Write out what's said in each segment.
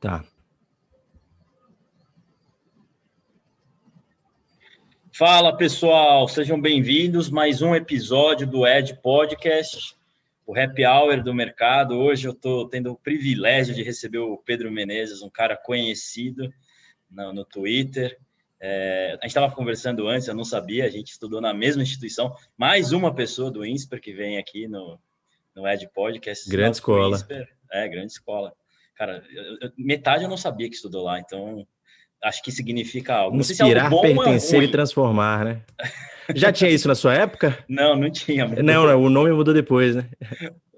Tá. Fala pessoal, sejam bem-vindos mais um episódio do Ed Podcast, o happy hour do mercado. Hoje eu estou tendo o privilégio de receber o Pedro Menezes, um cara conhecido no, no Twitter. É, a gente estava conversando antes, eu não sabia, a gente estudou na mesma instituição. Mais uma pessoa do INSPER que vem aqui no, no Ed Podcast. Grande escola. INSPER, é, grande escola. Cara, eu, metade eu não sabia que estudou lá, então acho que significa algo. Inspirar, se é pertencer e transformar, né? Já tinha isso na sua época? Não, não tinha. Não, não, o nome mudou depois, né?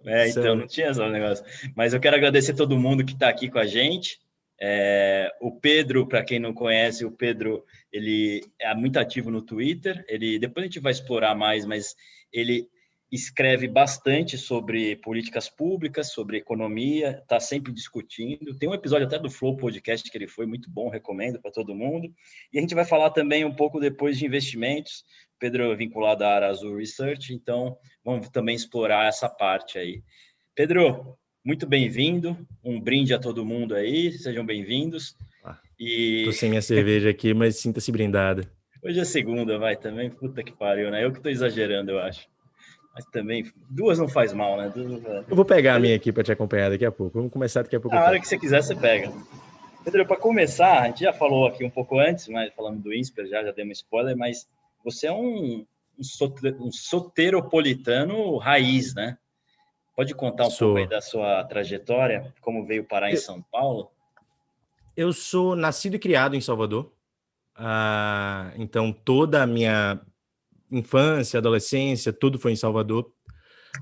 É, então não tinha esse negócio. Mas eu quero agradecer todo mundo que está aqui com a gente. É, o Pedro, para quem não conhece, o Pedro ele é muito ativo no Twitter. Ele depois a gente vai explorar mais, mas ele escreve bastante sobre políticas públicas, sobre economia, está sempre discutindo. Tem um episódio até do Flow Podcast que ele foi muito bom, recomendo para todo mundo. E a gente vai falar também um pouco depois de investimentos. Pedro é vinculado à Azul Research, então vamos também explorar essa parte aí. Pedro, muito bem-vindo. Um brinde a todo mundo aí, sejam bem-vindos. Ah, e... Tô sem minha cerveja aqui, mas sinta-se brindada. Hoje é segunda, vai também. Puta que pariu, né? Eu que tô exagerando, eu acho. Mas também, duas não faz mal, né? Duas... Eu vou pegar a minha aqui para te acompanhar daqui a pouco. Vamos começar daqui a pouco. Na hora que você quiser, você pega. Pedro, para começar, a gente já falou aqui um pouco antes, mas falando do INSPER, já, já deu um spoiler, mas você é um, um, sote, um soteropolitano raiz, né? Pode contar um sou. pouco aí da sua trajetória, como veio parar em São Paulo? Eu sou nascido e criado em Salvador. Ah, então, toda a minha infância, adolescência, tudo foi em Salvador.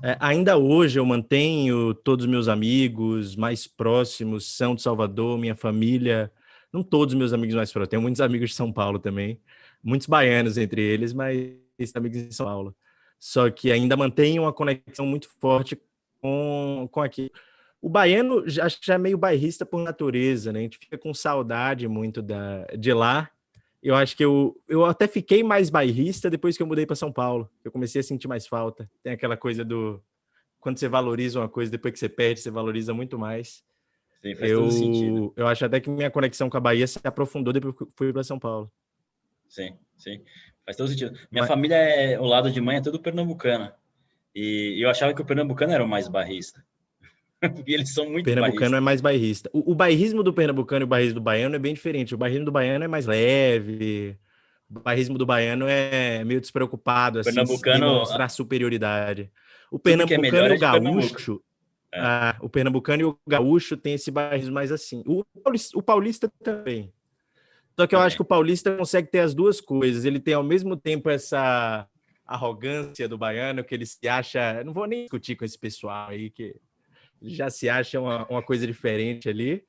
É, ainda hoje eu mantenho todos os meus amigos mais próximos são de Salvador, minha família, não todos os meus amigos mais próximos, tenho muitos amigos de São Paulo também, muitos baianos entre eles, mas amigos de São Paulo. Só que ainda mantenho uma conexão muito forte com, com aqui. O baiano já, já é meio bairrista por natureza, né? A gente fica com saudade muito da, de lá eu acho que eu, eu até fiquei mais bairrista depois que eu mudei para São Paulo. Eu comecei a sentir mais falta. Tem aquela coisa do quando você valoriza uma coisa, depois que você perde, você valoriza muito mais. Sim, faz eu, todo sentido. Eu acho até que minha conexão com a Bahia se aprofundou depois que fui para São Paulo. Sim, sim. Faz todo sentido. Minha Mas... família, é, o lado de mãe é tudo pernambucana. E eu achava que o pernambucano era o mais barrista. Porque eles são muito Pernambucano bairristas. é mais bairrista. O, o bairrismo do pernambucano e o bairrismo do baiano é bem diferente. O bairrismo do baiano é mais leve. O bairrismo do baiano é meio despreocupado, assim, pernambucano... mostrar superioridade. O é pernambucano é e o gaúcho... É. Ah, o pernambucano e o gaúcho tem esse bairrismo mais assim. O paulista, o paulista também. Só que eu acho que o paulista consegue ter as duas coisas. Ele tem ao mesmo tempo essa arrogância do baiano que ele se acha. Não vou nem discutir com esse pessoal aí que já se acha uma, uma coisa diferente ali,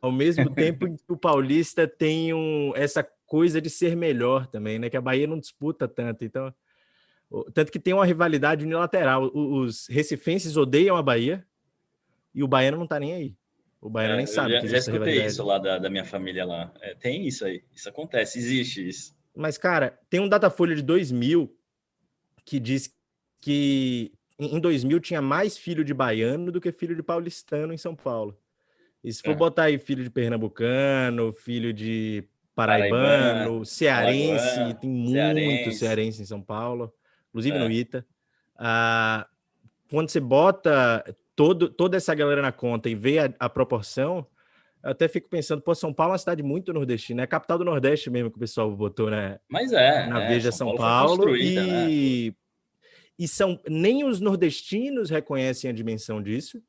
ao mesmo tempo que o paulista tem um, essa coisa de ser melhor também, né? Que a Bahia não disputa tanto, então tanto que tem uma rivalidade unilateral. Os recifenses odeiam a Bahia e o baiano não tá nem aí. O baiano é, nem sabe já, que já escutei isso lá da, da minha família lá. É, tem isso aí, isso acontece, existe isso. Mas, cara, tem um Datafolha de 2000 que diz que em 2000 tinha mais filho de baiano do que filho de paulistano em São Paulo. E se for é. botar aí filho de pernambucano, filho de paraibano, cearense, tem muito cearense. cearense em São Paulo, inclusive é. no Ita. Ah, quando você bota todo, toda essa galera na conta e vê a, a proporção, eu até fico pensando, pô, São Paulo é uma cidade muito nordestina, é a capital do Nordeste mesmo que o pessoal botou, né? Mas é. Na é, Veja São, São Paulo, Paulo e né? E são nem os nordestinos reconhecem a dimensão disso.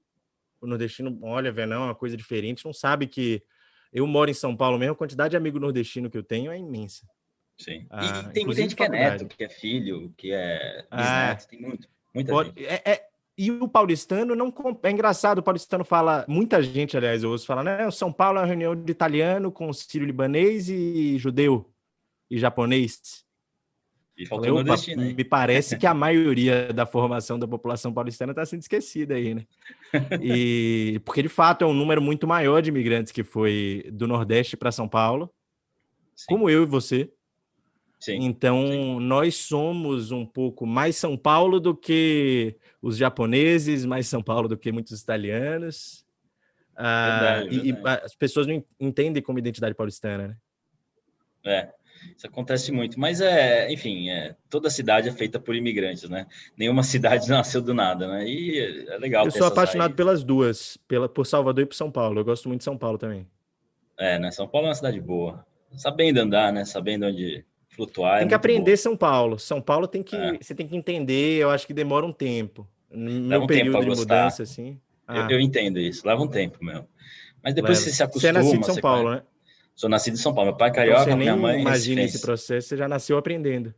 O nordestino olha, vê não, é uma coisa diferente, não sabe que eu moro em São Paulo mesmo, a quantidade de amigo nordestino que eu tenho é imensa. Sim. Ah, e tem muita gente que é neto, que é filho, que é ah, bisneto, ah, tem muito, muita pode, gente. É, é, e o paulistano não é engraçado, o paulistano fala, muita gente, aliás, eu ouço falar, né, o São Paulo é uma reunião de italiano com sírio-libanês e judeu e japonês. Faltou aí. Me parece que a maioria da formação da população paulistana está sendo esquecida aí, né? E porque de fato é um número muito maior de imigrantes que foi do Nordeste para São Paulo, Sim. como eu e você. Sim. Então Sim. nós somos um pouco mais São Paulo do que os japoneses, mais São Paulo do que muitos italianos. Ah, verdade, e, verdade. e, as pessoas não entendem como identidade paulistana, né? É, isso acontece muito. Mas é, enfim, é, toda cidade é feita por imigrantes, né? Nenhuma cidade nasceu do nada, né? E é legal. Eu sou apaixonado pelas duas, pela, por Salvador e por São Paulo. Eu gosto muito de São Paulo também. É, né? São Paulo é uma cidade boa. Sabendo andar, né? Sabendo onde flutuar. É tem é que aprender boa. São Paulo. São Paulo tem que. É. Você tem que entender, eu acho que demora um tempo. No um período de mudança, assim. Ah. Eu, eu, entendo isso, leva um tempo mesmo. Mas depois Leva. você se acostuma. Você é nascido em São Paulo, né? Sou nascido em São Paulo. Meu pai é então carioca, então, minha mãe. Imagina esse processo, você já nasceu aprendendo.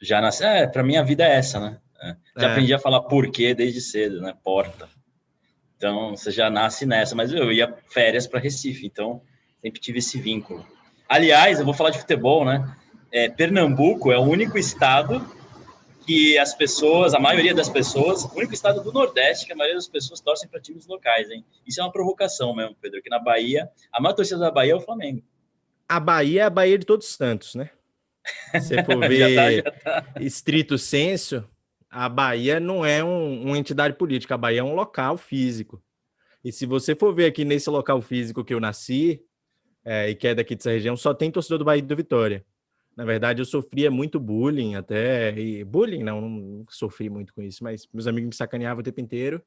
Já nasceu. É, para mim a vida é essa, né? É. Já é. aprendi a falar porquê desde cedo, né? Porta. Então você já nasce nessa. Mas eu ia férias para Recife, então sempre tive esse vínculo. Aliás, eu vou falar de futebol, né? É, Pernambuco é o único estado que as pessoas, a maioria das pessoas, o único estado do Nordeste que a maioria das pessoas torcem para times locais, hein? Isso é uma provocação mesmo, Pedro, que na Bahia, a maior torcida da Bahia é o Flamengo. A Bahia é a Bahia de todos os santos, né? Se for ver já tá, já tá. estrito senso, a Bahia não é um, uma entidade política, a Bahia é um local físico. E se você for ver aqui nesse local físico que eu nasci, é, e que é daqui dessa região, só tem torcedor do Bahia do Vitória. Na verdade, eu sofria muito bullying até. E bullying, não, não sofri muito com isso, mas meus amigos me sacaneavam o tempo inteiro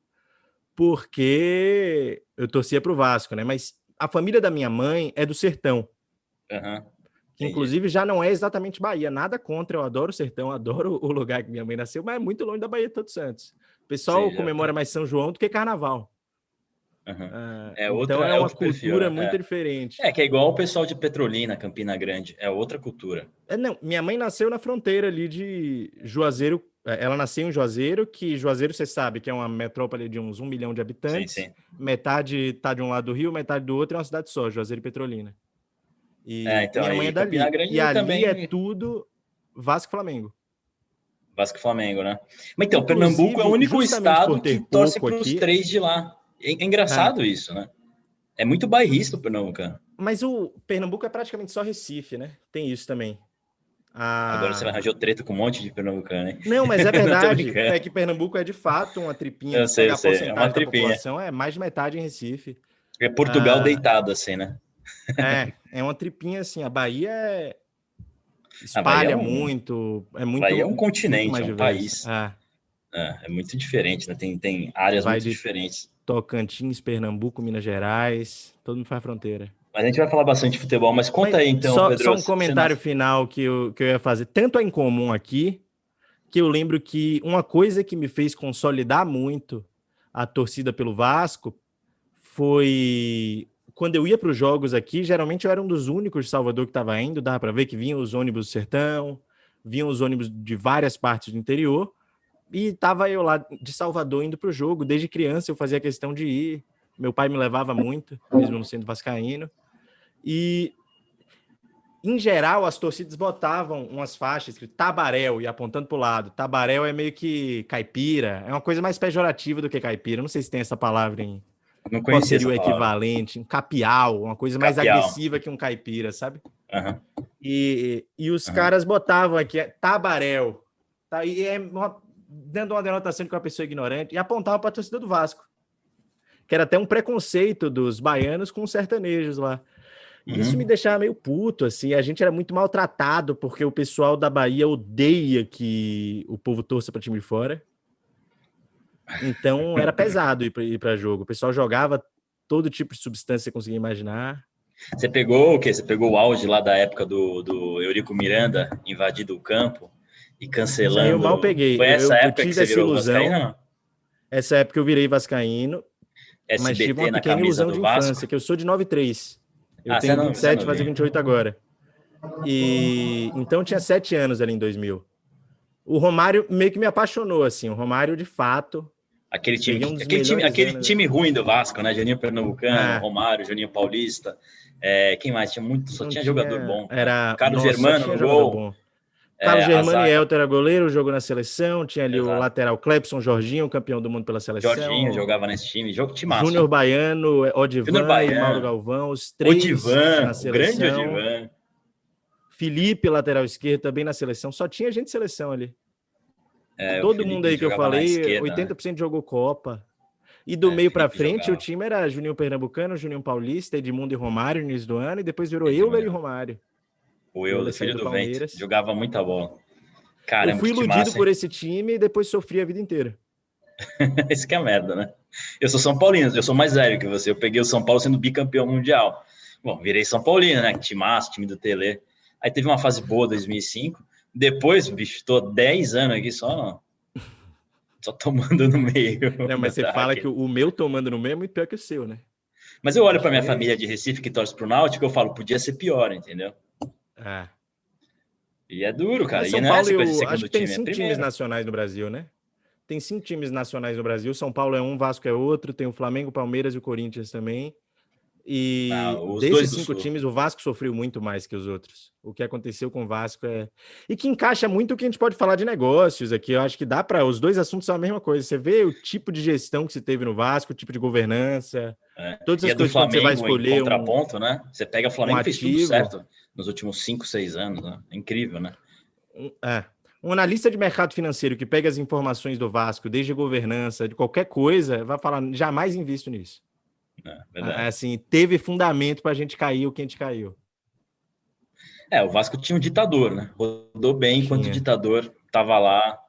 porque eu torcia para o Vasco, né? Mas a família da minha mãe é do sertão. Uhum. Que, inclusive, já não é exatamente Bahia. Nada contra, eu adoro o sertão, adoro o lugar que minha mãe nasceu, mas é muito longe da Bahia de Todos Santos. O pessoal Sim, comemora mais São João do que Carnaval. Uhum. é outra, então é, é uma cultura perfil, né? muito é. diferente. É, que é igual o pessoal de Petrolina, Campina Grande, é outra cultura. É, não, minha mãe nasceu na fronteira ali de Juazeiro, é, ela nasceu em Juazeiro, que Juazeiro, você sabe, que é uma metrópole de uns um milhão de habitantes. Sim, sim. Metade está de um lado do rio, metade do outro, é uma cidade só, Juazeiro e Petrolina. E é, então, minha mãe é dali. e ali também... é tudo Vasco Flamengo. Vasco Flamengo, né? Mas então, Inclusive, Pernambuco é o único estado que torce para os três de lá. É, é engraçado é. isso, né? É muito bairrista o Pernambucano. Mas o Pernambuco é praticamente só Recife, né? Tem isso também. Ah... Agora você arranjou treta com um monte de pernambucano, hein? Não, mas é verdade. é que Pernambuco é de fato uma tripinha. Eu sei, eu sei. É uma tripinha. população é mais de metade em Recife. É Portugal ah... deitado, assim, né? É, é uma tripinha assim. A Bahia é... espalha Bahia é um... muito. É muito. Bahia é um continente, é um país. É. É, é muito diferente, né? Tem, tem áreas Vai muito diferentes. Tocantins, Pernambuco, Minas Gerais, todo mundo faz fronteira. Mas a gente vai falar bastante de futebol, mas conta mas aí então, só, Pedro. Só um comentário final que eu, que eu ia fazer. Tanto é incomum aqui, que eu lembro que uma coisa que me fez consolidar muito a torcida pelo Vasco foi quando eu ia para os jogos aqui, geralmente eu era um dos únicos de Salvador que estava indo, dava para ver que vinham os ônibus do sertão, vinham os ônibus de várias partes do interior, e estava eu lá de Salvador indo para o jogo. Desde criança eu fazia questão de ir. Meu pai me levava muito, mesmo não sendo vascaíno. E, em geral, as torcidas botavam umas faixas escrito Tabaréu e apontando para o lado. Tabaréu é meio que caipira. É uma coisa mais pejorativa do que caipira. Não sei se tem essa palavra em... Não Qual seria o equivalente? Um capial, uma coisa mais agressiva que um caipira, sabe? Uhum. E, e os uhum. caras botavam aqui Tabaréu. Tá, e é uma dando uma denotação de que uma pessoa ignorante, e apontava para a torcida do Vasco. Que era até um preconceito dos baianos com os sertanejos lá. Uhum. Isso me deixava meio puto, assim. A gente era muito maltratado porque o pessoal da Bahia odeia que o povo torça para time de fora. Então era pesado ir para jogo. O pessoal jogava todo tipo de substância que você conseguia imaginar. Você pegou o quê? Você pegou o auge lá da época do, do Eurico Miranda invadindo o campo e cancelando. eu mal peguei. Foi essa eu, época eu tive que essa ilusão. Vascaíno? Essa época eu virei vascaíno, SBT mas tive uma pequena ilusão de Vasco. infância, que eu sou de 93. Eu ah, tenho não, 27, fazer 28 agora. E então tinha 7 anos ali em 2000. O Romário meio que me apaixonou assim, o Romário de fato Aquele time, um aquele, time, aquele time ruim do Vasco, né? Janinho Pernambucano, é. Romário, Janinho Paulista. É, quem mais? Tinha muito, só tinha, tinha, jogador bom. Era Carlos Nossa, Germano no gol. Bom. Carlos é, Germani e Elton era goleiro, jogou na seleção, tinha ali Exato. o lateral Clebson Jorginho, campeão do mundo pela seleção. Jorginho jogava nesse time, jogo de massa. Júnior Baiano, Odivan Baiano. Mauro Galvão, os três Odivan, na seleção. grande Odivan. Felipe, lateral esquerdo, também na seleção. Só tinha gente de seleção ali. É, Todo mundo aí que eu falei, esquerda, 80% né? jogou Copa. E do é, meio para frente, jogava. o time era Juninho Pernambucano, Juninho Paulista, Edmundo e Romário no início do ano, e depois virou Euler e Romário. O Euler, filho do, do vento, jogava muita bola. Cara, eu fui iludido massa, por esse time e depois sofri a vida inteira. Esse que é a merda, né? Eu sou São Paulino, eu sou mais velho que você. Eu peguei o São Paulo sendo bicampeão mundial. Bom, virei São Paulino, né? Timaço, time do Tele. Aí teve uma fase boa 2005. Depois, bicho, estou 10 anos aqui só só tomando no meio. Não, mas você fala que o meu tomando no meio é muito pior que o seu, né? Mas eu olho para minha é. família de Recife que torce pro Náutico, eu falo, podia ser pior, entendeu? É. E é duro, cara. São e não é Paulo, é acho que tem time, cinco é times nacionais no Brasil, né? Tem cinco times nacionais no Brasil. São Paulo é um, Vasco é outro. Tem o Flamengo, Palmeiras e o Corinthians também. E ah, desses cinco times, o Vasco sofreu muito mais que os outros. O que aconteceu com o Vasco é. E que encaixa muito o que a gente pode falar de negócios aqui. Eu acho que dá para. Os dois assuntos são a mesma coisa. Você vê o tipo de gestão que se teve no Vasco, o tipo de governança. É. Todas as é coisas Flamengo, que você vai escolher. Um contraponto, né? Você pega o Flamengo um fez tudo certo nos últimos cinco, seis anos. Né? É incrível, né? É. Um analista de mercado financeiro que pega as informações do Vasco, desde governança, de qualquer coisa, vai falar: jamais invisto nisso. É, assim, teve fundamento para a gente cair o que a gente caiu. É, o Vasco tinha um ditador, né? Rodou bem tinha. enquanto o ditador estava lá.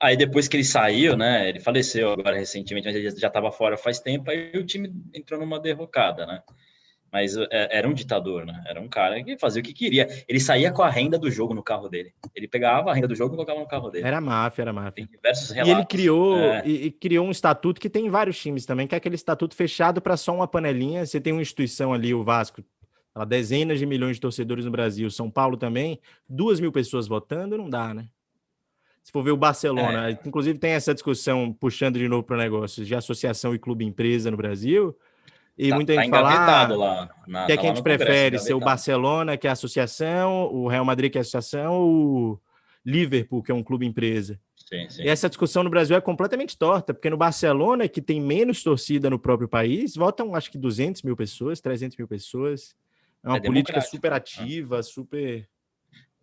Aí depois que ele saiu, né? Ele faleceu agora recentemente, mas ele já estava fora faz tempo, aí o time entrou numa derrocada, né? Mas é, era um ditador, né? Era um cara que fazia o que queria. Ele saía com a renda do jogo no carro dele. Ele pegava a renda do jogo e colocava no carro dele. Era máfia, era máfia. Tem diversos relatos. E ele criou é. e, e, criou um estatuto que tem em vários times também, que é aquele estatuto fechado para só uma panelinha. Você tem uma instituição ali, o Vasco, dezenas de milhões de torcedores no Brasil, São Paulo também, duas mil pessoas votando, não dá, né? Se for ver o Barcelona, é. inclusive tem essa discussão puxando de novo para negócios de associação e clube empresa no Brasil e tá, muita tá gente tá fala lá, na, que é tá que a gente prefere ser o Barcelona, que é a associação, o Real Madrid, que é a associação, ou o Liverpool, que é um clube empresa. Sim, sim. E essa discussão no Brasil é completamente torta, porque no Barcelona, que tem menos torcida no próprio país, votam acho que 200 mil pessoas, 300 mil pessoas. É uma é política super né? ativa, super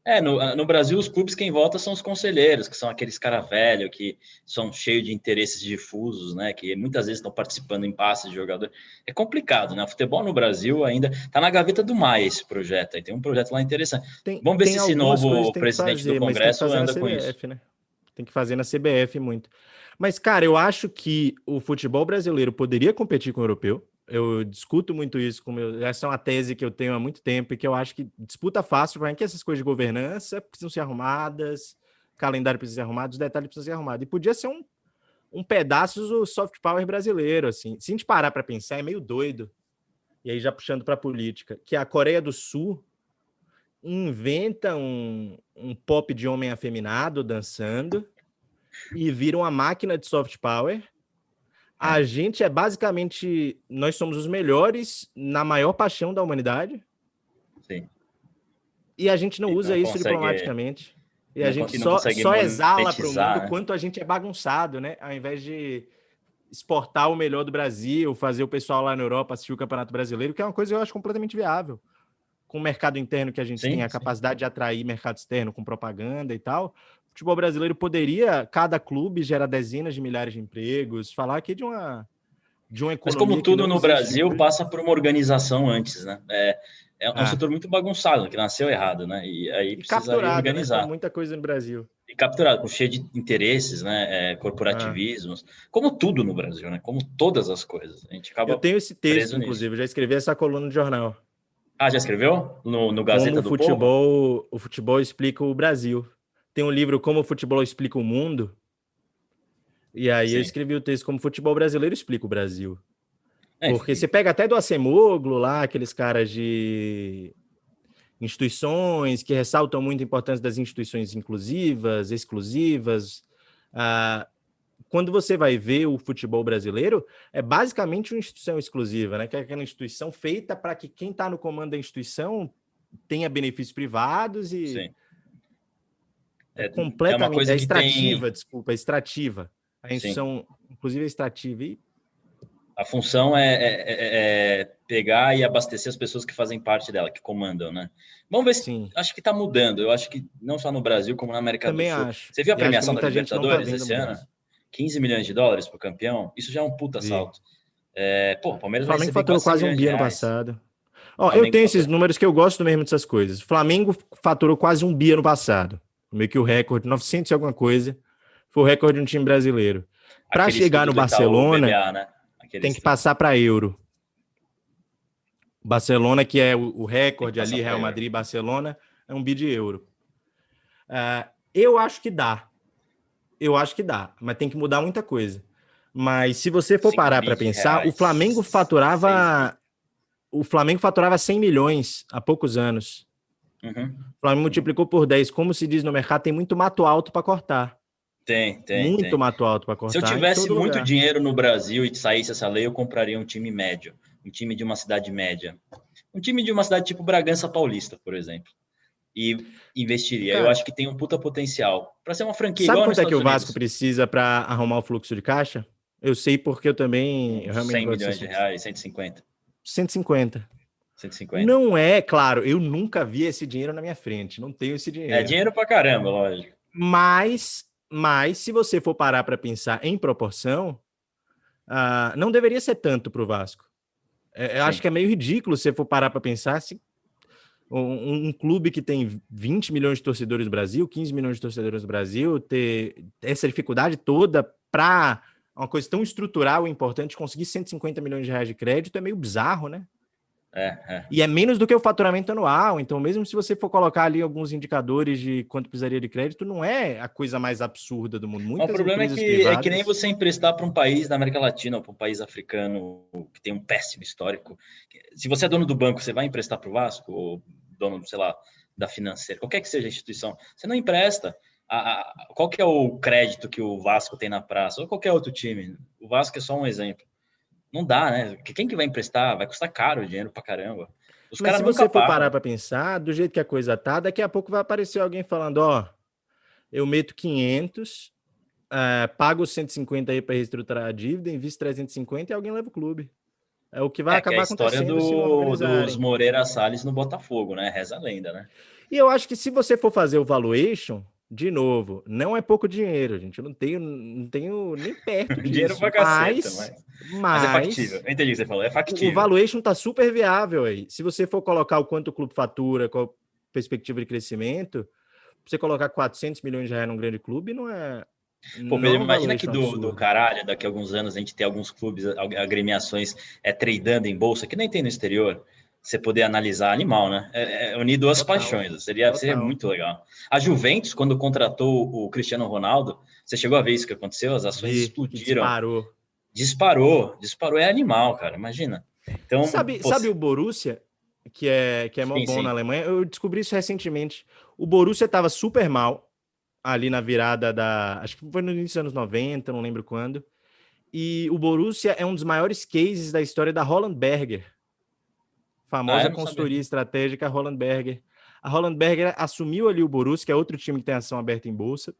é, no, no, Brasil, os clubes quem vota são os conselheiros, que são aqueles cara velho, que são cheios de interesses difusos, né? Que muitas vezes estão participando em passes de jogador. É complicado, né? O futebol no Brasil ainda está na gaveta do Maia esse projeto. Aí tem um projeto lá interessante. Tem, Vamos ver se esse novo presidente fazer, do Congresso anda CBF, com isso. Né? Tem que fazer na CBF muito. Mas, cara, eu acho que o futebol brasileiro poderia competir com o europeu eu discuto muito isso com meu. Essa é uma tese que eu tenho há muito tempo e que eu acho que disputa fácil, porque essas coisas de governança precisam ser arrumadas, calendário precisa ser arrumado, os detalhes precisam ser arrumados. E podia ser um, um pedaço do soft power brasileiro, assim. Se a gente parar para pensar, é meio doido. E aí, já puxando para a política, que a Coreia do Sul inventa um, um pop de homem afeminado dançando e vira uma máquina de soft power a é. gente é basicamente. Nós somos os melhores na maior paixão da humanidade. Sim. E a gente não e usa não isso consegue, diplomaticamente. E a gente só, só exala para o mundo né? quanto a gente é bagunçado, né? Ao invés de exportar o melhor do Brasil, fazer o pessoal lá na Europa assistir o Campeonato Brasileiro, que é uma coisa que eu acho completamente viável. Com o mercado interno que a gente sim, tem, a sim. capacidade de atrair mercado externo com propaganda e tal, futebol brasileiro poderia, cada clube gera dezenas de milhares de empregos, falar aqui de uma de uma economia. Mas como tudo no Brasil passa por uma organização antes, né? É, é um ah. setor muito bagunçado, que nasceu errado, né? E aí e precisa né, organizar. Né? muita coisa no Brasil. E capturado, cheio de interesses, né? É, corporativismos, ah. como tudo no Brasil, né? Como todas as coisas. A gente acaba Eu tenho esse texto, inclusive, já escrevi essa coluna no jornal. Ah, já escreveu? No, no Gazeta como do futebol, Povo? O futebol explica o Brasil tem um livro Como o Futebol Explica o Mundo. E aí Sim. eu escrevi o texto Como o Futebol Brasileiro Explica o Brasil. É, Porque você pega até do Acemoglu lá, aqueles caras de instituições que ressaltam muito a importância das instituições inclusivas, exclusivas. Ah, quando você vai ver o futebol brasileiro, é basicamente uma instituição exclusiva, né? Que é aquela instituição feita para que quem está no comando da instituição tenha benefícios privados e Sim. É, é completamente. É, uma coisa é extrativa, tem... desculpa, é extrativa. A instituição, inclusive, é extrativa. E... A função é, é, é, é, pegar e abastecer as pessoas que fazem parte dela, que comandam, né? Vamos ver se. Sim. Acho que está mudando. Eu acho que não só no Brasil, como na América Também do Sul. Acho. Você viu a premiação da tá Libertadores tá esse ano? 15 milhões de dólares para o campeão, isso já é um puta salto. É, pô, o Palmeiras o Flamengo faturou quase um bi ano passado. Ó, eu tenho esses números que eu gosto mesmo dessas coisas. O Flamengo faturou quase um bi ano passado. Meio que o recorde, 900 e alguma coisa. Foi o recorde de um time brasileiro. Para chegar no Barcelona, BBA, né? tem que passar para euro. Barcelona, que é o, o recorde ali, Real Madrid e Barcelona, é um bi de euro. Uh, eu acho que dá. Eu acho que dá, mas tem que mudar muita coisa. Mas se você for parar para pensar, reais, o Flamengo faturava o Flamengo faturava 100 milhões há poucos anos. Uhum. O Flamengo multiplicou por 10. Como se diz no mercado, tem muito mato alto para cortar. Tem, tem. Muito tem. mato alto para cortar. Se eu tivesse muito lugar. dinheiro no Brasil e saísse essa lei, eu compraria um time médio. Um time de uma cidade média. Um time de uma cidade tipo Bragança Paulista, por exemplo. E investiria. Cara, eu acho que tem um puta potencial. Para ser uma franquia Sabe quanto é que o Vasco precisa para arrumar o fluxo de caixa? Eu sei porque eu também. Eu 100 milhões de reais, 150. 150. 150. Não é, claro, eu nunca vi esse dinheiro na minha frente, não tenho esse dinheiro. É dinheiro pra caramba, lógico. Mas, mas se você for parar para pensar em proporção, uh, não deveria ser tanto para o Vasco. É, eu acho que é meio ridículo se for parar para pensar se um, um, clube que tem 20 milhões de torcedores no Brasil, 15 milhões de torcedores no Brasil, ter essa dificuldade toda para uma coisa tão estrutural e importante, conseguir 150 milhões de reais de crédito é meio bizarro, né? É, é. E é menos do que o faturamento anual. Então, mesmo se você for colocar ali alguns indicadores de quanto precisaria de crédito, não é a coisa mais absurda do mundo. Muitas o problema é que, privadas... é que nem você emprestar para um país da América Latina ou para um país africano que tem um péssimo histórico. Se você é dono do banco, você vai emprestar para o Vasco ou dono, sei lá, da financeira, qualquer que seja a instituição, você não empresta a, a, qual que é o crédito que o Vasco tem na praça, ou qualquer outro time. O Vasco é só um exemplo. Não dá, né? Quem que vai emprestar? Vai custar caro o dinheiro pra caramba. Os Mas se você for parar para pensar, do jeito que a coisa tá, daqui a pouco vai aparecer alguém falando, ó, eu meto 500, é, pago 150 aí para reestruturar a dívida, invisto 350 e alguém leva o clube. É o que vai é, acabar que é a história do, dos Moreira Salles no Botafogo, né? Reza a lenda, né? E eu acho que se você for fazer o valuation, de novo, não é pouco dinheiro, gente. Eu não tenho, não tenho nem perto disso. dinheiro pra caceta, mas, mas, mas, é factível. Eu entendi o que você falou, é factível. O valuation tá super viável aí. Se você for colocar o quanto o clube fatura, qual a perspectiva de crescimento, você colocar 400 milhões de reais num grande clube não é. Pô, não imagina que do, do caralho, daqui a alguns anos, a gente ter alguns clubes, agremiações é, tradando em bolsa, que nem tem no exterior você poder analisar animal, né? É, é unir duas Total. paixões, seria, seria muito legal. A Juventus, quando contratou o Cristiano Ronaldo, você chegou a ver isso que aconteceu? As ações e, explodiram. Disparou. Disparou, disparou, é animal, cara, imagina. Então, sabe, sabe o Borussia, que é, que é sim, bom sim. na Alemanha? Eu descobri isso recentemente. O Borussia estava super mal ali na virada da. Acho que foi no início dos anos 90, não lembro quando. E o Borussia é um dos maiores cases da história da Holland Berger famosa ah, consultoria sabia. estratégica Roland Berger. A Roland Berger assumiu ali o Borussia, que é outro time que tem ação aberta em bolsa,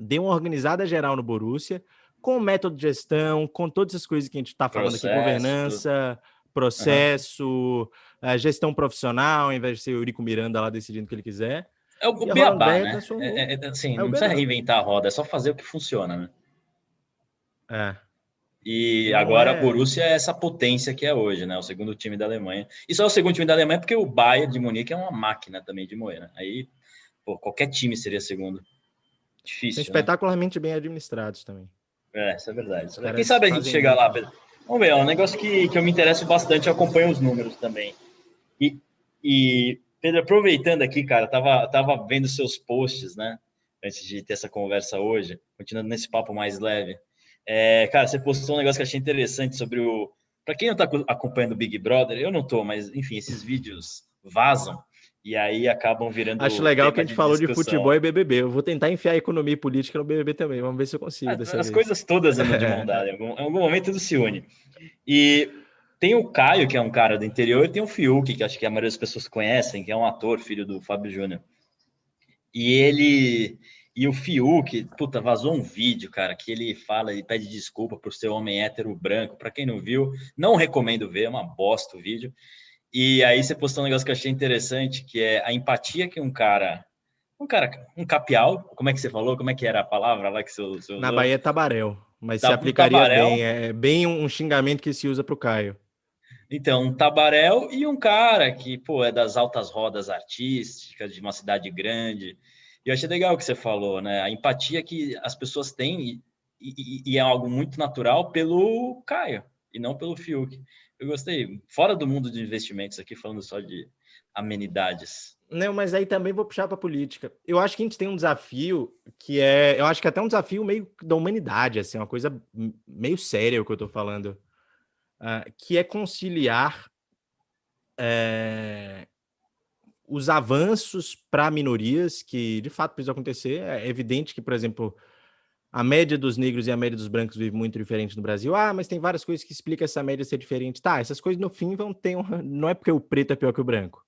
deu uma organizada geral no Borussia, com método de gestão, com todas as coisas que a gente está falando aqui, governança, processo, uhum. gestão profissional, ao invés de ser o Eurico Miranda lá decidindo o que ele quiser. É o beabá, né? É, é, assim, é não precisa reinventar a roda, é só fazer o que funciona, né? É. E não agora é... a Borussia é essa potência que é hoje, né? O segundo time da Alemanha. E só o segundo time da Alemanha porque o Bayern de Munique é uma máquina também de moer, né? Aí, pô, qualquer time seria segundo. Difícil. São né? espetacularmente bem administrados também. É, isso é verdade. Quem sabe a gente chegar lá, Pedro? Vamos ver, é um negócio que, que eu me interesso bastante, eu acompanho os números também. E, e Pedro, aproveitando aqui, cara, tava, tava vendo seus posts, né? Antes de ter essa conversa hoje, continuando nesse papo mais leve. É, cara, você postou um negócio que eu achei interessante sobre o. Para quem não está acompanhando o Big Brother, eu não tô, mas enfim, esses vídeos vazam e aí acabam virando. Acho legal que a gente de falou discussão. de futebol e BBB. Eu vou tentar enfiar economia e política no BBB também. Vamos ver se eu consigo. As, as coisas todas andam de mão dada. Em algum, em algum momento tudo se une. E tem o Caio, que é um cara do interior, e tem o Fiuk, que acho que a maioria das pessoas conhecem, que é um ator, filho do Fábio Júnior. E ele e o Fiuk, puta, vazou um vídeo, cara, que ele fala, ele pede desculpa por ser homem hétero branco. Para quem não viu, não recomendo ver, é uma bosta o vídeo. E aí você postou um negócio que eu achei interessante, que é a empatia que um cara, um cara, um capial, como é que você falou? Como é que era a palavra lá que você, você Na Bahia é tabaréu, mas tá, se aplicaria um bem, é bem um xingamento que se usa para o Caio. Então, um tabaréu e um cara que, pô, é das altas rodas artísticas, de uma cidade grande. E eu achei legal o que você falou, né? A empatia que as pessoas têm, e, e, e é algo muito natural, pelo Caio, e não pelo Fiuk. Eu gostei. Fora do mundo de investimentos aqui, falando só de amenidades. Não, mas aí também vou puxar para política. Eu acho que a gente tem um desafio que é, eu acho que é até um desafio meio da humanidade, assim, uma coisa meio séria o que eu estou falando, uh, que é conciliar é, os avanços para minorias que de fato precisam acontecer. É evidente que, por exemplo, a média dos negros e a média dos brancos vive muito diferente no Brasil. Ah, mas tem várias coisas que explicam essa média ser diferente. Tá, essas coisas no fim vão ter um... não é porque o preto é pior que o branco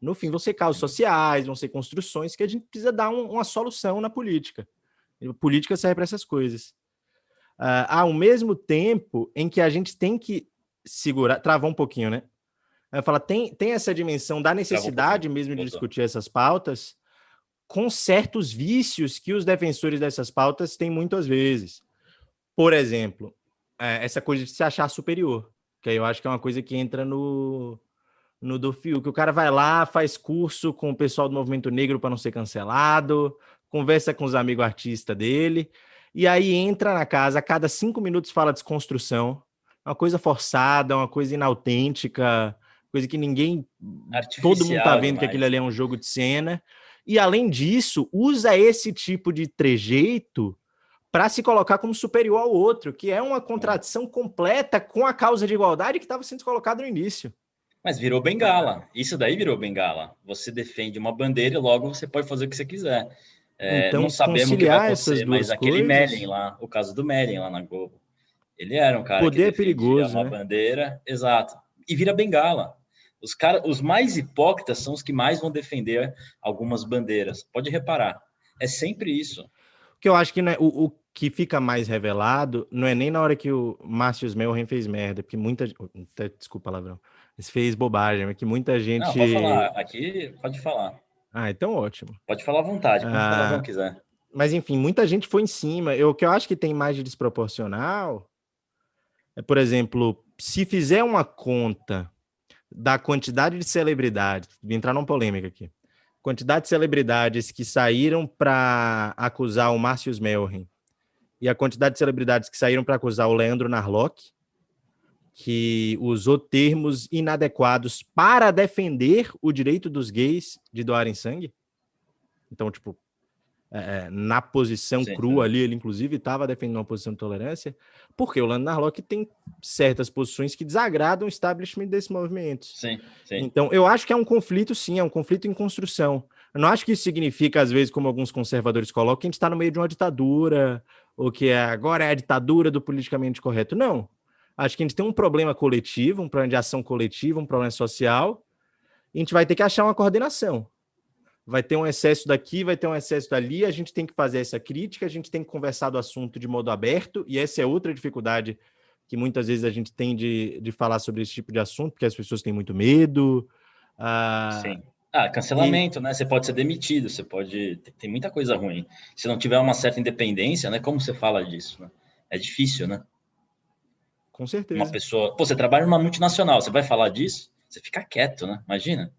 no fim, vão ser causas sociais, vão ser construções que a gente precisa dar um, uma solução na política. A política serve para essas coisas. Uh, ao mesmo tempo em que a gente tem que segurar, travar um pouquinho, né? Eu falo, tem, tem essa dimensão da necessidade um mesmo de discutir essas pautas com certos vícios que os defensores dessas pautas têm muitas vezes. Por exemplo, é, essa coisa de se achar superior, que aí eu acho que é uma coisa que entra no, no do Fio, que o cara vai lá, faz curso com o pessoal do movimento negro para não ser cancelado, conversa com os amigos artistas dele, e aí entra na casa, a cada cinco minutos fala desconstrução, uma coisa forçada, uma coisa inautêntica, coisa que ninguém. Todo mundo tá vendo que aquilo ali é um jogo de cena. E além disso, usa esse tipo de trejeito para se colocar como superior ao outro, que é uma contradição completa com a causa de igualdade que estava sendo colocada no início. Mas virou bengala. Isso daí virou bengala. Você defende uma bandeira e logo você pode fazer o que você quiser. É, então, não sabemos o que vai acontecer, mas aquele Mellen lá, o caso do Mellen lá na Globo, ele era um cara Poder que é perigoso, uma né? bandeira, exato, e vira bengala. Os cara, os mais hipócritas são os que mais vão defender algumas bandeiras. Pode reparar, é sempre isso. O que eu acho que é, o, o, que fica mais revelado não é nem na hora que o Márcio Melren fez merda, porque muita, desculpa palavrão, fez bobagem, mas que muita gente. Não, pode falar. Aqui pode falar. Ah, então ótimo. Pode falar à vontade, pode ah, falar quiser. Mas enfim, muita gente foi em cima. Eu, o que eu acho que tem mais de desproporcional é, por exemplo, se fizer uma conta da quantidade de celebridades, vou entrar numa polêmica aqui, quantidade de celebridades que saíram para acusar o Márcio Melren e a quantidade de celebridades que saíram para acusar o Leandro Narlock, que usou termos inadequados para defender o direito dos gays de doarem sangue. Então, tipo, é, na posição sim, crua ali, ele inclusive estava defendendo uma posição de tolerância, porque o Lando Narlock tem certas posições que desagradam o establishment desse movimento. Sim, sim. Então, eu acho que é um conflito, sim, é um conflito em construção. Eu não acho que isso significa, às vezes, como alguns conservadores colocam, que a gente está no meio de uma ditadura, ou que é, agora é a ditadura do politicamente correto. Não. Acho que a gente tem um problema coletivo, um problema de ação coletiva, um problema social, e a gente vai ter que achar uma coordenação. Vai ter um excesso daqui, vai ter um excesso dali, a gente tem que fazer essa crítica, a gente tem que conversar do assunto de modo aberto, e essa é outra dificuldade que muitas vezes a gente tem de, de falar sobre esse tipo de assunto, porque as pessoas têm muito medo. Ah, Sim. Ah, cancelamento, e... né? Você pode ser demitido, você pode. Tem muita coisa ruim. Se não tiver uma certa independência, né? Como você fala disso? Né? É difícil, né? Com certeza. Uma pessoa. Pô, você trabalha numa multinacional, você vai falar disso? Você fica quieto, né? Imagina.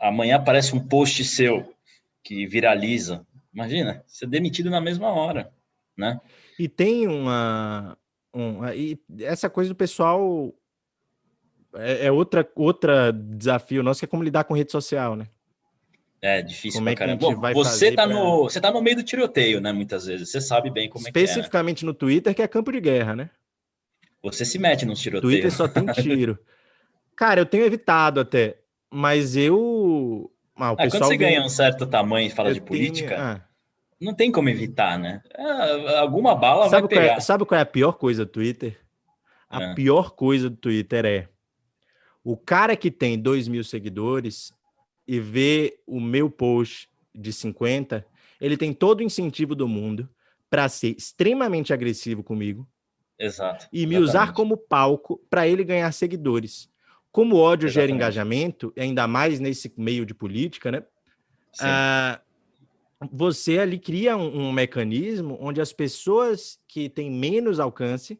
Amanhã aparece um post seu que viraliza. Imagina, ser demitido na mesma hora, né? E tem uma. Um, e essa coisa do pessoal é, é, outra, outra desafio nosso, que é como lidar com rede social, né? É difícil como é que a gente Bom, vai você tá pra... no você tá no meio do tiroteio, né? Muitas vezes você sabe bem como é que é. Especificamente no Twitter, que é campo de guerra, né? Você se mete nos tiroteios. Twitter só tem tiro. Cara, eu tenho evitado até, mas eu. Ah, ah, quando você vem... ganha um certo tamanho e fala eu de política, tenho... ah. não tem como evitar, né? Ah, alguma bala sabe vai pegar. É, sabe qual é a pior coisa do Twitter? A ah. pior coisa do Twitter é o cara que tem 2 mil seguidores e vê o meu post de 50, ele tem todo o incentivo do mundo para ser extremamente agressivo comigo, Exato. E me exatamente. usar como palco para ele ganhar seguidores. Como o ódio exatamente. gera engajamento, ainda mais nesse meio de política, né? uh, você ali cria um, um, mecanismo onde as pessoas que têm menos alcance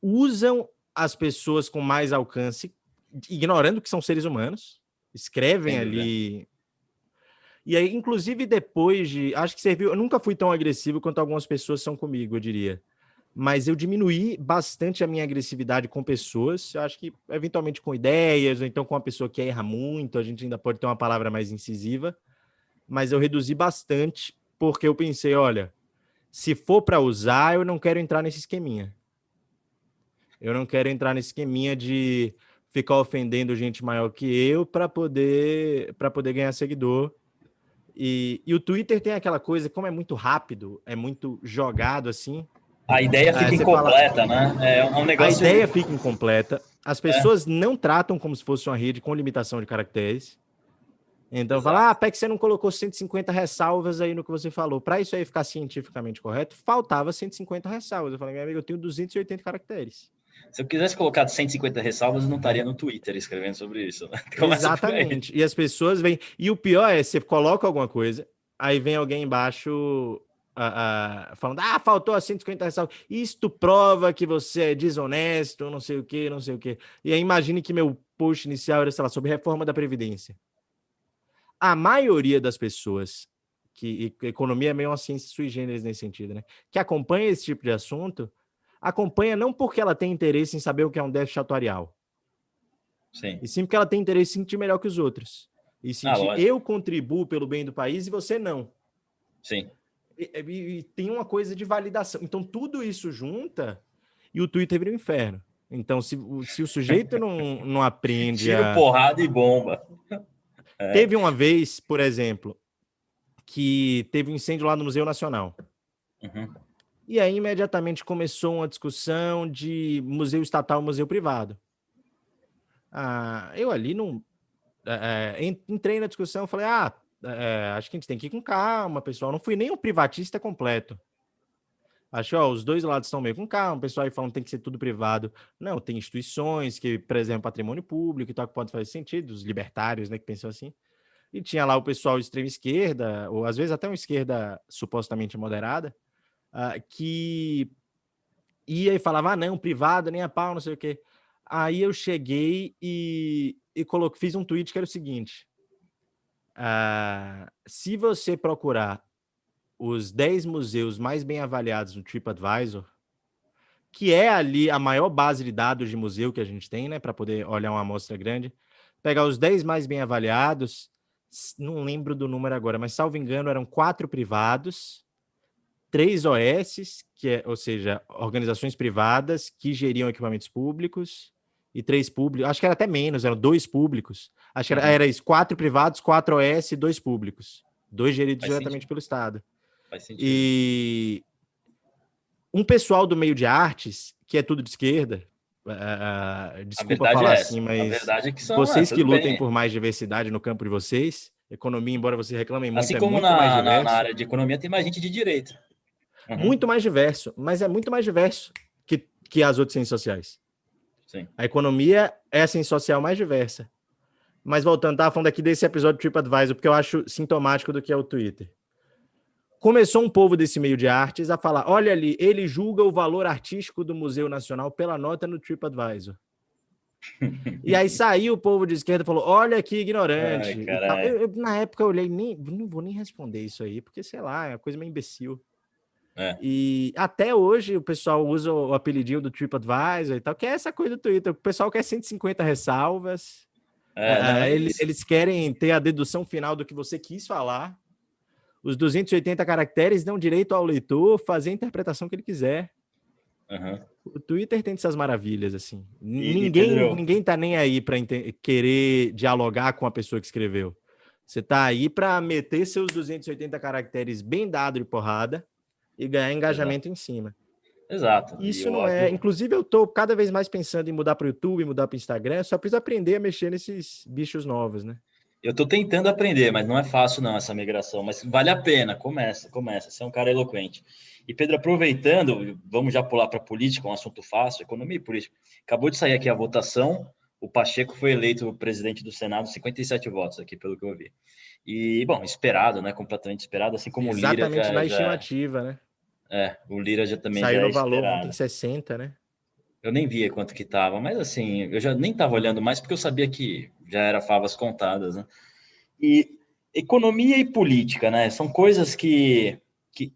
usam as pessoas com mais alcance, ignorando que são seres humanos, escrevem ali. E aí, inclusive, depois de. Acho que serviu. Eu nunca fui tão agressivo quanto algumas pessoas são comigo, eu diria. Mas eu diminuí bastante a minha agressividade com pessoas. Eu acho que, eventualmente, com ideias, ou então com uma pessoa que erra muito, a gente ainda pode ter uma palavra mais incisiva mas eu reduzi bastante porque eu pensei, olha, se for para usar, eu não quero entrar nesse esqueminha. Eu não quero entrar nesse esqueminha de ficar ofendendo gente maior que eu para poder para poder ganhar seguidor. E, e o Twitter tem aquela coisa, como é muito rápido, é muito jogado assim. A ideia fica incompleta, fala, né? É um negócio. A ideia fica incompleta. As é. pessoas é. não tratam como se fosse uma rede com limitação de caracteres. Então, fala, ah, Peck, você não colocou 150 ressalvas aí no que você falou. Para isso aí ficar cientificamente correto, faltava 150 ressalvas. Eu falei, meu amigo, eu tenho 280 caracteres. Se eu quisesse colocar 150 ressalvas, eu não estaria no Twitter escrevendo sobre isso. Né? Exatamente. E as pessoas vêm. E o pior é, você coloca alguma coisa, aí vem alguém embaixo uh, uh, falando, ah, faltou as 150 ressalvas. Isto prova que você é desonesto, não sei o que, não sei o que. E aí imagine que meu post inicial era, sei lá, sobre reforma da Previdência a maioria das pessoas que economia é meio uma ciência sui generis nesse sentido, né? Que acompanha esse tipo de assunto, acompanha não porque ela tem interesse em saber o que é um déficit atuarial. Sim. E sim porque ela tem interesse em sentir melhor que os outros. E sentir ah, eu contribuo pelo bem do país e você não. Sim. E, e, e, tem uma coisa de validação. Então, tudo isso junta e o Twitter vira um inferno. Então, se, se o sujeito não, não aprende. Tiro, a... porrada e bomba. É. Teve uma vez, por exemplo, que teve um incêndio lá no Museu Nacional. Uhum. E aí, imediatamente, começou uma discussão de museu estatal museu privado. Ah, eu ali não. É, é entrei na discussão, falei, ah, é, acho que a gente tem que ir com calma, pessoal. Não fui nem um privatista completo. Acho, ó, os dois lados estão meio com calma, o pessoal aí falando que tem que ser tudo privado. Não, tem instituições que, exemplo, patrimônio público e tal, que pode fazer sentido, os libertários, né, que pensam assim. E tinha lá o pessoal de extrema esquerda, ou às vezes até uma esquerda supostamente moderada, uh, que ia e falava, ah, não, privado, nem a pau, não sei o quê. Aí eu cheguei e, e coloquei, fiz um tweet que era o seguinte: uh, se você procurar os 10 museus mais bem avaliados no TripAdvisor, que é ali a maior base de dados de museu que a gente tem, né, para poder olhar uma amostra grande. Pegar os 10 mais bem avaliados, não lembro do número agora, mas salvo engano, eram quatro privados, três OS, que é, ou seja, organizações privadas que geriam equipamentos públicos, e três públicos, acho que era até menos, eram dois públicos. Acho que era, uhum. era isso, quatro privados, quatro OS e dois públicos. Dois geridos Faz diretamente sentido. pelo Estado. Faz sentido. E um pessoal do meio de artes, que é tudo de esquerda, uh, desculpa falar é assim, mas é que são, vocês que lutem bem. por mais diversidade no campo de vocês, economia, embora vocês reclamem muito, assim é como muito na, na, na, área de economia tem mais gente de direita. Uhum. Muito mais diverso, mas é muito mais diverso que, que as outras ciências sociais. Sim. A economia é a ciência social mais diversa. Mas voltando, tava falando aqui desse episódio do TripAdvisor, porque eu acho sintomático do que é o Twitter começou um povo desse meio de artes a falar: olha ali, ele julga o valor artístico do Museu Nacional pela nota no TripAdvisor. e aí saiu o povo de esquerda e falou: olha que ignorante. Ai, eu, eu, na época eu olhei, nem, não vou nem responder isso aí, porque sei lá, é uma coisa meio imbecil. É. E até hoje o pessoal usa o apelidinho do TripAdvisor e tal, que é essa coisa do Twitter. O pessoal quer 150 ressalvas. É, é, eles, eles querem ter a dedução final do que você quis falar os 280 caracteres dão direito ao leitor fazer a interpretação que ele quiser. Uhum. O Twitter tem essas maravilhas, assim. E, ninguém, ninguém tá nem aí para querer dialogar com a pessoa que escreveu. Você tá aí para meter seus 280 caracteres bem dado de porrada e ganhar engajamento Exato. em cima. Exato. Isso não é. Inclusive, eu tô cada vez mais pensando em mudar para o YouTube, mudar para o Instagram. Só preciso aprender a mexer nesses bichos novos, né? Eu estou tentando aprender, mas não é fácil não essa migração, mas vale a pena, começa, começa, você é um cara eloquente. E Pedro, aproveitando, vamos já pular para política, um assunto fácil, economia e política. Acabou de sair aqui a votação o Pacheco foi eleito presidente do Senado, 57 votos aqui, pelo que eu vi. E, bom, esperado, né? Completamente esperado, assim como Exatamente o Lira. Exatamente na estimativa, né? É, o Lira já também Saiu já no valor ontem 60, né? Eu nem via quanto que tava, mas assim, eu já nem tava olhando mais porque eu sabia que já era favas contadas, né? E economia e política, né? São coisas que, que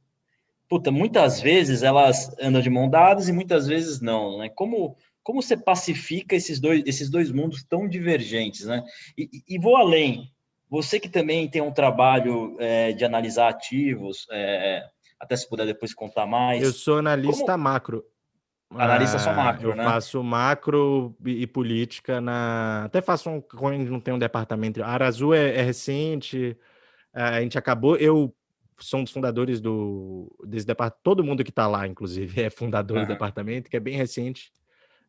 puta, muitas vezes elas andam de mão dadas e muitas vezes não, né? Como como você pacifica esses dois, esses dois mundos tão divergentes, né? E, e vou além. Você que também tem um trabalho é, de analisar ativos, é, até se puder depois contar mais. Eu sou analista como... macro. Analista só macro, eu né? Eu faço macro e, política na. Até faço um. Quando não tem um departamento. A Arazu é, é recente. A gente acabou. Eu sou um dos fundadores do desse departamento. Todo mundo que está lá, inclusive, é fundador uhum. do departamento, que é bem recente.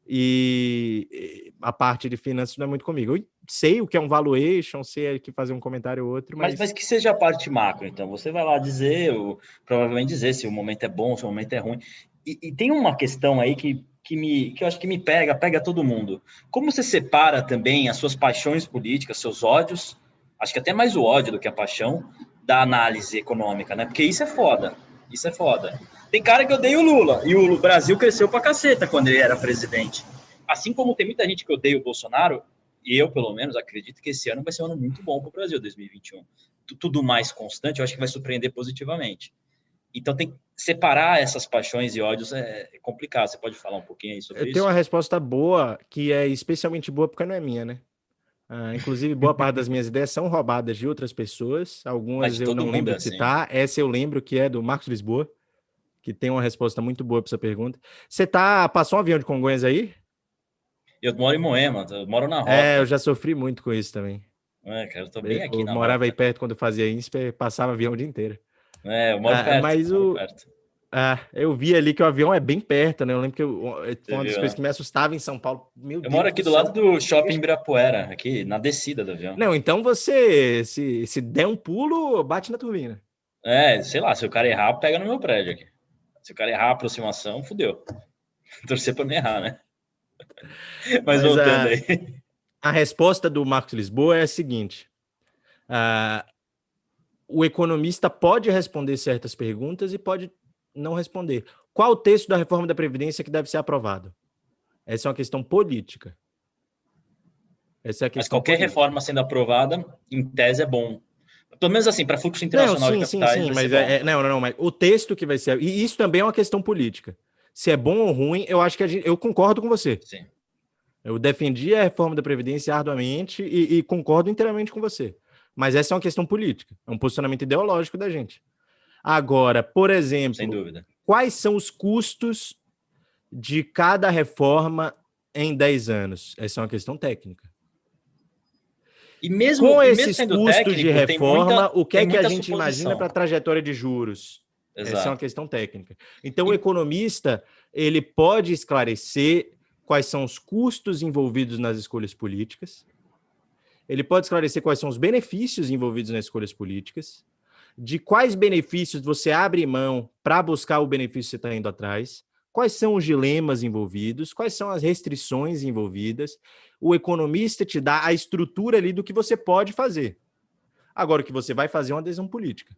E a parte de finanças não é muito comigo. Eu sei o que é um valuation, sei que fazer um comentário ou outro, mas... mas... mas que seja a parte macro, então. Você vai lá dizer, ou, provavelmente dizer se o momento é bom, se o momento é ruim. E, e, tem uma questão aí que, que, me, que eu acho que me pega, pega todo mundo. Como você separa também as suas paixões políticas, seus ódios, acho que até mais o ódio do que a paixão, da análise econômica, né? Porque isso é foda. Isso é foda. Tem cara que odeia o Lula, e o Brasil cresceu pra caceta quando ele era presidente. Assim como tem muita gente que odeia o Bolsonaro, e eu, pelo menos, acredito que esse ano vai ser um ano muito bom para o Brasil, 2021. Tudo mais constante, eu acho que vai surpreender positivamente. Então, tem que separar essas paixões e ódios é complicado. Você pode falar um pouquinho aí sobre eu isso? Eu tenho uma resposta boa, que é especialmente boa porque não é minha, né? Ah, inclusive, boa parte das minhas ideias são roubadas de outras pessoas. Algumas eu não lembro é de citar. Assim. Essa eu lembro que é do Marcos Lisboa, que tem uma resposta muito boa para essa pergunta. Você tá, passou um avião de Congonhas aí? Eu moro em Moema, eu moro na rota. É, eu já sofri muito com isso também. É, cara, eu tô bem aqui eu na morava rota. aí perto quando eu fazia INSPER, passava avião o dia inteiro. É, eu moro ah, perto. Mas o... Perto. Ah, eu vi ali que o avião é bem perto, né? Eu lembro que eu, foi uma das coisas né? que me assustava em São Paulo. Meu eu Deus moro aqui do, do lado do shopping Ibirapuera, aqui na descida do avião. Não, então você, se, se der um pulo, bate na turbina. É, sei lá, se o cara errar, pega no meu prédio aqui. Se o cara errar a aproximação, fudeu. Torcer para não errar, né? Mas, Mas voltando a, aí. A resposta do Marcos Lisboa é a seguinte: uh, o economista pode responder certas perguntas e pode não responder. Qual o texto da reforma da Previdência que deve ser aprovado? Essa é uma questão política. Essa é a questão Mas qualquer política. reforma sendo aprovada, em tese, é bom. Pelo menos assim, para fluxo internacional não, sim, de capitais. Sim, sim, mas é, é, não, não, não, mas o texto que vai ser. E isso também é uma questão política. Se é bom ou ruim, eu acho que gente, eu concordo com você. Sim. Eu defendi a reforma da Previdência arduamente e, e, concordo inteiramente com você. Mas essa é uma questão política, é um posicionamento ideológico da gente. Agora, por exemplo, Sem dúvida. quais são os custos de cada reforma em 10 anos? Essa é uma questão técnica. E mesmo com e esses mesmo custos técnico, de reforma, muita, o que é que a suposição. gente imagina para a trajetória de juros? Exato. Essa é uma questão técnica. Então, o economista ele pode esclarecer quais são os custos envolvidos nas escolhas políticas. Ele pode esclarecer quais são os benefícios envolvidos nas escolhas políticas, de quais benefícios você abre mão para buscar o benefício que você está indo atrás, quais são os dilemas envolvidos, quais são as restrições envolvidas. O economista te dá a estrutura ali do que você pode fazer. Agora, o que você vai fazer é uma adesão política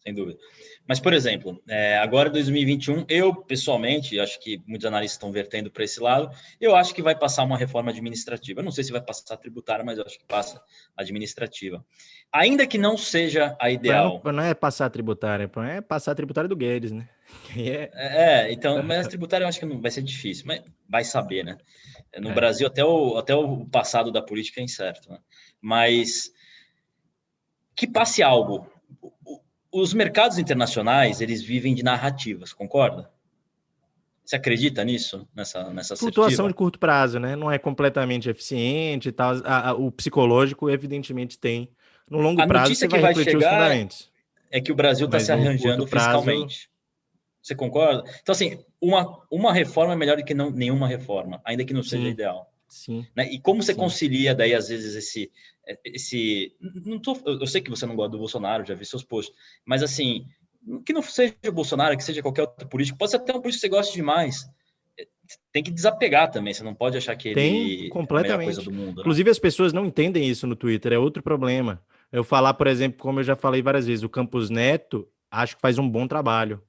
sem dúvida. Mas, por exemplo, é, agora 2021, eu pessoalmente, acho que muitos analistas estão vertendo para esse lado, eu acho que vai passar uma reforma administrativa. Eu não sei se vai passar tributária, mas eu acho que passa administrativa. Ainda que não seja a ideal. Não, não é passar tributária, é passar a tributária do Guedes, né? É... é, então, mas tributária eu acho que não vai ser difícil, mas vai saber, né? No é. Brasil, até o, até o passado da política é incerto, né? Mas que passe algo os mercados internacionais, eles vivem de narrativas, concorda? Você acredita nisso, nessa, nessa Flutuação de curto prazo, né? Não é completamente eficiente e tal. A, a, o psicológico, evidentemente, tem. No longo a prazo, você vai, vai refletir os fundamentos. É que o Brasil está se arranjando fiscalmente. Prazo... Você concorda? Então, assim, uma, uma reforma é melhor do que não, nenhuma reforma, ainda que não seja Sim. ideal. Sim. Né? E como você Sim. concilia daí às vezes esse esse não tô, eu sei que você não gosta do Bolsonaro, já vi seus posts, mas assim, que não seja o Bolsonaro, que seja qualquer outro político, pode ser até um político que você goste demais. tem que desapegar também. Você não pode achar que tem, ele completamente. é a melhor coisa do mundo. Né? Inclusive, as pessoas não entendem isso no Twitter, é outro problema. Eu falar, por exemplo, como eu já falei várias vezes, o Campos Neto acho que faz um bom trabalho.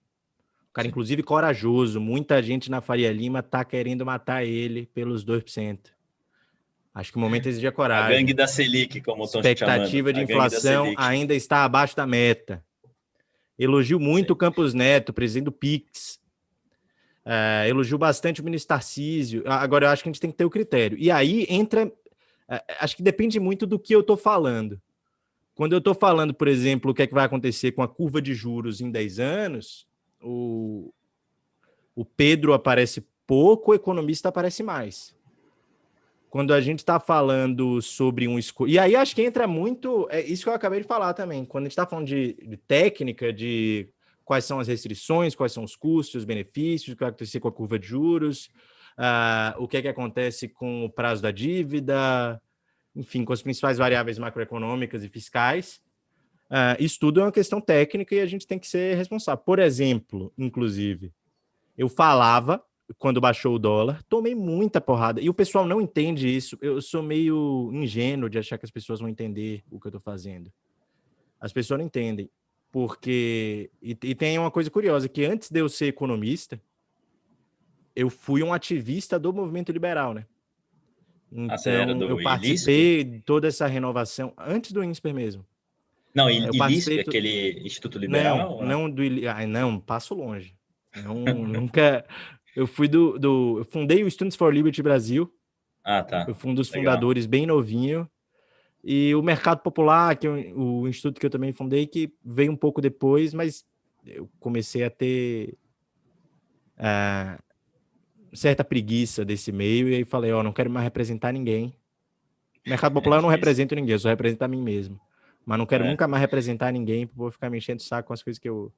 O cara, inclusive, corajoso. Muita gente na Faria Lima tá querendo matar ele pelos 2%. Acho que o momento exige a coragem. A gangue da Selic, como estão Expectativa de inflação ainda está abaixo da meta. Elogio muito o Campos Neto, presidente do Pix. É, elogio bastante o ministro Tarcísio. Agora, eu acho que a gente tem que ter o critério. E aí entra. É, acho que depende muito do que eu estou falando. Quando eu estou falando, por exemplo, o que é que vai acontecer com a curva de juros em 10 anos, o, o Pedro aparece pouco, o economista aparece mais quando a gente está falando sobre um E aí acho que entra muito. É isso que eu acabei de falar também. Quando a gente está falando de, de, técnica, de quais são as restrições, quais são os custos, os benefícios, o que vai acontecer com a curva de juros, uh, o que é que acontece com o prazo da dívida, enfim, com as principais variáveis macroeconômicas e fiscais. Uh, isso tudo é uma questão técnica e a gente tem que ser responsável. Por exemplo, inclusive, eu falava quando baixou o dólar, tomei muita porrada. E o pessoal não entende isso. Eu sou meio ingênuo de achar que as pessoas vão entender o que eu estou fazendo. As pessoas não entendem. Porque. E, e, tem uma coisa curiosa: que antes de eu ser economista, eu fui um ativista do movimento liberal, né? Ah, então, eu participei de toda essa renovação antes do INSPER mesmo. Não, eu ILISP, aquele Instituto Liberal? Não, não, do, ai, não, passo longe. Não, nunca, eu fui do, do. Eu fundei o Students for Liberty Brasil. Ah, tá. Eu fui um dos Legal. fundadores bem novinho. E o Mercado Popular, que é o instituto que eu também fundei, que veio um pouco depois, mas eu comecei a ter uh, certa preguiça desse meio, e aí falei, ó, oh, não quero mais representar ninguém. Mercado Popular é eu não represento ninguém, eu só represento a mim mesmo. Mas não quero é. nunca mais representar ninguém, vou ficar me enchendo o saco com as coisas que eu,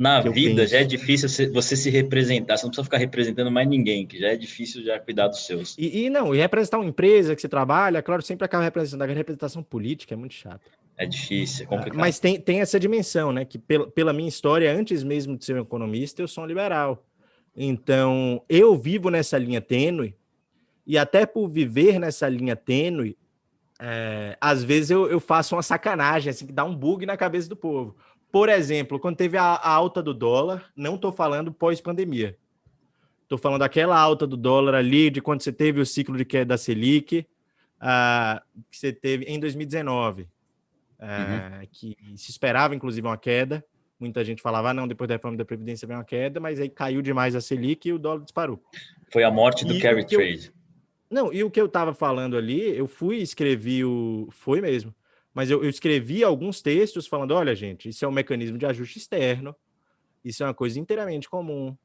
na vida já é difícil você se representar, você não precisa ficar representando mais ninguém, que já é difícil já cuidar dos seus. E, e não, e representar uma empresa que você trabalha, claro, sempre acaba representando. A representação política é muito chato. É difícil, é complicado. Mas tem, tem essa dimensão, né? Que pela, pela minha história, antes mesmo de ser um economista, eu sou um liberal. Então, eu vivo nessa linha tênue, e até por viver nessa linha tênue, é, às vezes eu, eu faço uma sacanagem, assim, que dá um bug na cabeça do povo. Por exemplo, quando teve a, a alta do dólar, não estou falando pós-pandemia. Estou falando daquela alta do dólar ali, de quando você teve o ciclo de queda da Selic, uh, que você teve em 2019, uh, uhum. que se esperava, inclusive, uma queda. Muita gente falava, ah, não, depois da reforma da Previdência vem uma queda, mas aí caiu demais a Selic e o dólar disparou. Foi a morte do e carry trade. Eu... Não, e o que eu estava falando ali, eu fui escrevi o. Foi mesmo mas eu, eu escrevi alguns textos falando: olha, gente, isso é um mecanismo de ajuste externo, isso é uma coisa inteiramente comum.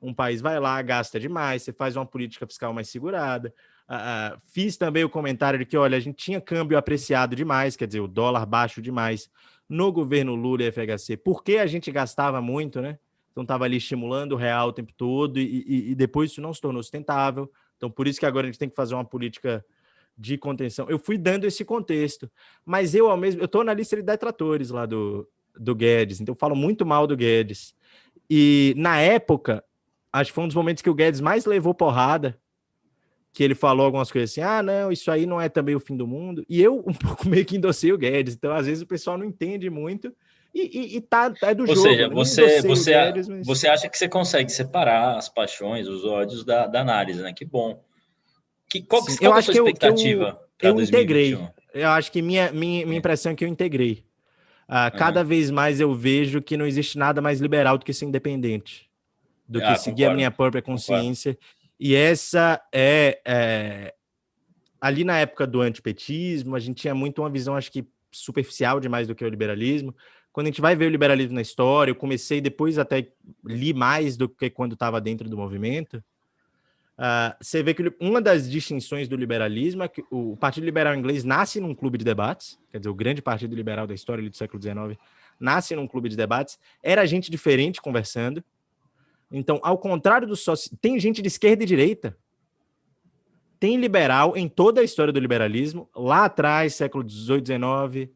Um país vai lá, gasta demais, você faz uma política fiscal mais segurada. Uh, fiz também o comentário de que, olha, a gente tinha câmbio apreciado demais, quer dizer, o dólar baixo demais no governo Lula e FHC, porque a gente gastava muito, né? Então estava ali estimulando o real o tempo todo e, e, e, depois isso não se tornou sustentável. Então por isso que agora a gente tem que fazer uma política de contenção. Eu fui dando esse contexto, mas eu ao mesmo, eu estou na lista de detratores lá do, do Guedes, então eu falo muito mal do Guedes. E na época, acho que foi um dos momentos que o Guedes mais levou porrada, que ele falou algumas coisas assim: ah, não, isso aí não é também o fim do mundo. E eu um pouco meio que endossei o Guedes, então às vezes o pessoal não entende muito. E, e, e tá, é do Ou jogo. Ou seja, você, você, Guedes, mas... você acha que você consegue separar as paixões, os ódios da, da análise, né? Que bom. Que, qual, qual eu é acho que eu, expectativa eu, eu integrei. Eu acho que minha, minha, minha impressão é que eu integrei. Uh, cada vez mais eu vejo que não existe nada mais liberal do que ser independente, do ah, que seguir concordo. a minha própria consciência. Concordo. E essa é, é, Ali na época do antipetismo, a gente tinha muito uma visão, acho que superficial demais do que é o liberalismo. Quando a gente vai ver o liberalismo na história, eu comecei depois até li mais do que quando estava dentro do movimento. Uh, você vê que uma das distinções do liberalismo é que o Partido Liberal Inglês nasce num clube de debates, quer dizer, o grande partido liberal da história do século XIX nasce num clube de debates, era gente diferente conversando. Então, ao contrário do sócio, tem gente de esquerda e direita. Tem liberal em toda a história do liberalismo, lá atrás, século XVIII, XIX,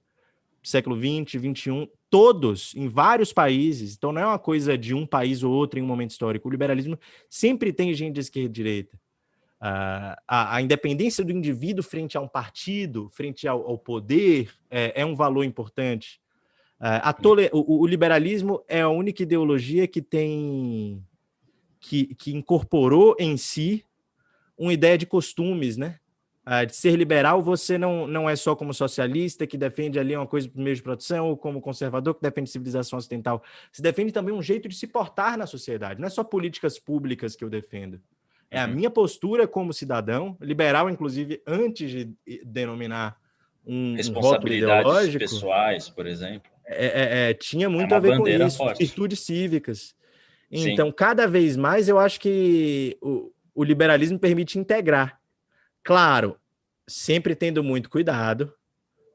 século XX, XXI, todos, em vários países, então não é uma coisa de um país ou outro em um momento histórico. O liberalismo sempre tem gente de esquerda e direita. Uh, a, a, independência do indivíduo frente a um partido, frente ao, ao poder, é, é, um valor importante. Uh, tole, o, o, liberalismo é a única ideologia que tem que, que incorporou em si uma ideia de costumes, né? Uh, de ser liberal, você não, não é só como socialista que defende ali uma coisa para meio de produção, ou como conservador que defende civilização ocidental. Se defende também um jeito de se portar na sociedade. Não é só políticas públicas que eu defendo. É a uhum. minha postura como cidadão, liberal, inclusive, antes de denominar um, responsabilidades um pessoais, por exemplo. É, é, é, tinha é muito a ver com isso, forte. virtudes cívicas. Então, Sim. cada vez mais, eu acho que o, o liberalismo permite integrar. Claro, sempre tendo muito cuidado,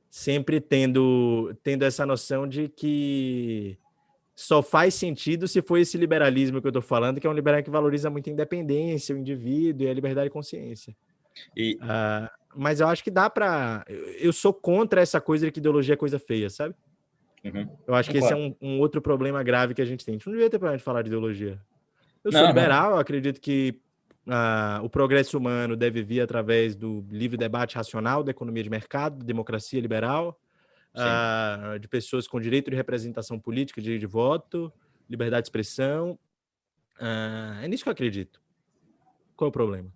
sempre tendo, tendo essa noção de que só faz sentido se for esse liberalismo que eu estou falando, que é um liberalismo que valoriza muito a independência, o indivíduo e a liberdade de consciência. E... Uh, mas eu acho que dá para. Eu sou contra essa coisa de que ideologia é coisa feia, sabe? Uhum. Eu acho que esse é um, um, outro problema grave que a gente tem. A gente não devia ter problema de falar de ideologia. Eu sou não, liberal, não. acredito que uh, o progresso humano deve vir através do livre debate racional da economia de mercado, democracia liberal uh, de pessoas com direito de representação política, direito de voto, liberdade de expressão. Uh, é nisso que eu acredito. Qual é o problema?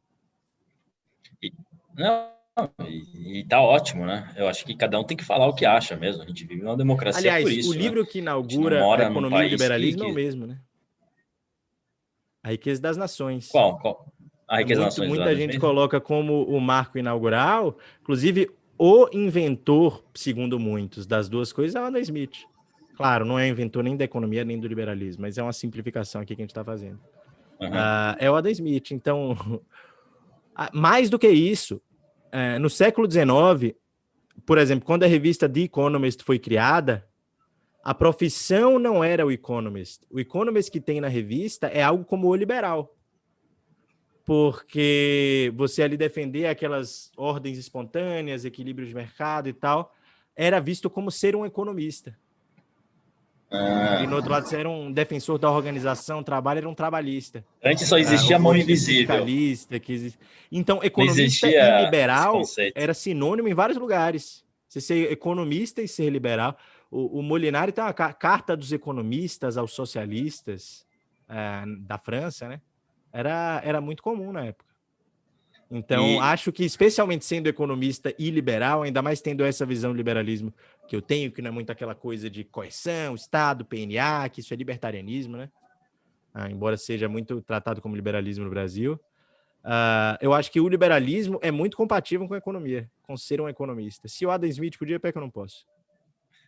Não, e, e tá ótimo, né? Eu acho que cada um tem que falar o que acha mesmo. A gente vive numa democracia Aliás, por isso. o livro né? que inaugura a, a economia e o liberalismo que... é o mesmo, né? A riqueza das nações. Qual? Qual? A riqueza Muito. Muita gente mesmo? coloca como o marco inaugural. Inclusive, o inventor, segundo muitos, das duas coisas é o Adam Smith. Claro, não é inventor nem da economia nem do liberalismo, mas é uma simplificação aqui que a gente está fazendo. Uhum. Uh, é o Adam Smith. Então, mais do que isso, uh, no século XIX, por exemplo, quando a revista The Economist foi criada, a profissão não era o Economist. O Economist que tem na revista é algo como o liberal porque você ali defender aquelas ordens espontâneas, equilíbrio de mercado e tal, era visto como ser um economista. Ah. E no outro lado, você era um defensor da organização, trabalho era um trabalhista. Antes só existia ah, a mão invisível. Que Então, economista e liberal era sinônimo em vários lugares. Você ser economista e ser liberal. O, o Molinari tem uma carta dos economistas aos socialistas é, da França, né? Era, era muito comum na época. Então, e... acho que, especialmente sendo economista e liberal, ainda mais tendo essa visão de liberalismo que eu tenho, que não é muito aquela coisa de coerção, Estado, PNA, que isso é libertarianismo, né? Ah, embora seja muito tratado como liberalismo no Brasil. Uh, eu acho que o liberalismo é muito compatível com a economia, com ser um economista. Se o Adam Smith podia, é que eu não posso.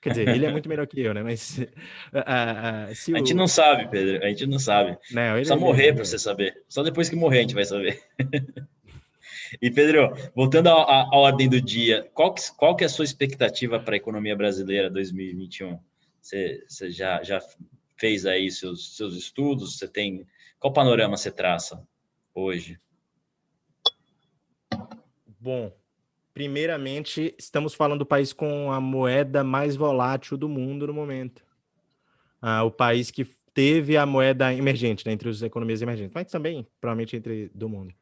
Quer dizer, ele é muito melhor que eu, né? Mas. Uh, uh, se a gente não sabe, Pedro. A gente não sabe. Não, ele, Só morrer é para você saber. Só depois que morrer a gente vai saber. e, Pedro, voltando à ordem do dia, qual que, qual que é a sua expectativa para a economia brasileira 2021? Você, você já, já fez aí seus, seus estudos? Você tem. Qual panorama você traça hoje? Bom, Primeiramente, estamos falando do país com a moeda mais volátil do mundo no momento. Ah, o país que teve a moeda emergente, né, entre as economias emergentes, mas também, provavelmente, entre do mundo.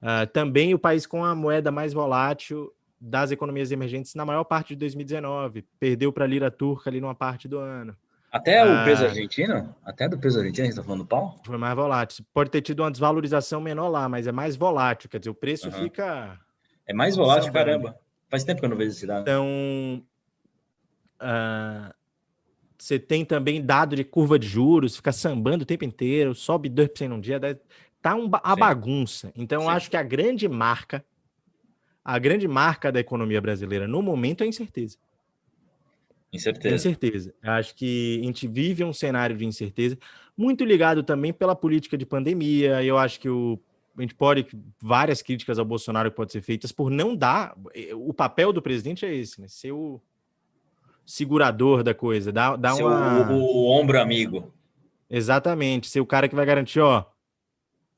Ah, também o país com a moeda mais volátil das economias emergentes na maior parte de 2019. Perdeu para a lira turca ali numa parte do ano. Até ah, o peso argentino? Até do peso argentino a gente está falando do pau? Foi mais volátil. Pode ter tido uma desvalorização menor lá, mas é mais volátil. Quer dizer, o preço uhum. fica é mais volátil, caramba. Faz tempo que eu não vejo esse dado. Então, uh, você tem também dado de curva de juros, fica sambando o tempo inteiro, sobe 2% num dia, tá um, a Sim. bagunça. Então, Sim. eu acho que a grande marca, a grande marca da economia brasileira no momento é a incerteza. Incerteza. Incerteza. Eu acho que a gente vive um cenário de incerteza, muito ligado também pela política de pandemia. Eu acho que o a gente pode várias críticas ao Bolsonaro que podem ser feitas por não dar o papel do presidente é esse, né? Ser o segurador da coisa, dar, dar ser uma o, o, ombro amigo. Exatamente, ser o cara que vai garantir, ó,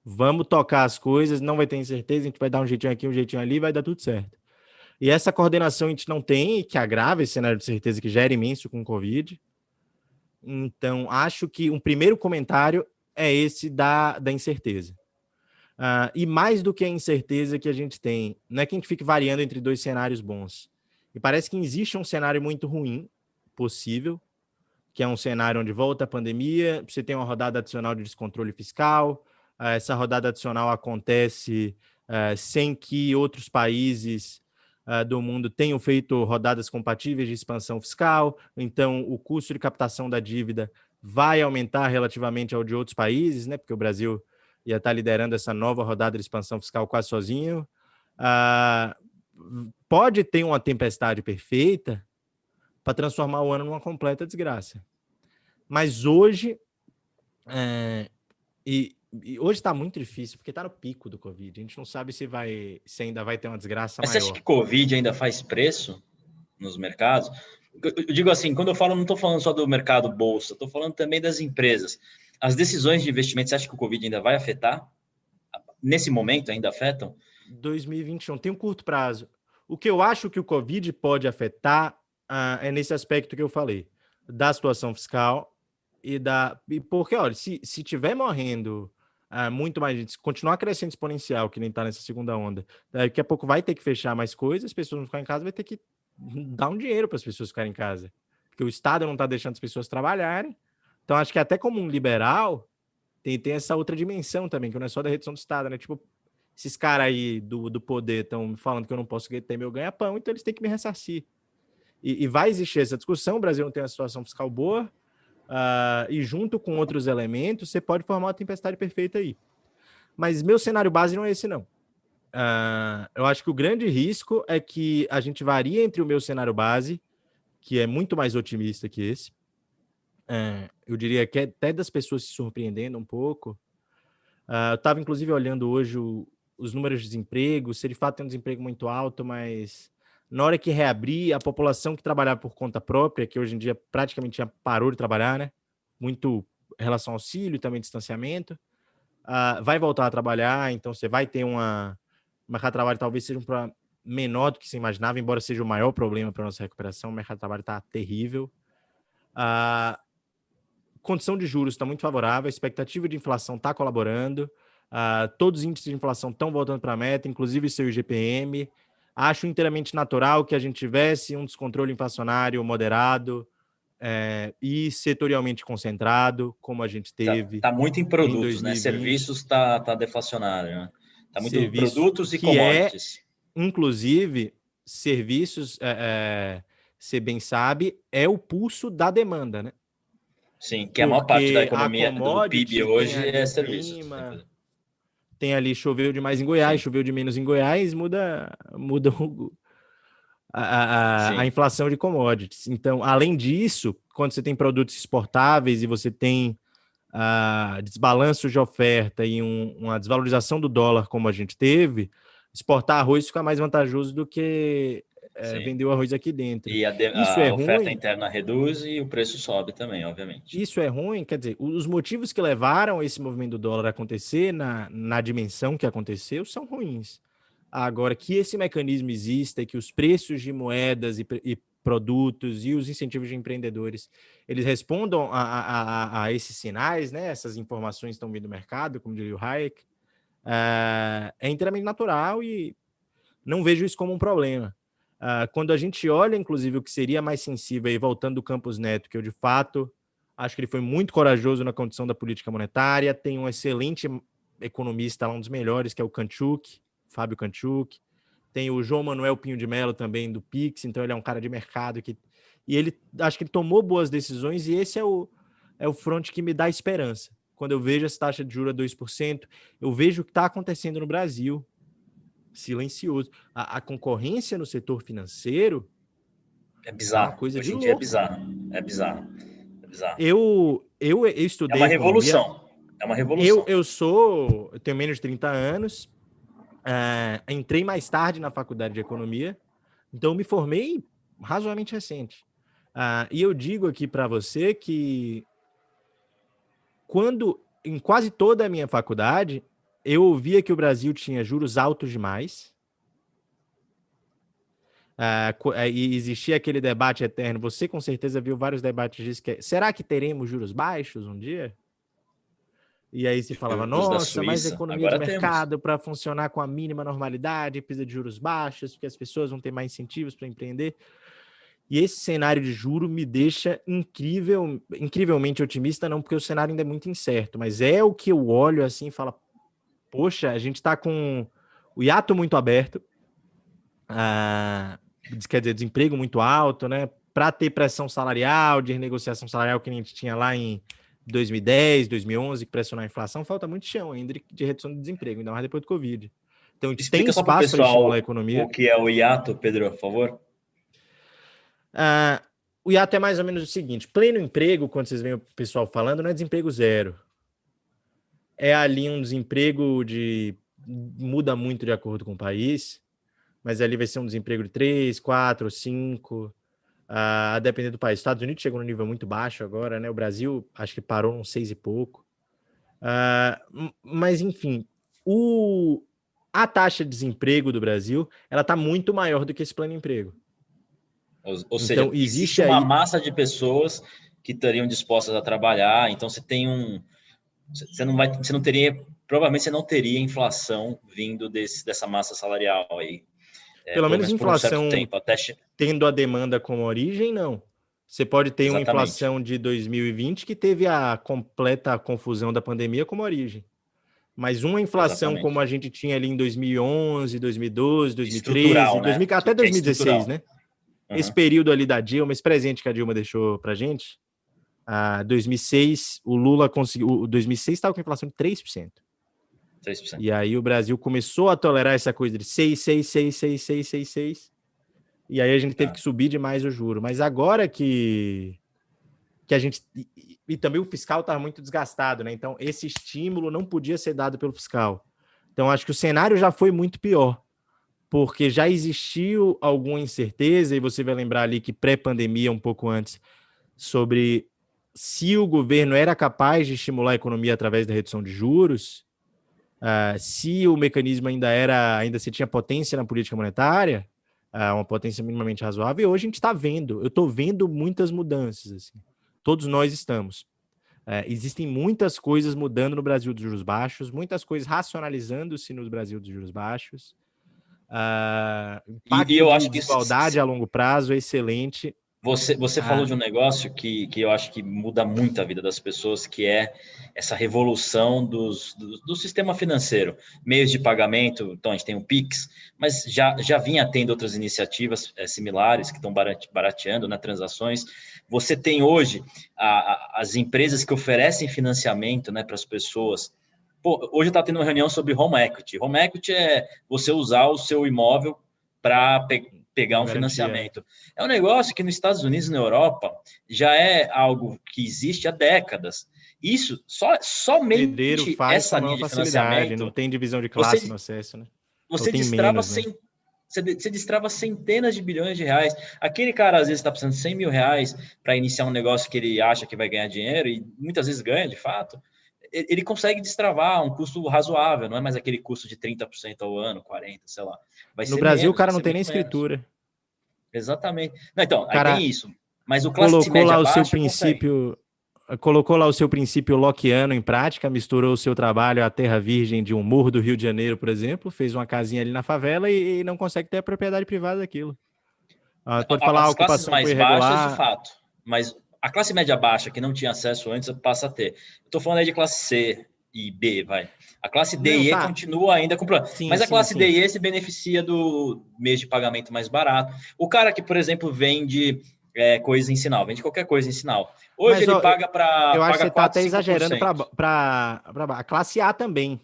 vamos tocar as coisas, não vai ter incerteza, a gente vai dar um jeitinho aqui, um jeitinho ali, vai dar tudo certo. E essa coordenação a gente não tem, que agrava esse cenário de certeza que já era imenso com o Covid. Então, acho que um primeiro comentário é esse da, da incerteza. Uh, e mais do que a incerteza que a gente tem, não é que a gente fique variando entre dois cenários bons. E parece que existe um cenário muito ruim possível, que é um cenário onde volta a pandemia, você tem uma rodada adicional de descontrole fiscal, uh, essa rodada adicional acontece uh, sem que outros países do mundo tenham feito rodadas compatíveis de expansão fiscal, então o custo de captação da dívida vai aumentar relativamente ao de outros países, né? Porque o Brasil ia estar liderando essa nova rodada de expansão fiscal quase sozinho. Uh, pode ter uma tempestade perfeita para transformar o ano numa completa desgraça. Mas hoje, é, e, e, hoje está muito difícil, porque está no pico do Covid. A gente não sabe se, vai, se ainda vai ter uma desgraça Mas maior. Você acha que Covid ainda faz preço nos mercados? Eu digo assim, quando eu falo, não estou falando só do mercado bolsa, estou falando também das empresas. As decisões de investimento, você acha que o Covid ainda vai afetar? Nesse momento ainda afetam? 2021 tem um curto prazo. O que eu acho que o Covid pode afetar uh, é nesse aspecto que eu falei, da situação fiscal e da. E porque, olha, se, se tiver morrendo uh, muito mais gente, continuar crescendo exponencial, que nem está nessa segunda onda, daqui a pouco vai ter que fechar mais coisas, as pessoas vão ficar em casa, vai ter que dar um dinheiro para as pessoas ficarem em casa. Porque o Estado não está deixando as pessoas trabalharem. Então, acho que até como um liberal, tem, tem essa outra dimensão também, que não é só da redução do Estado, né? Tipo, esses caras aí do, do poder estão falando que eu não posso ter meu ganha-pão, então eles têm que me ressarcir. E, e, vai existir essa discussão, o Brasil não tem uma situação fiscal boa, uh, e junto com outros elementos, você pode formar uma tempestade perfeita aí. Mas meu cenário base não é esse, não. Uh, eu acho que o grande risco é que a gente varia entre o meu cenário base, que é muito mais otimista que esse. Uh, eu diria que é até das pessoas se surpreendendo um pouco. Uh, eu estava, inclusive, olhando hoje o, os números de desemprego, se de fato tem um desemprego muito alto, mas na hora que reabrir, a população que trabalhava por conta própria, que hoje em dia praticamente já parou de trabalhar, né? Muito relação ao auxílio também distanciamento, vai voltar a trabalhar, então você vai ter uma, mercado de trabalho talvez seja um problema menor do que se imaginava, embora seja o maior problema para nossa recuperação. O mercado de trabalho está terrível. A condição de juros está muito favorável, a expectativa de inflação está colaborando. Uh, todos os índices de inflação estão voltando para a meta, inclusive seu IGPM. Acho inteiramente natural que a gente tivesse um descontrole inflacionário moderado é, e setorialmente concentrado, como a gente tá, teve. Está tá muito em produtos, em né? Serviços está tá deflacionário. Né? Está muito Serviço, produtos e é, commodities. É, inclusive, serviços, é, é, você bem sabe, é o pulso da demanda, né? Sim, que Porque a maior parte da economia do PIB hoje é serviços. tem ali choveu demais em Goiás, choveu de menos em Goiás, muda, muda o, a, a, a, inflação de commodities. Então, além disso, quando você tem produtos exportáveis e você tem uh, desbalanço de oferta e um, uma desvalorização do dólar como a gente teve, exportar arroz fica mais vantajoso do que é, vender o arroz aqui dentro. E a, de, Isso a é oferta ruim. interna reduz e o preço sobe também, obviamente. Isso é ruim, quer dizer, os motivos que levaram esse movimento do dólar a acontecer na, na dimensão que aconteceu são ruins. Agora, que esse mecanismo exista e que os preços de moedas e, e produtos e os incentivos de empreendedores, eles respondam a, a, a esses sinais, né? Essas informações estão vindo do mercado, como diria o Hayek, é, é inteiramente natural e não vejo isso como um problema. Uh, quando a gente olha, inclusive, o que seria mais sensível, aí, voltando do Campos Neto, que eu de fato acho que ele foi muito corajoso na condição da política monetária, tem um excelente economista lá, um dos melhores, que é o Kanchuk, Fábio Kanchuk, tem o João Manuel Pinho de Mello também do Pix, então ele é um cara de mercado que e ele acho que ele tomou boas decisões e esse é o é o front que me dá esperança. Quando eu vejo essa taxa de juros a 2%, eu vejo o que está acontecendo no Brasil. Silencioso. A, a, concorrência no setor financeiro é bizarro. É coisa Hoje de em dia é bizarro. É bizarro. É bizarro. Eu, eu, eu estudei. É uma revolução. Economia. É uma revolução. Eu, eu sou. Eu tenho menos de 30 anos. Uh, entrei mais tarde na faculdade de economia, então me formei razoavelmente recente. Uh, e eu digo aqui para você que quando em quase toda a minha faculdade eu ouvia que o Brasil tinha juros altos demais, uh, e existia aquele debate eterno. Você com certeza viu vários debates disso que é, será que teremos juros baixos um dia? E aí se falava, nossa, mas a economia Agora de mercado para funcionar com a mínima normalidade precisa de juros baixos, porque as pessoas vão ter mais incentivos para empreender. E esse cenário de juro me deixa incrível, incrivelmente otimista, não porque o cenário ainda é muito incerto, mas é o que eu olho assim e falo, poxa, a gente está com o hiato muito aberto, ah, quer dizer, desemprego muito alto, né? Para ter pressão salarial, de renegociação salarial que a gente tinha lá em 2010, 2011, que pressionar a inflação, falta muito chão ainda de redução do desemprego, ainda mais depois do Covid. Então, a gente Explica tem espaço para estimular a economia. O que é o hiato, Pedro, por favor? Ah, o hiato é mais ou menos o seguinte: pleno emprego, quando vocês veem o pessoal falando, não é desemprego zero. É ali um desemprego de. muda muito de acordo com o país, mas ali vai ser um desemprego de 3, 4, 5, a depender do país. Estados Unidos chegou no nível muito baixo agora, né? O Brasil acho que parou uns 6 e pouco. Uh, mas, enfim, o, a taxa de desemprego do Brasil ela está muito maior do que esse plano de emprego. Ou, ou seja, então, existe, uma aí... massa de pessoas que estariam dispostas a trabalhar. Então você tem um, você não vai, você não teria, provavelmente você não teria inflação vindo desse, dessa massa salarial aí. É, pelo, menos inflação um tempo, até... tendo a demanda como origem, não. Você pode ter Exatamente. uma inflação de 2020 que teve a completa confusão da pandemia como origem. Mas uma inflação Exatamente. como a gente tinha ali em 2011, 2012, 2013, né? 2000, até 2016, é né? Uhum. Esse período ali da Dilma, esse presente que a Dilma deixou para gente, a 2006, o Lula conseguiu. O 2006 estava com inflação de 3%. 3%. E aí o Brasil começou a tolerar essa coisa de 6, 6, 6, 6, 6, 6, 6. E aí a gente teve ah. que subir demais o juro. Mas agora que que a gente e, e também o fiscal estava muito desgastado, né? Então esse estímulo não podia ser dado pelo fiscal. Então acho que o cenário já foi muito pior porque já existiu alguma incerteza, e você vai lembrar ali que pré-pandemia, um pouco antes, sobre se o governo era capaz de estimular a economia através da redução de juros, uh, se o mecanismo ainda era, ainda se tinha potência na política monetária, uh, uma potência minimamente razoável, e hoje a gente está vendo, eu estou vendo muitas mudanças, assim. todos nós estamos. Uh, existem muitas coisas mudando no Brasil dos juros baixos, muitas coisas racionalizando-se no Brasil dos juros baixos, Uh, impacto e eu acho que desigualdade a longo prazo é excelente. Você, você ah. falou de um negócio que, que eu acho que muda muito a vida das pessoas, que é essa revolução dos, do, do sistema financeiro. Meios de pagamento, então a gente tem o Pix, mas já, já vinha tendo outras iniciativas é, similares que estão barateando né, transações. Você tem hoje a, a, as empresas que oferecem financiamento né, para as pessoas Pô, hoje está tendo uma reunião sobre home equity. Home equity é você usar o seu imóvel para pegar um financiamento. É um negócio que nos Estados Unidos e na Europa já é algo que existe há décadas. Isso, só, somente faz essa linha de financiamento... Não tem divisão de classe você, no acesso, né? Você destrava, menos, né? você, você destrava centenas de bilhões de reais. Aquele cara, às vezes, está precisando de 100 mil reais para iniciar um negócio que ele acha que vai ganhar dinheiro, e muitas vezes ganha, de fato ele consegue destravar um custo razoável, não é mais aquele custo de 30% ao ano, 40%, sei lá. Vai no Brasil, menos, o cara não tem nem escritura. Menos. Exatamente. Não, então, o cara aí tem isso. Mas o classe colocou lá o seu princípio, consegue. colocou lá o seu princípio lockeano em prática, misturou o seu trabalho à terra virgem de um morro do Rio de Janeiro, por exemplo, fez uma casinha ali na favela e, e não consegue ter a propriedade privada daquilo. Ah, pode falar a ocupação mais foi irregular. Baixas, de fato, mas a classe média baixa, que não tinha acesso antes, passa a ter. Estou falando aí de classe C e B, vai. A classe D não, e E tá. continua ainda com problema. Sim, mas a classe sim. D e E se beneficia do mês de pagamento mais barato. O cara que, por exemplo, vende é, coisa em sinal, vende qualquer coisa em sinal. Hoje mas, ele ó, paga para. Eu acho que você está até exagerando para a classe A também.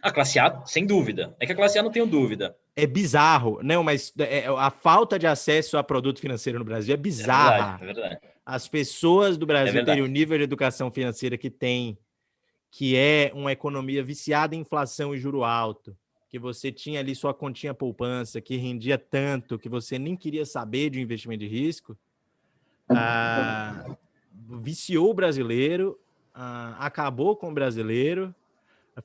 A classe A, sem dúvida. É que a classe A não tenho dúvida. É bizarro, não, mas é, é, a falta de acesso a produto financeiro no Brasil é bizarra. É verdade, é verdade as pessoas do Brasil é terem o nível de educação financeira que tem, que é uma economia viciada em inflação e juro alto, que você tinha ali sua continha poupança, que rendia tanto, que você nem queria saber de investimento de risco, ah, viciou o brasileiro, ah, acabou com o brasileiro,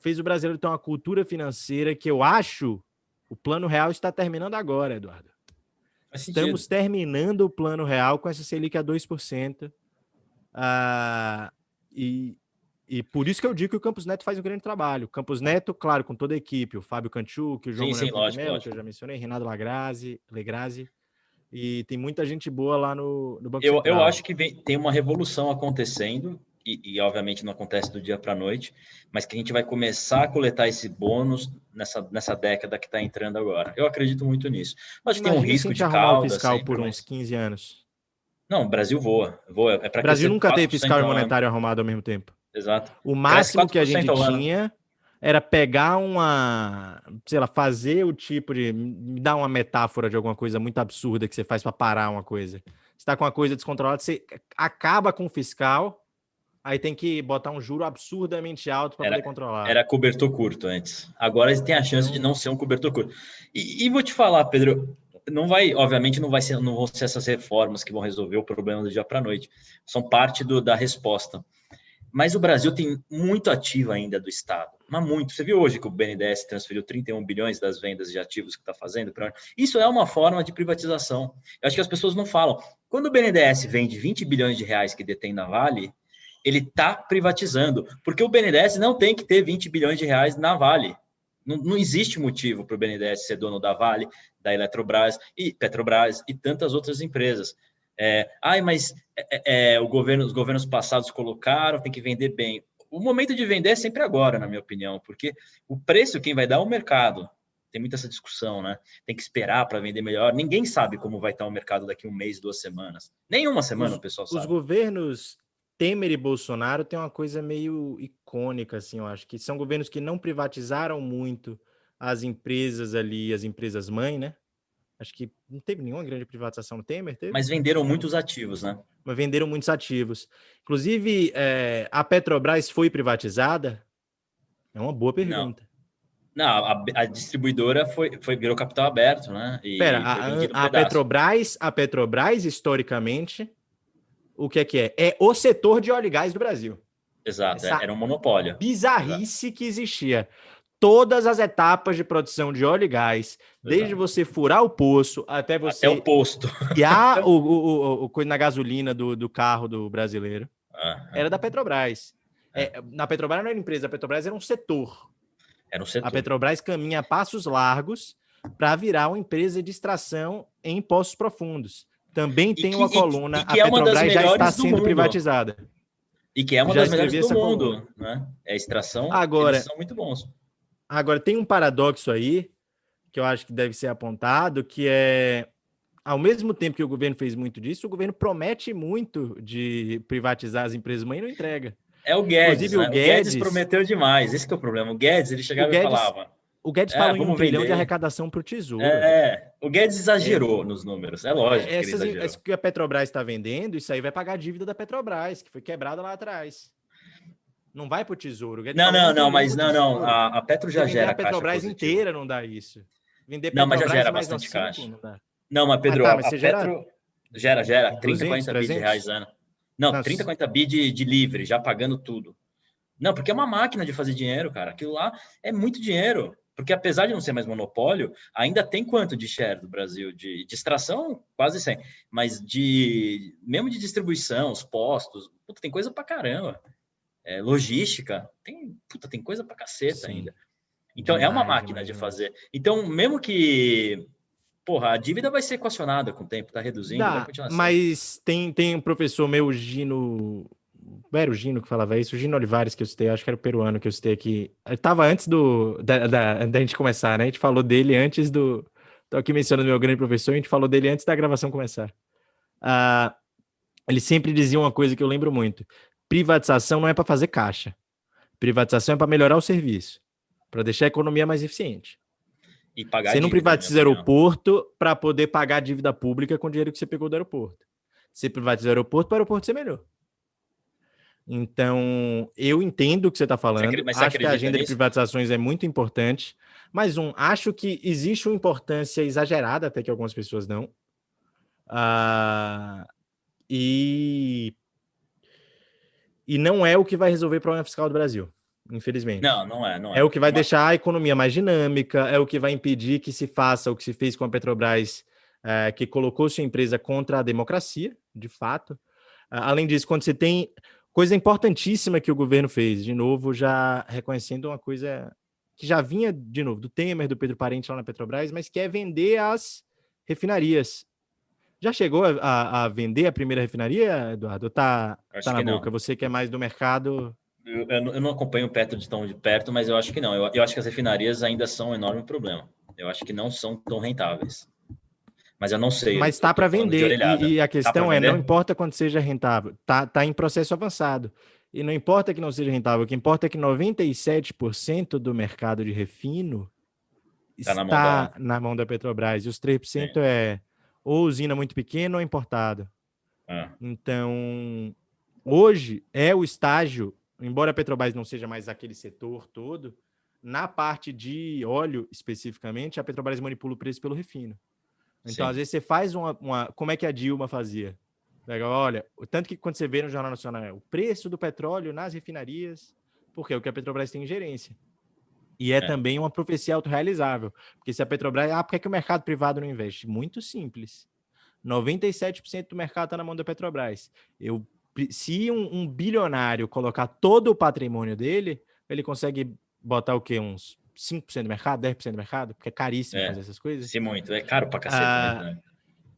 fez o brasileiro ter uma cultura financeira que eu acho o plano real está terminando agora, Eduardo. Estamos terminando o plano real com essa Selic a 2%. Ah, e, e por isso que eu digo que o Campos Neto faz um grande trabalho. O Campos Neto, claro, com toda a equipe, o Fábio Canchuk, o João sim, sim, lógico, Melo, que eu já mencionei, Renato Lagrazi, Legrazi. E tem muita gente boa lá no, no Banco eu, Central. Eu acho que vem, tem uma revolução acontecendo, e, e, obviamente não acontece do dia para a noite, mas que a gente vai começar a coletar esse bônus nessa, nessa década que está entrando agora. Eu acredito muito nisso. Mas tem um risco de cauda. fiscal sempre, por mas... uns 15 anos. Não, o Brasil voa. voa é o Brasil nunca teve fiscal e monetário arrumado ao mesmo tempo. Exato. O máximo que a gente tinha era pegar uma, sei lá, fazer o tipo de me dar uma metáfora de alguma coisa muito absurda que você faz para parar uma coisa. Você está com uma coisa descontrolada, você acaba com o fiscal, aí tem que botar um juro absurdamente alto para poder controlar. Era cobertor curto antes. Agora tem a chance de não ser um cobertor curto. E, e vou te falar, Pedro, não vai, obviamente, não vai ser, não vão ser essas reformas que vão resolver o problema do dia para noite. São parte do, da resposta. Mas o Brasil tem muito ativo ainda do Estado, mas muito. Você viu hoje que o BNDES transferiu 31 bilhões das vendas de ativos que está fazendo? Pra... Isso é uma forma de privatização. Eu acho que as pessoas não falam. Quando o BNDES vende 20 bilhões de reais que detém na Vale, ele está privatizando, porque o BNDES não tem que ter 20 bilhões de reais na Vale. Não, não existe motivo para o BNDES ser dono da Vale, da Eletrobras e Petrobras e tantas outras empresas. É, ai, mas é, é, o governo, os governos passados colocaram, tem que vender bem. O momento de vender é sempre agora, na minha opinião, porque o preço quem vai dar é o mercado. Tem muita essa discussão, né? Tem que esperar para vender melhor. Ninguém sabe como vai estar o mercado daqui um mês, duas semanas. Nenhuma semana os, o pessoal sabe. Os governos Temer e Bolsonaro têm uma coisa meio icônica, assim, eu acho, que são governos que não privatizaram muito as empresas ali, as empresas mãe, né? Acho que não teve nenhuma grande privatização no Temer, teve? Mas venderam muitos ativos, né? Mas venderam muitos ativos. Inclusive, é, a Petrobras foi privatizada? É uma boa pergunta. Não, não a, a, distribuidora foi, foi, virou capital aberto, né? E, Pera, a, a Petrobras, a Petrobras, historicamente, o que é que é? É o setor de óleo e gás do Brasil. Exato, Essa era um monopólio. Bizarrice Exato. que existia todas as etapas de produção de óleo e gás, Exato. desde você furar o poço até você. Até o posto. E a, o, o, o, coisa na gasolina do, do carro do brasileiro. Era da Petrobras. É. É, na Petrobras não era empresa, a Petrobras era um setor. Era um setor. A Petrobras caminha a passos largos para virar uma empresa de extração em poços profundos. Também tem que, uma coluna, a é Petrobras já está sendo privatizada. E que é uma já das melhores do mundo, né? É a extração, Agora, eles são muito bons. Agora, tem um paradoxo aí, que eu acho que deve ser apontado, que é, ao mesmo tempo que o governo fez muito disso, o governo promete muito de privatizar as empresas mãe e não entrega. É o Guedes, né? o, Guedes, o Guedes prometeu demais, esse é o problema. O Guedes, ele chegava Guedes, e falava... O Guedes é, falou em um trilhão de arrecadação para o Tesouro. É, o Guedes exagerou é. nos números, é lógico Essas, que Isso que a Petrobras está vendendo, isso aí vai pagar a dívida da Petrobras, que foi quebrada lá atrás. Não vai para o tesouro. Não, não, não, mas não, não. A, a Petro já gera. A Petrobras inteira não dá isso. Vender não, mas já gera bastante cinco, caixa. Não, não, mas Pedro, ah, tá, mas a, Petro gera, gera 30, 200, 40 bi de reais ano. Não, Nossa. 30, 40 bi de, de livre, já pagando tudo. Não, porque é uma máquina de fazer dinheiro, cara. Aquilo lá é muito dinheiro. Porque apesar de não ser mais monopólio, ainda tem quanto de share do Brasil? De, de extração, quase 100. Mas de mesmo de distribuição, os postos, puta, tem coisa pra caramba é, logística, tem, puta, tem coisa pra caceta Sim. ainda. Então demais, é uma máquina demais, de fazer. Então, mesmo que porra, a dívida vai ser equacionada com o tempo, tá reduzindo, Dá, Mas tem, tem um professor meu, Gino. Era o Gino que falava isso, o Gino Olivares, que eu citei, acho que era o peruano que eu citei aqui. Ele tava antes do, da, da, da gente começar, né? A gente falou dele antes do. Tô aqui mencionando meu grande professor, a gente falou dele antes da gravação começar. Uh, ele sempre dizia uma coisa que eu lembro muito: privatização não é para fazer caixa. Privatização é para melhorar o serviço, para deixar a economia mais eficiente. E pagar você não privatiza aeroporto para poder pagar a dívida pública com o dinheiro que você pegou do aeroporto. Você privatiza o aeroporto para o aeroporto ser melhor. Então, eu entendo o que você está falando. Você acho que a agenda nisso? de privatizações é muito importante. Mas, um, acho que existe uma importância exagerada, até que algumas pessoas não. Uh, e e não é o que vai resolver o problema fiscal do Brasil, infelizmente. Não, não é. Não é. é o que vai deixar a economia mais dinâmica, é o que vai impedir que se faça o que se fez com a Petrobras é, que colocou sua empresa contra a democracia, de fato. Além disso, quando você tem coisa importantíssima que o governo fez, de novo, já reconhecendo uma coisa que já vinha, de novo, do Temer, do Pedro Parente lá na Petrobras, mas que é vender as refinarias. Já chegou a, a vender a primeira refinaria, Eduardo? Tá, tá na boca? Não. Você que é mais do mercado. Eu, eu, não acompanho o Petro de tão de perto, mas eu acho que não. Eu, eu acho que as refinarias ainda são um enorme problema. Eu acho que não são tão rentáveis mas eu não sei. Mas está para vender. E, e, a tá questão tá é, não importa quanto seja rentável, tá, tá em processo avançado. E não importa que não seja rentável, o que importa é que 97% do mercado de refino tá está na mão, da... na mão da Petrobras. E os 3% Sim. é ou usina muito pequena ou importado. Ah. Então, hoje é o estágio, embora a Petrobras não seja mais aquele setor todo, na parte de óleo especificamente, a Petrobras manipula o preço pelo refino. Então, Sim. às vezes, você faz uma, uma, Como é que a Dilma fazia? Olha, tanto que quando você vê no Jornal Nacional, é o preço do petróleo nas refinarias, porque é o que a Petrobras tem em gerência. E é, é. também uma profecia autorrealizável. Porque se a Petrobras. Ah, por que, é que o mercado privado não investe? Muito simples. 97% do mercado está na mão da Petrobras. Eu, se um, um, bilionário colocar todo o patrimônio dele, ele consegue botar o quê? Uns 5% do mercado, 10% do mercado, porque é caríssimo é, fazer essas coisas. Sim, muito. É caro pra cacete. Ah, né?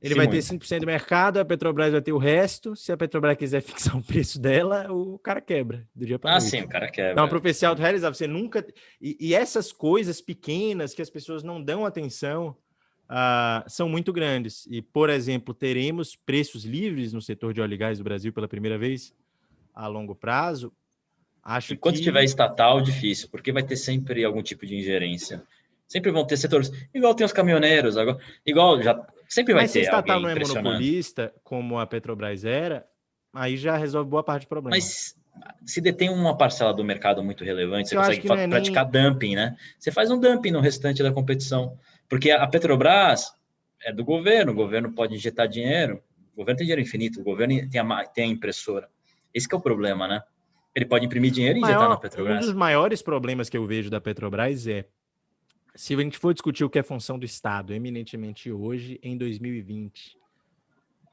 Ele vai muito. ter 5% do mercado, a Petrobras vai ter o resto. Se a Petrobras quiser fixar o preço dela, o cara quebra do dia para Ah, sim, o cara quebra. Então, uma profecia autorrealizável. Você nunca. E, e, essas coisas pequenas que as pessoas não dão atenção uh, são muito grandes. E, por exemplo, teremos preços livres no setor de óleo e gás do Brasil pela primeira vez a longo prazo. Acho Enquanto que... tiver estatal, difícil, porque vai ter sempre algum tipo de ingerência. Sempre vão ter setores, igual tem os caminhoneiros, agora, igual já sempre vai Mas ter. Mas se estatal não é monopolista, como a Petrobras era, aí já resolve boa parte do problema. Mas se detém uma parcela do mercado muito relevante, você Eu consegue é praticar nem... dumping, né? Você faz um dumping no restante da competição. Porque a Petrobras é do governo, o governo pode injetar dinheiro, o governo tem dinheiro infinito, o governo tem a, tem a impressora. Esse é o problema, né? Ele pode imprimir dinheiro e injetar na Petrobras. Um dos maiores problemas que eu vejo da Petrobras é se a gente for discutir o que é função do Estado, eminentemente hoje, em 2020,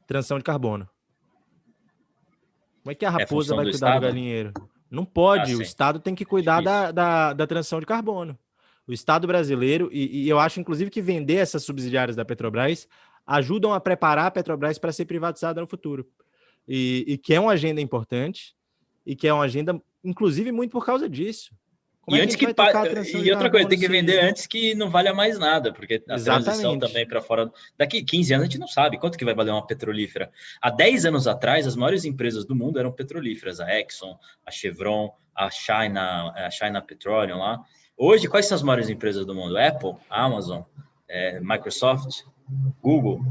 transição de carbono. Como é que a é raposa é vai do cuidar Estado? do galinheiro? Não pode, ah, o Estado tem que cuidar da, da, da, transição de carbono. O Estado brasileiro, e, e eu acho inclusive que vender essas subsidiárias da Petrobras ajudam a preparar a Petrobras para ser privatizada no futuro. E, e que é uma agenda importante, e que é uma agenda, inclusive, muito por causa disso. Como e é antes que, que e outra coisa, tem que vender antes que não valha mais nada, porque a Exatamente. transição também para fora. Daqui 15 anos a gente não sabe quanto que vai valer uma petrolífera. Há 10 anos atrás, as maiores empresas do mundo eram petrolíferas, a Exxon, a Chevron, a China, a China Petroleum lá. Hoje, quais são as maiores empresas do mundo? Apple, Amazon, é, Microsoft, Google.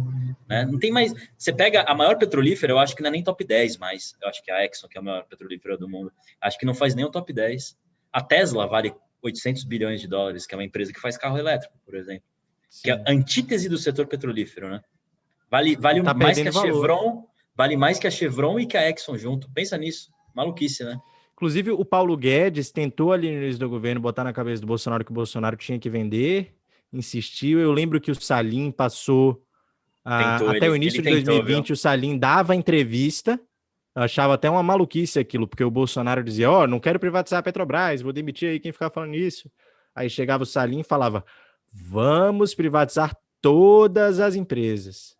Né? Não tem mais. Você pega a maior petrolífera, eu acho que não é nem top 10 mais. Eu acho que a Exxon, que é a maior petrolífera do mundo, acho que não faz nem o top 10. A Tesla vale 800 bilhões de dólares, que é uma empresa que faz carro elétrico, por exemplo. Sim. Que é a antítese do setor petrolífero, né? Vale, vale tá mais que a valor. Chevron, vale mais que a Chevron e que a Exxon junto. Pensa nisso. Maluquice, né? Inclusive, o Paulo Guedes tentou ali no início do governo botar na cabeça do Bolsonaro que o Bolsonaro tinha que vender, insistiu. Eu lembro que o Salim passou Tentou, até ele, o início de 2020, viu? o Salim dava entrevista. Eu achava até uma maluquice aquilo, porque o Bolsonaro dizia: Ó, oh, não quero privatizar a Petrobras, vou demitir aí quem ficar falando isso. Aí chegava o Salim e falava: Vamos privatizar todas as empresas.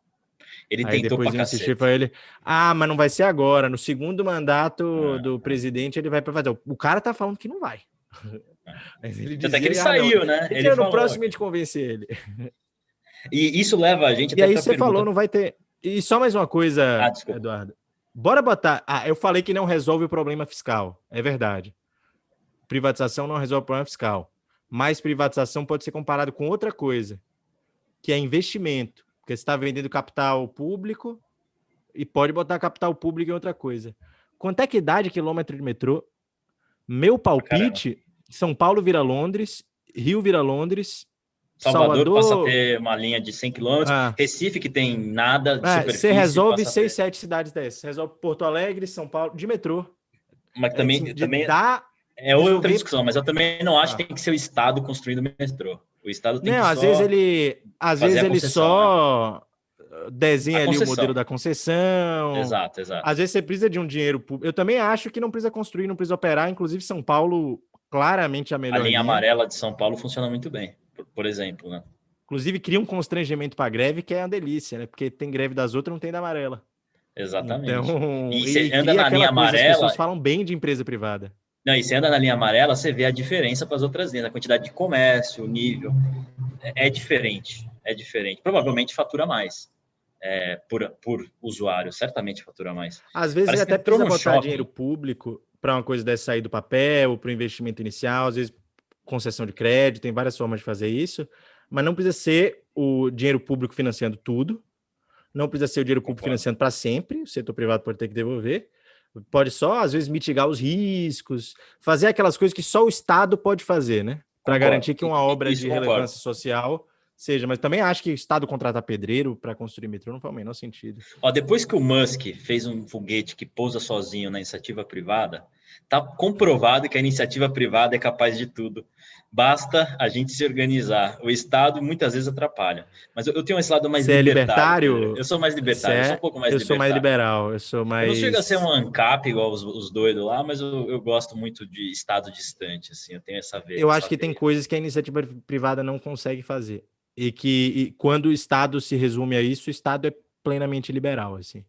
Ele aí tentou depois insistir para ele: Ah, mas não vai ser agora. No segundo mandato ah, do presidente, ele vai privatizar. O cara tá falando que não vai. Mas ele dizia, Até que ele ah, saiu, né? Ele no próximo a gente convencer ele. E isso leva a gente. E aí você pergunta... falou, não vai ter. E só mais uma coisa, ah, Eduardo. Bora botar. Ah, eu falei que não resolve o problema fiscal. É verdade. Privatização não resolve o problema fiscal. Mas privatização pode ser comparado com outra coisa, que é investimento. Porque você está vendendo capital público e pode botar capital público em outra coisa. Quanto é que dá de quilômetro de metrô? Meu palpite: Caramba. São Paulo vira Londres, Rio vira Londres, Salvador, Salvador, passa a ter uma linha de 100 quilômetros. Ah. Recife, que tem nada de é, Você resolve seis, sete cidades dessas. Resolve Porto Alegre, São Paulo, de metrô. Mas também, é, também dá, é outra resolver... discussão, mas eu também não acho ah. que tem que ser o Estado construindo o metrô. O Estado tem não, que às vezes ele, às vezes ele só, né? desenha ali o modelo da concessão. Exato, exato. Às vezes você precisa de um dinheiro público. Eu também acho que não precisa construir, não precisa operar. Inclusive, São Paulo, claramente a melhor. A linha, linha. amarela de São Paulo funciona muito bem, por, por exemplo, né? Inclusive, cria um constrangimento para greve que é uma delícia, né? Porque tem greve das outras, não tem da amarela. Exatamente. Então, e você anda na linha amarela. As pessoas falam bem de empresa privada. Não, e você anda na linha amarela, você vê a diferença para as outras linhas, a quantidade de comércio, o nível. É, é diferente, é diferente. Provavelmente fatura mais é, por, por usuário, certamente fatura mais. Às vezes até precisa botar shopping. dinheiro público para uma coisa dessa sair do papel, para o investimento inicial, às vezes concessão de crédito, tem várias formas de fazer isso, mas não precisa ser o dinheiro público financiando tudo, não precisa ser o dinheiro público Concordo. financiando para sempre, o setor privado pode ter que devolver, pode só, às vezes, mitigar os riscos, fazer aquelas coisas que só o Estado pode fazer, né? Para garantir que uma obra Isso de concordo. relevância social seja. Mas também acho que o Estado contratar pedreiro para construir metrô não faz o menor sentido. Ó, depois que o Musk fez um foguete que pousa sozinho na iniciativa privada, tá comprovado que a iniciativa privada é capaz de tudo. Basta a gente se organizar. O Estado muitas vezes atrapalha. Mas eu, eu tenho esse lado mais Você libertário. É libertário? Eu sou mais libertário, é... eu sou um pouco mais eu libertário. Eu sou mais liberal, eu sou mais... Eu não chego a ser um ANCAP igual os, os doidos lá, mas eu, eu, gosto muito de Estado distante, assim, eu tenho essa vez. Eu acho que tem coisas que a iniciativa privada não consegue fazer. E que e quando o Estado se resume a isso, o Estado é plenamente liberal, assim.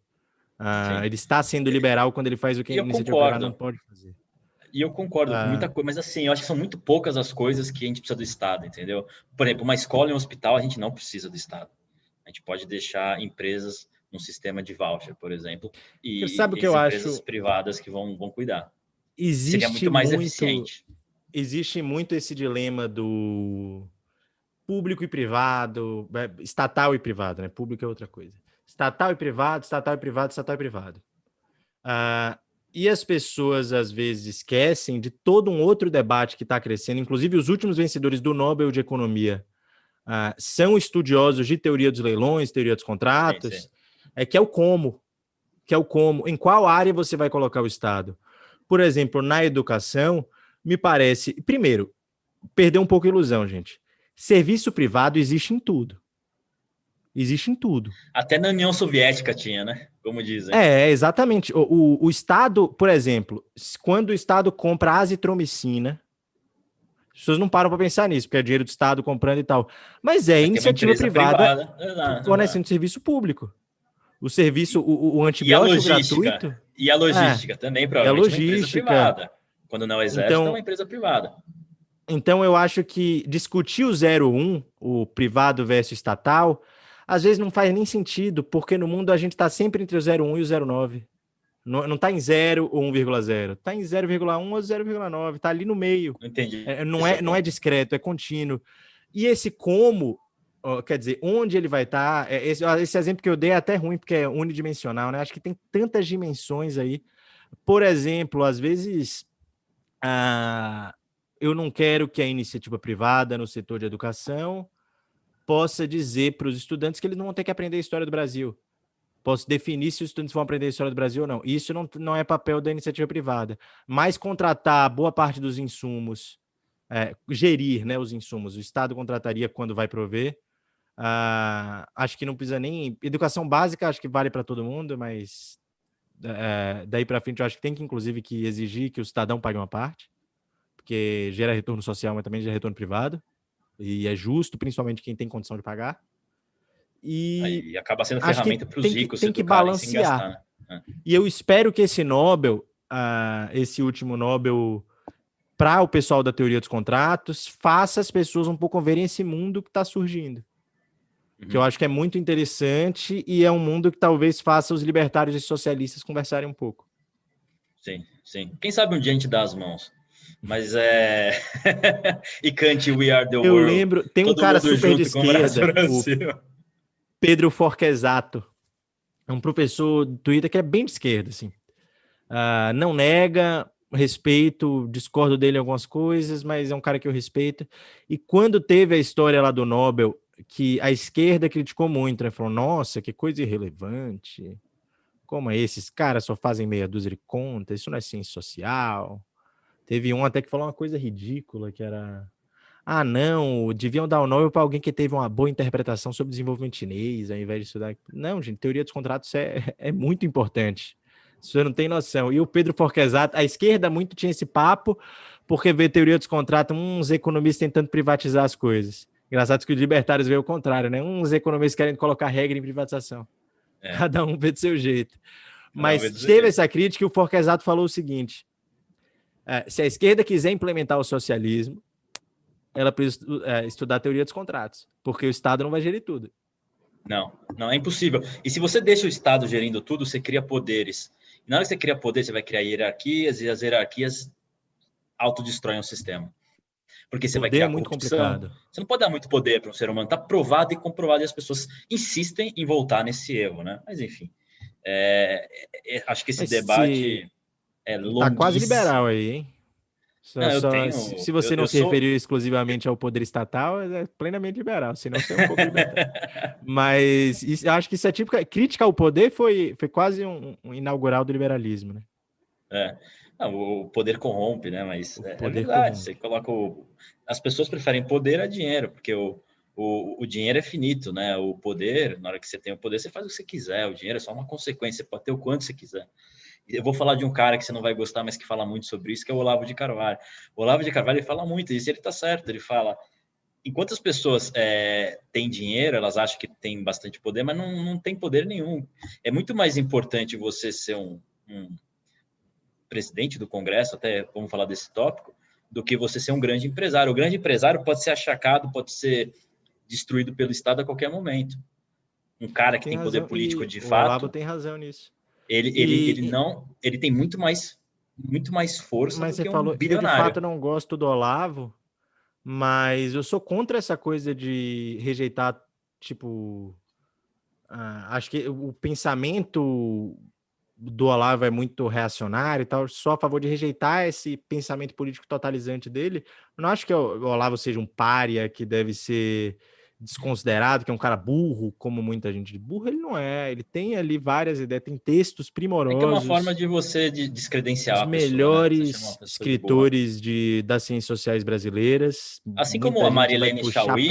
Ah, ele está sendo liberal quando ele faz o que a iniciativa privada não pode fazer. E eu concordo ah. com muita coisa, mas assim, eu acho que são muito poucas as coisas que a gente precisa do Estado, entendeu? Por exemplo, uma escola e um hospital, a gente não precisa do Estado. A gente pode deixar empresas num sistema de voucher, por exemplo, e, sabe o que eu empresas acho? privadas que vão, vão cuidar. Existe Seria muito mais muito, eficiente. Existe muito esse dilema do público e privado, é, estatal e privado, né? Público é outra coisa. Estatal e privado, estatal e privado, estatal e privado. Uh, e as pessoas às vezes esquecem de todo um outro debate que está crescendo, inclusive os últimos vencedores do Nobel de Economia uh, são estudiosos de teoria dos leilões, teoria dos contratos, sim, sim. é que é o como, que é o como, em qual área você vai colocar o Estado. Por exemplo, na educação, me parece, primeiro, perder um pouco a ilusão, gente. Serviço privado existe em tudo. Existe em tudo. Até na União Soviética tinha, né? Como dizem. É, exatamente. O, o, o Estado, por exemplo, quando o Estado compra azitromicina, as pessoas não param para pensar nisso, porque é dinheiro do Estado comprando e tal. Mas é, é iniciativa privada, privada. fornecendo serviço público. O serviço, o, o antibiótico gratuito. E a logística é, também, provavelmente. É a logística. privada. Quando não é exército, então, é uma empresa privada. Então, eu acho que discutir o 01, o privado versus estatal, às vezes não faz nem sentido, porque no mundo a gente está sempre entre o 0,1 e o 0,9. Não está em 0 ou 1,0. Está em 0,1 ou 0,9. Está ali no meio. Entendi. É, não, é, não é discreto, é contínuo. E esse como, quer dizer, onde ele vai estar. Tá, é, esse, esse, exemplo que eu dei é até ruim, porque é unidimensional, né? Acho que tem tantas dimensões aí. Por exemplo, às vezes. Ah, eu não quero que a iniciativa privada no setor de educação possa dizer para os estudantes que eles não vão ter que aprender a história do Brasil. Posso definir se os estudantes vão aprender a história do Brasil ou não. Isso não, não é papel da iniciativa privada. Mas contratar boa parte dos insumos, é, gerir né, os insumos, o Estado contrataria quando vai prover. Uh, acho que não precisa nem. Educação básica, acho que vale para todo mundo, mas é, daí para frente eu acho que tem que, inclusive, que exigir que o cidadão pague uma parte, porque gera retorno social, mas também gera retorno privado. E é justo, principalmente quem tem condição de pagar. E, acaba sendo ferramenta para os ricos. Tem que balancear. Gastar, né? É. E eu espero que esse Nobel, uh, esse último Nobel, para o pessoal da teoria dos contratos, faça as pessoas um pouco verem esse mundo que está surgindo. Uhum. Que eu acho que é muito interessante e é um mundo que talvez faça os libertários e socialistas conversarem um pouco. Sim, sim. Quem sabe um dia a gente dá as mãos. Mas é. e cante We Are the World. Eu lembro, tem um cara super de esquerda, o Pedro Forquesato. É um professor do Twitter que é bem de esquerda, assim. Uh, não nega, respeito, discordo dele em algumas coisas, mas é um cara que eu respeito. E quando teve a história lá do Nobel, que a esquerda criticou muito, né? Falou, nossa, que coisa irrelevante. Como é esses caras só fazem meia dúzia de contas, isso não é ciência social. Teve um até que falou uma coisa ridícula, que era. ah, não, deviam dar o Nobel para alguém que teve uma boa interpretação sobre desenvolvimento chinês, ao invés de estudar. Não, gente, teoria dos contratos é, é muito importante. Você não tem noção. E o Pedro Forquesato, a esquerda muito tinha esse papo, porque vê teoria dos contratos, uns economistas tentando privatizar as coisas. Engraçado que os libertários veem o contrário, né? Uns economistas querendo colocar regra em privatização. É. Cada um vê do seu jeito. Mas teve jeito. essa crítica e o Forquesato falou o seguinte: se a esquerda quiser implementar o socialismo, ela precisa é, estudar a teoria dos contratos, porque o Estado não vai gerir tudo. Não, não é impossível. E se você deixa o Estado gerindo tudo, você cria poderes. E na hora que você cria poder, você vai criar hierarquias, e as hierarquias autodestroem o sistema. Porque você poder vai criar é muito corrupção. complicado. Você não pode dar muito poder para um ser humano. Está provado e comprovado, e as pessoas insistem em voltar nesse erro, né? Mas enfim, é, é, é acho que esse Mas debate se... é. Tá quase liberal aí, hein? Só, não, só, tenho, se você eu, não eu se sou... referiu exclusivamente ao poder estatal, é plenamente liberal, senão você é um pouco liberal. Mas isso, acho que isso é típica. Crítica ao poder foi, foi quase um, um inaugural do liberalismo, né? É. Não, o poder corrompe, né? Mas é, é, verdade. Corrompe. Você coloca o... As pessoas preferem poder a dinheiro, porque o, o, o dinheiro é finito, né? O poder, na hora que você tem o poder, você faz o que você quiser. O dinheiro é só uma consequência, você pode ter o quanto você quiser. Eu vou falar de um cara que você não vai gostar, mas que fala muito sobre isso, que é o Olavo de Carvalho. O Olavo de Carvalho ele fala muito isso, ele está certo. Ele fala: enquanto as pessoas é, têm dinheiro, elas acham que têm bastante poder, mas não, não tem poder nenhum. É muito mais importante você ser um, um presidente do Congresso, até vamos falar desse tópico, do que você ser um grande empresário. O grande empresário pode ser achacado, pode ser destruído pelo Estado a qualquer momento. Um cara que tem, tem poder político de fato. O Olavo tem razão nisso. Ele, e... ele, ele não, ele tem muito mais, muito mais força mas você falou, bilionário. Eu de fato não gosto do Olavo, mas eu sou contra essa coisa de rejeitar, tipo, uh, acho que o pensamento do Olavo é muito reacionário e tal, sou a favor de rejeitar esse pensamento político totalizante dele. Não acho que o Olavo seja um pária que deve ser desconsiderado, que é um cara burro, como muita gente. Burro ele não é, ele tem ali várias ideias, tem textos primorosos. É, é uma forma de você descredenciar os melhores pessoa, né? escritores de, de, das ciências sociais brasileiras. Assim como a Marilene Chauí,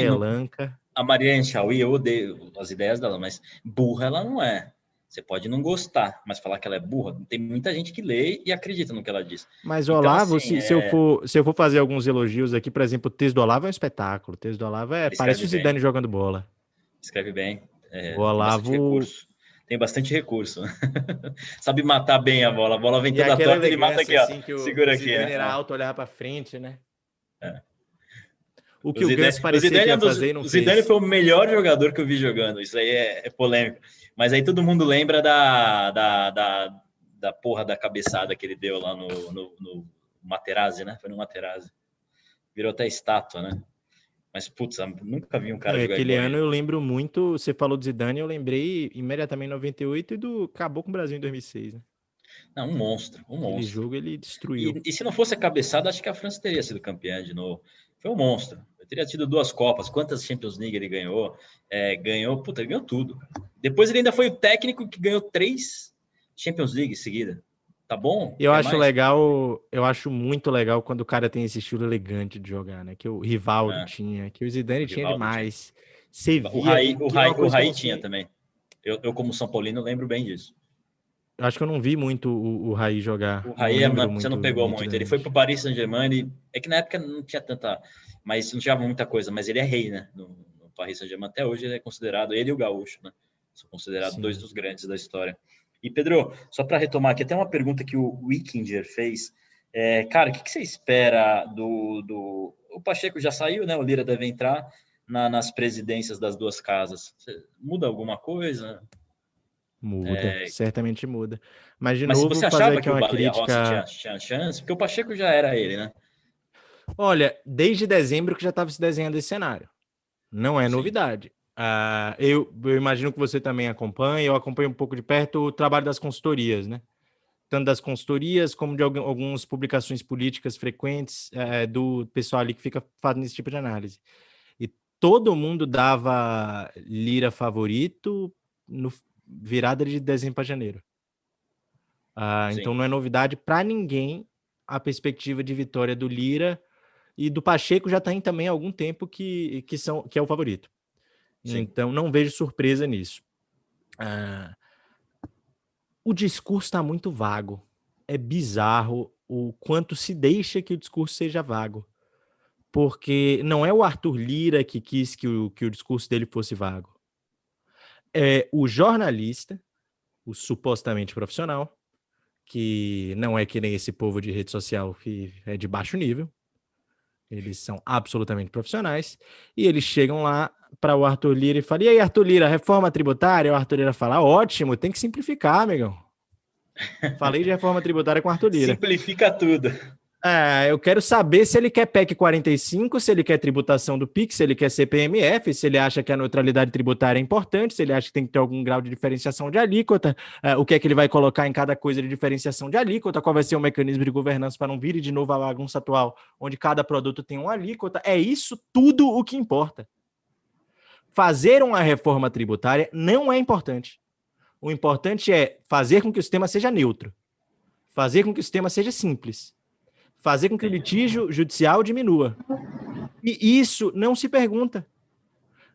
a Marilene Chauí, eu odeio as ideias dela, mas burra ela não é. Você pode não gostar, mas falar que ela é burra, tem muita gente que lê e acredita no que ela diz. Mas então, Olavo, assim, se, é... se, eu for, se eu for fazer alguns elogios aqui, por exemplo, o texto do Olavo é um espetáculo. O texto do Olavo é, parece o Zidane jogando bola. Escreve bem. É, o Olavo tem bastante recurso. Sabe matar bem a bola. A bola vem toda torta, ele mata aqui, ó. Assim, Segura aqui. Zidane né? era alto, olhava para frente, né? É. O que o, o Ganso parecia que ia é fazer e não o fez. O Zidane foi o melhor jogador que eu vi jogando. Isso aí é, é polêmico. Mas aí todo mundo lembra da, da, da, da porra da cabeçada que ele deu lá no, no, no Materazzi, né? Foi no Materazzi. Virou até estátua, né? Mas, putz, nunca vi um cara é, jogar Aquele ano eu lembro muito, você falou do Zidane, eu lembrei imediatamente em 98 e do acabou com o Brasil em 2006, né? Não, um monstro, um monstro. Aquele jogo ele destruiu. E, e, se não fosse a cabeçada, acho que a França teria sido campeã de novo. Foi um monstro teria tido duas Copas. Quantas Champions League ele ganhou? É, ganhou, puta, ele ganhou tudo. Depois ele ainda foi o técnico que ganhou três Champions League seguida. Tá bom? Eu acho mais? legal, eu acho muito legal quando o cara tem esse estilo elegante de jogar, né? Que o Rivaldo é. tinha, que o Zidane o tinha demais. Você via o Raí, o Raí, o Raí tinha também. Eu, eu, como São Paulino, lembro bem disso. Eu acho que eu não vi muito o, o Raí jogar. O Raí, é, você não pegou muito. muito ele foi pro Paris Saint-Germain. É que na época não tinha tanta mas não jogava muita coisa, mas ele é rei, né? No, no Paris Saint-Germain até hoje ele é considerado, ele e o Gaúcho, né? São considerados Sim. dois dos grandes da história. E Pedro, só para retomar aqui, até uma pergunta que o Wikinger fez. É, cara, o que, que, você espera do, do. O Pacheco já saiu, né? O Lira deve entrar na, nas presidências das duas casas. Você, muda alguma coisa? Muda, é... certamente muda. Mas de Mas novo, você achava que o Baleia crítica... tinha, tinha chance? Porque o Pacheco já era ele, né? Olha, desde dezembro que já estava se desenhando esse cenário. Não é Sim. novidade. Uh, eu, eu, imagino que você também acompanha, eu acompanho um pouco de perto o trabalho das consultorias, né? Tanto das consultorias como de algumas publicações políticas frequentes uh, do pessoal ali que fica fazendo esse tipo de análise. E todo mundo dava Lira favorito no virada de dezembro para janeiro. Uh, então não é novidade para ninguém a perspectiva de vitória do Lira E do Pacheco já tem também há algum tempo que, que, são, que é o favorito. Sim. Então, não vejo surpresa nisso. Ah, o discurso está muito vago. É bizarro o quanto se deixa que o discurso seja vago. Porque não é o Arthur Lira que quis que o, que o discurso dele fosse vago. É o jornalista, o supostamente profissional, que não é que nem esse povo de rede social que é de baixo nível. Eles são absolutamente profissionais. E eles chegam lá para o Arthur Lira e falam: E aí, Arthur Lira, reforma tributária? O Arthur Lira fala: Ótimo, tem que simplificar, amigão. Falei de reforma tributária com o Arthur Lira. Simplifica tudo. É, eu quero saber se ele quer PEC 45, se ele quer tributação do PIX, se ele quer CPMF, se ele acha que a neutralidade tributária é importante, se ele acha que tem que ter algum grau de diferenciação de alíquota, é, o que é que ele vai colocar em cada coisa de diferenciação de alíquota, qual vai ser o mecanismo de governança para não vir de novo a bagunça atual, onde cada produto tem uma alíquota. É isso tudo o que importa. Fazer uma reforma tributária não é importante. O importante é fazer com que o sistema seja neutro, fazer com que o sistema seja simples fazer com que o litígio judicial diminua. E isso não se pergunta.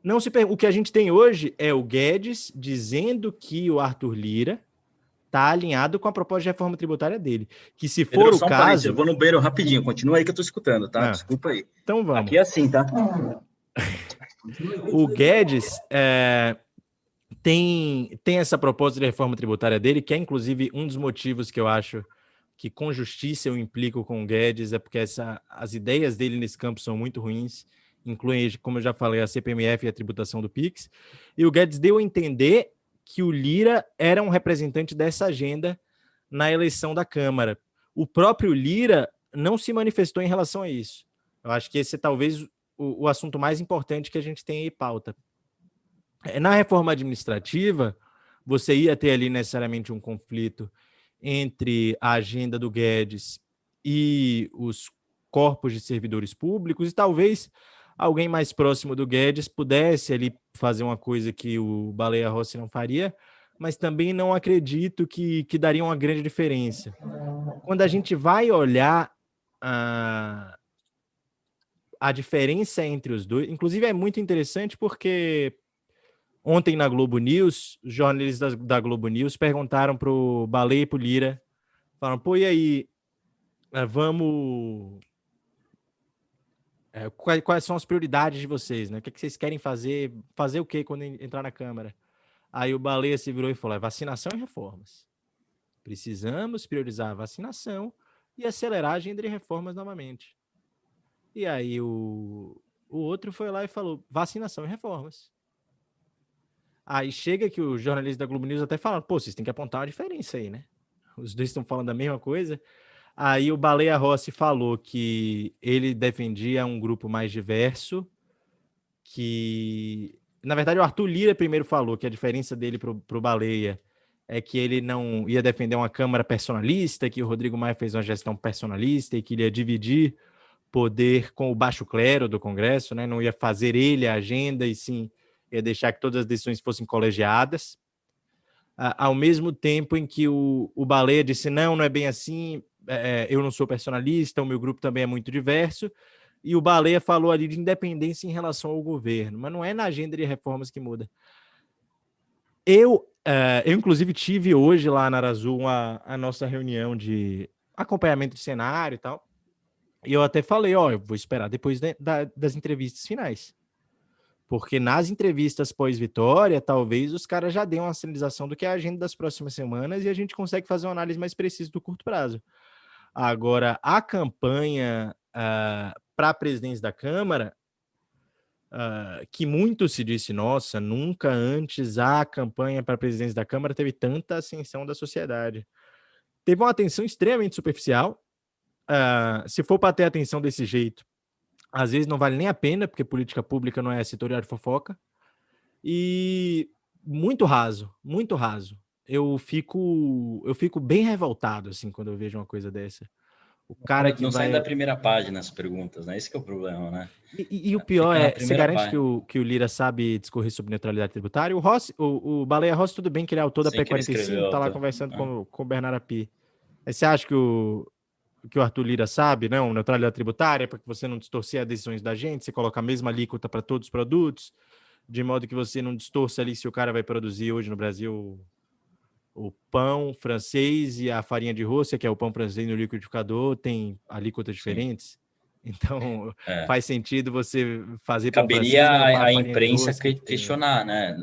Não se per... O que a gente tem hoje é o Guedes dizendo que o Arthur Lira está alinhado com a proposta de reforma tributária dele. Que se for Pedro, o caso. Um eu vou no beiro rapidinho, continua aí que eu estou escutando, tá? Ah, Desculpa aí. Então vamos. Aqui é assim, tá? o Guedes é, tem, tem essa proposta de reforma tributária dele, que é inclusive um dos motivos que eu acho que com justiça eu implico com o Guedes, é porque essa, as ideias dele nesse campo são muito ruins, incluem, como eu já falei, a CPMF e a tributação do PIX. E o Guedes deu a entender que o Lira era um representante dessa agenda na eleição da Câmara. O próprio Lira não se manifestou em relação a isso. Eu acho que esse é talvez o, o assunto mais importante que a gente tem aí pauta. É, na reforma administrativa, você ia ter ali necessariamente um conflito entre a agenda do Guedes e os corpos de servidores públicos, e talvez alguém mais próximo do Guedes pudesse ali fazer uma coisa que o Baleia Rossi não faria, mas também não acredito que, que daria uma grande diferença. Quando a gente vai olhar a, a diferença entre os dois, inclusive é muito interessante porque Ontem na Globo News, os jornalistas da, Globo News perguntaram para o Baleia e para Lira, falaram, pô, e aí, é, vamos... É, quais, quais, são as prioridades de vocês, né? O que, é que vocês querem fazer? Fazer o quê quando entrar na Câmara? Aí o Baleia se virou e falou, é vacinação e reformas. Precisamos priorizar a vacinação e acelerar a agenda de reformas novamente. E aí o, o outro foi lá e falou, vacinação e reformas. Aí chega que o jornalista da Globo News até fala, pô, vocês têm que apontar uma diferença aí, né? Os dois estão falando a mesma coisa. Aí o Baleia Rossi falou que ele defendia um grupo mais diverso, que... Na verdade, o Arthur Lira primeiro falou que a diferença dele pro, pro Baleia é que ele não ia defender uma Câmara personalista, que o Rodrigo Maia fez uma gestão personalista e que ele ia dividir poder com o baixo clero do Congresso, né? Não ia fazer ele a agenda e sim ia deixar que todas as decisões fossem colegiadas, ao mesmo tempo em que o, o Baleia disse, não, não é bem assim, é, é, eu não sou personalista, o meu grupo também é muito diverso, e o Baleia falou ali de independência em relação ao governo, mas não é na agenda de reformas que muda. Eu, uh, eu inclusive, tive hoje lá na Arazu uma, a nossa reunião de acompanhamento de cenário e tal, e eu até falei, ó, eu vou esperar depois de, da, das entrevistas finais. Porque nas entrevistas pós-vitória, talvez os caras já deem uma sinalização do que é a agenda das próximas semanas e a gente consegue fazer uma análise mais precisa do curto prazo. Agora, a campanha uh, ah, para a presidência da Câmara, uh, que muito se disse, nossa, nunca antes a campanha para a presidência da Câmara teve tanta ascensão da sociedade. Teve uma atenção extremamente superficial. Uh, se for para ter atenção desse jeito, às vezes não vale nem a pena, porque política pública não é setorial de fofoca. E muito raso, muito raso. Eu fico, eu fico bem revoltado assim quando eu vejo uma coisa dessa. O cara que não vai... sai da primeira página as perguntas, né? Esse é o problema, né? E, e, e o pior é, você garante que o, que o Lira sabe discorrer sobre neutralidade tributária? O Rossi, o, o Baleia Rossi, tudo bem que ele é autor da P45, tá lá conversando é. com, com o Bernardo Api. Aí você acha que o, que o Arthur Lira sabe, né? Uma neutralidade tributária, para que você não distorcer as decisões da gente, você coloca a mesma alíquota para todos os produtos, de modo que você não distorça ali se o cara vai produzir hoje no Brasil o pão francês e a farinha de rússia, que é o pão francês no liquidificador, tem alíquotas diferentes. Então, é. faz sentido você fazer. Caberia a, a imprensa que questionar, né?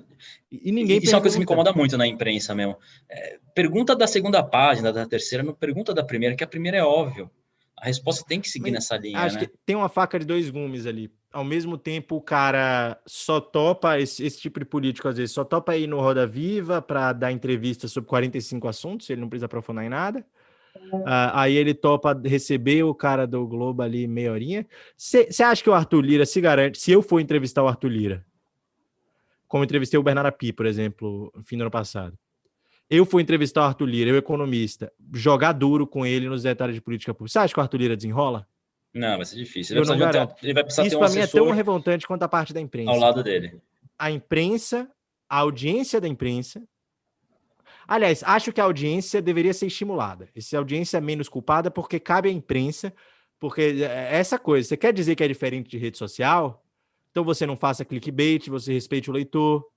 E, ninguém. Isso pergunta. é uma coisa que me incomoda muito na imprensa mesmo. É, pergunta da segunda página, da terceira, não pergunta da primeira, que a primeira é óbvio. A resposta tem que seguir Mas, nessa linha. Acho né? que tem uma faca de dois gumes ali. Ao mesmo tempo, o cara só topa esse, esse tipo de político, às vezes, só topa ir no Roda Viva para dar entrevista sobre 45 assuntos, ele não precisa aprofundar em nada. Uh, aí ele topa receber o cara do Globo ali meia horinha. Você acha que o Arthur Lira se garante? Se eu for entrevistar o Arthur Lira, como entrevistei o Bernardo Pi, por exemplo, no fim do ano passado, eu fui entrevistar o Arthur Lira, eu economista, jogar duro com ele nos detalhes de política pública. Você acha que o Arthur Lira desenrola? Não, vai ser difícil. Ele eu não garanto. Ter, ele vai precisar Isso para mim é tão revoltante quanto a parte da imprensa. Ao lado dele. A imprensa, a audiência da imprensa, Aliás, acho que a audiência deveria ser estimulada. Essa audiência é menos culpada porque cabe à imprensa, porque é, é essa coisa. Você quer dizer que é diferente de rede social? Então você não faça clickbait, você respeite o leitor,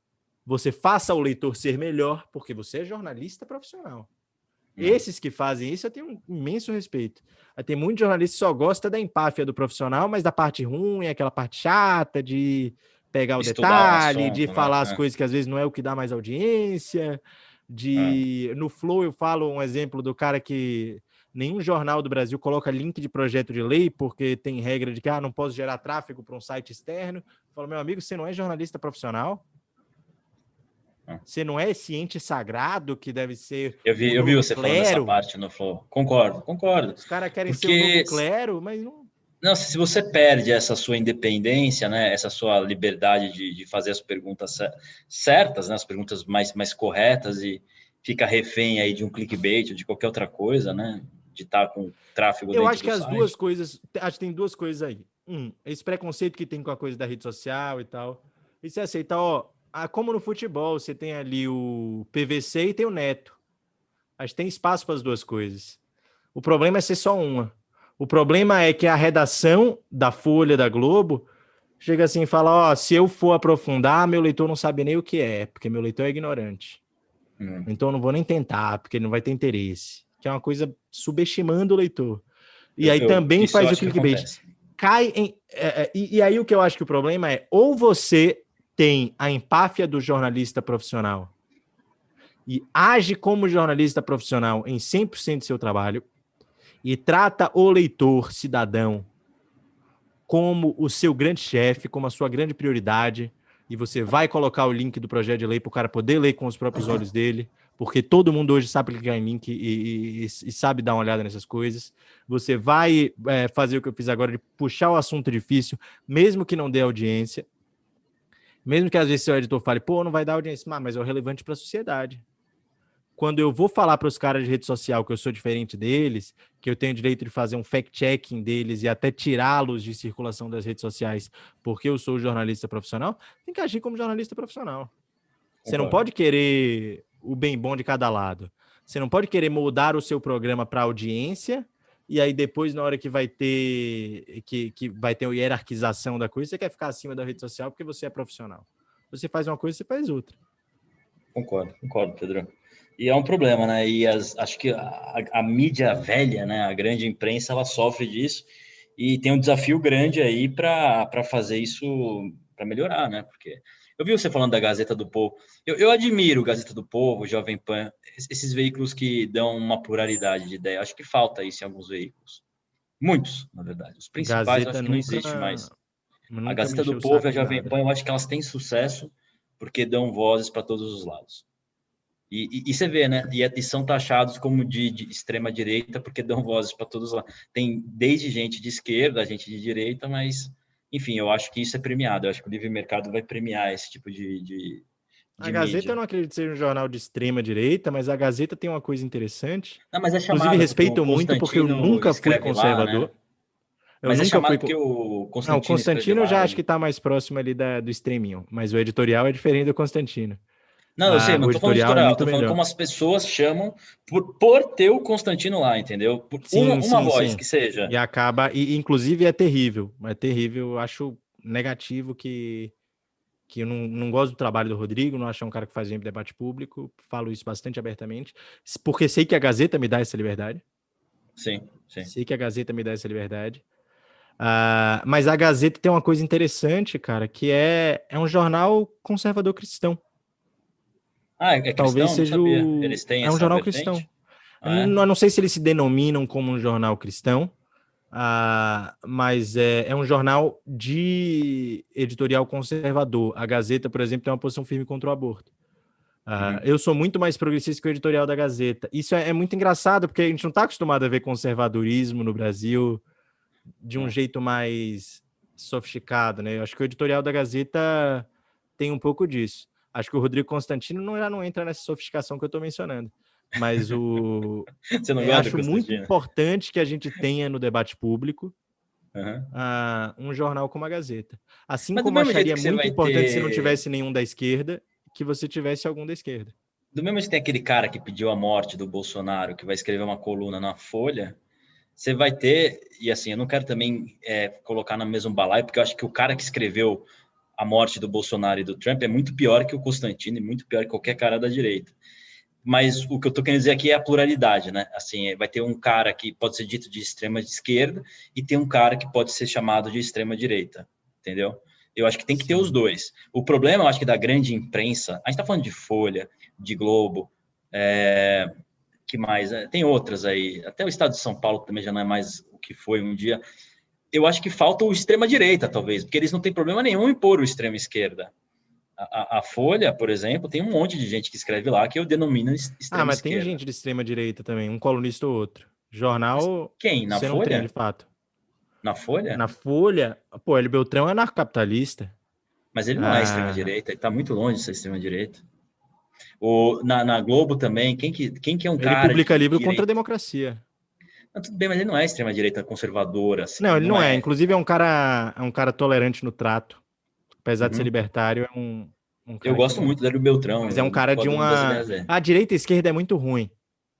você faça o leitor ser melhor, porque você é jornalista profissional. Hum. Esses que fazem isso, eu tenho um imenso respeito. Tem muito jornalista que só gosta da empáfia do profissional, mas da parte ruim, aquela parte chata de pegar o Estudar detalhe, assunto, de né? falar as é. coisas que às vezes não é o que dá mais audiência de no Flow eu falo um exemplo do cara que nenhum jornal do Brasil coloca link de projeto de lei porque tem regra de que ah, não posso gerar tráfego para um site externo. Eu falo, meu amigo, você não é jornalista profissional? Você não é ciente sagrado que deve ser. Eu vi, eu vi você clero. falando essa parte no Flow. Concordo, concordo. Os caras querem Porque... ser o novo clero, mas não. Não, se você perde essa sua independência, né, essa sua liberdade de, de fazer as perguntas certas, né, as perguntas mais, mais corretas e fica refém aí de um clickbait ou de qualquer outra coisa, né, de estar com tráfego Eu acho que as site. duas coisas, acho que tem duas coisas aí. Um, esse preconceito que tem com a coisa da rede social e tal. E você aceita, ó, como no futebol, você tem ali o PVC e tem o Neto. Acho que tem espaço para as duas coisas. O problema é ser só uma. O problema é que a redação da Folha da Globo chega assim e fala: Ó, se eu for aprofundar, meu leitor não sabe nem o que é, porque meu leitor é ignorante. Hum. Então eu não vou nem tentar, porque ele não vai ter interesse. Que é uma coisa subestimando o leitor. E eu, aí também faz o clickbait. Cai em. É, é, e, e aí o que eu acho que o problema é: ou você tem a empáfia do jornalista profissional e age como jornalista profissional em 100% do seu trabalho, e trata o leitor cidadão como o seu grande chefe, como a sua grande prioridade, e você vai colocar o link do projeto de lei para o cara poder ler com os próprios olhos dele, porque todo mundo hoje sabe clicar em link e, e, e sabe dar uma olhada nessas coisas. Você vai é, fazer o que eu fiz agora de puxar o assunto difícil, mesmo que não dê audiência, mesmo que às vezes seu editor fale, pô, não vai dar audiência, mas é relevante para a sociedade quando eu vou falar para os caras de rede social que eu sou diferente deles, que eu tenho direito de fazer um fact-checking deles e até tirá-los de circulação das redes sociais porque eu sou jornalista profissional, tem que agir como jornalista profissional. Você não pode querer o bem bom de cada lado. Você não pode querer moldar o seu programa para audiência e aí depois, na hora que vai ter que, que vai ter a hierarquização da coisa, você quer ficar acima da rede social porque você é profissional. Você faz uma coisa, você faz outra. Concordo, concordo, Pedro. E é um problema, né? E as, acho que a, a, mídia velha, né? A grande imprensa, ela sofre disso e tem um desafio grande aí para fazer isso, para melhorar, né? Porque eu vi você falando da Gazeta do Povo. Eu, eu admiro Gazeta do Povo, Jovem Pan, esses veículos que dão uma pluralidade de ideia. Acho que falta isso em alguns veículos. Muitos, na verdade. Os principais Gazeta acho que não existe mais. A Gazeta do Povo e a Jovem Pan, eu acho que elas têm sucesso porque dão vozes para todos os lados. E, e, e, você vê, né? E, e são taxados como de, de extrema direita porque dão vozes para todos lá. Tem desde gente de esquerda, gente de direita, mas enfim, eu acho que isso é premiado. Eu acho que o livre mercado vai premiar esse tipo de. de, a Gazeta mídia. eu não acredito ser um jornal de extrema direita, mas a Gazeta tem uma coisa interessante. Não, mas é chamado, Inclusive, respeito muito porque eu nunca fui conservador. Lá, né? Eu mas é nunca é fui. Que o Constantino não, o Constantino eu já acho que está mais próximo ali da, do extreminho, mas o editorial é diferente do Constantino. Não, eu sei, não estou falando de editorial, estou falando como as pessoas chamam por, por ter o Constantino lá, entendeu? Por sim, uma, uma sim, voz sim. que seja. E acaba, e inclusive é terrível, é terrível, eu acho negativo que, que eu não, não gosto do trabalho do Rodrigo, não acho um cara que faz bem debate público, falo isso bastante abertamente, porque sei que a Gazeta me dá essa liberdade. Sim, sim. Sei que a Gazeta me dá essa liberdade. Uh, mas a Gazeta tem uma coisa interessante, cara, que é, é um jornal conservador cristão. Ah, é cristão? Talvez seja o... Eles têm é um jornal vertente? cristão. Ah, é? não, não sei se eles se denominam como um jornal cristão, uh, mas é, é um jornal de editorial conservador. A Gazeta, por exemplo, tem uma posição firme contra o aborto. Uh, uhum. Eu sou muito mais progressista que o editorial da Gazeta. Isso é, é muito engraçado, porque a gente não está acostumado a ver conservadorismo no Brasil de um jeito mais sofisticado, né? Eu acho que o editorial da Gazeta tem um pouco disso. Acho que o Rodrigo Constantino não, já não entra nessa sofisticação que eu estou mencionando. Mas o. Você não eu acho muito importante que a gente tenha no debate público uhum. uh, um jornal como a Gazeta. Assim Mas como acharia muito importante ter... se não tivesse nenhum da esquerda, que você tivesse algum da esquerda. Do mesmo jeito que tem aquele cara que pediu a morte do Bolsonaro, que vai escrever uma coluna na Folha, você vai ter, e assim, eu não quero também é, colocar no mesmo balaio, porque eu acho que o cara que escreveu a morte do Bolsonaro e do Trump é muito pior que o Constantino e muito pior que qualquer cara da direita. Mas o que eu estou querendo dizer aqui é a pluralidade, né? Assim, vai ter um cara que pode ser dito de extrema esquerda e tem um cara que pode ser chamado de extrema direita, entendeu? Eu acho que tem que ter os dois. O problema, eu acho que da grande imprensa, a gente está falando de Folha, de Globo, é, que mais? É, tem outras aí. Até o Estado de São Paulo também já não é mais o que foi um dia eu acho que falta o extrema-direita, talvez, porque eles não têm problema nenhum em pôr o extrema-esquerda. A, a, Folha, por exemplo, tem um monte de gente que escreve lá que eu denomino extrema Ah, mas tem gente de extrema-direita também, um colunista ou outro. Jornal. Quem? Na Folha? Tem, de fato. Na Folha? Na Folha. Pô, ele Beltrão é anarcocapitalista. Mas ele não é ah. é extrema-direita, ele tá muito longe de ser extrema-direita. O, na, na Globo também, quem que, quem que é um ele cara. Ele publica livro contra a democracia. Não, tudo bem, mas ele não é extrema-direita conservadora. Assim, não, ele não, não é. é. Inclusive, é um cara, é um cara tolerante no trato. Apesar uhum. de ser uhum. libertário, é um. um eu gosto muito do Beltrão. Mas é um cara de uma. A direita e a esquerda é muito ruim.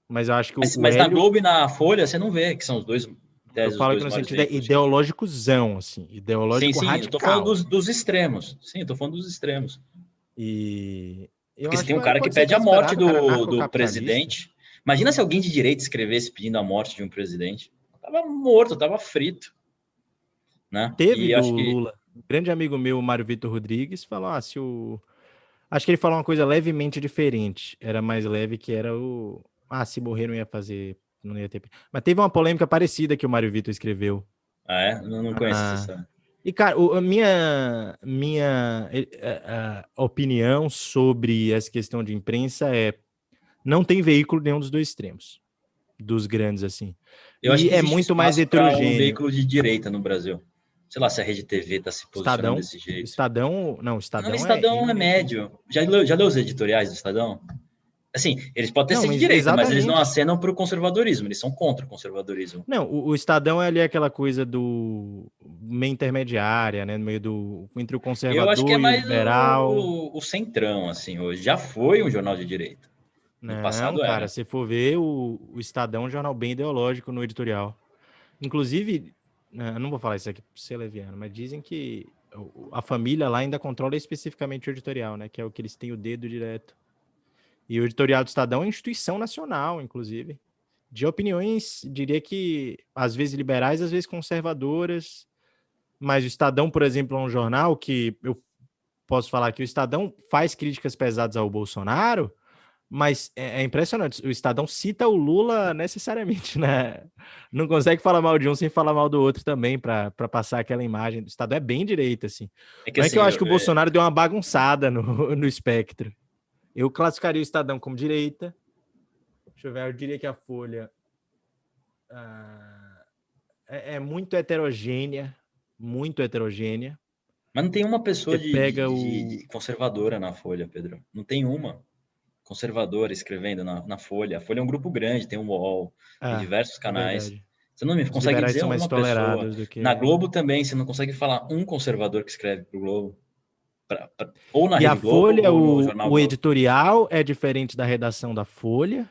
Mas eu acho que mas, o. Mas Hélio... na Globo e na Folha, você não vê que são os dois. Eu falo que no sentido é ideológicozão, assim. Ideológico sim, sim, radical. eu tô falando dos, dos extremos. Sim, eu tô falando dos extremos. E. Eu Porque se tem um cara que pede a morte do, do presidente Imagina se alguém de direita escrevesse pedindo a morte de um presidente. Tava morto, tava frito. Né? Teve e do que... Lula. Um grande amigo meu, Mário Vitor Rodrigues, falou: ah, se o. Acho que ele falou uma coisa levemente diferente. Era mais leve que era o. Ah, se morrer não ia fazer. Não ia ter. Mas teve uma polêmica parecida que o Mário Vitor escreveu. Ah, é? Não, não conheço ah. essa. E, cara, a minha, minha a, eh, a eh, eh, opinião sobre essa questão de imprensa é não tem veículo nenhum dos dois extremos, dos grandes assim. Eu e acho que é muito mais heterogêneo. Um veículo de direita no Brasil. Sei lá se a Rede TV está se posicionando Estadão, desse jeito. Estadão, não, Estadão, não, Estadão é, é médio. Já leu, já leu os editoriais do Estadão? Assim, eles podem ter sido de direita, exatamente. mas eles não acenam para o conservadorismo, eles são contra o conservadorismo. Não, o, o, Estadão é ali aquela coisa do meio intermediária, né? No meio do. entre o conservador Eu acho que é mais liberal. O, o centrão, assim, hoje. Já foi um jornal de direita. No não, passado cara, era. se for ver, o, o Estadão é um jornal bem ideológico no editorial. Inclusive, né, não vou falar isso aqui para ser leviano, mas dizem que a família lá ainda controla especificamente o editorial, né? Que é o que eles têm o dedo direto. E o editorial do Estadão é instituição nacional, inclusive. De opiniões, diria que às vezes liberais, às vezes conservadoras. Mas o Estadão, por exemplo, é um jornal que eu posso falar que o Estadão faz críticas pesadas ao Bolsonaro, mas é, é, impressionante. O Estadão cita o Lula necessariamente, né? Não consegue falar mal de um sem falar mal do outro também, para passar aquela imagem. O Estadão é bem direito, assim. É que, assim, é que eu, eu acho que o é... Bolsonaro deu uma bagunçada no, no espectro. Eu classificaria o Estadão como direita. Deixa eu ver, eu diria que a Folha uh, é, é, muito heterogênea, muito heterogênea. Mas não tem uma pessoa de, pega de, de, conservadora na Folha, Pedro. Não tem uma conservadora escrevendo na, na, Folha. A Folha é um grupo grande, tem um UOL, ah, tem diversos é canais. É você não me consegue dizer uma pessoa. Que... Na Globo também, você não consegue falar um conservador que escreve para o Globo. Pra, pra, ou na e Rede a Globo, Folha, o, o editorial é diferente da redação da Folha,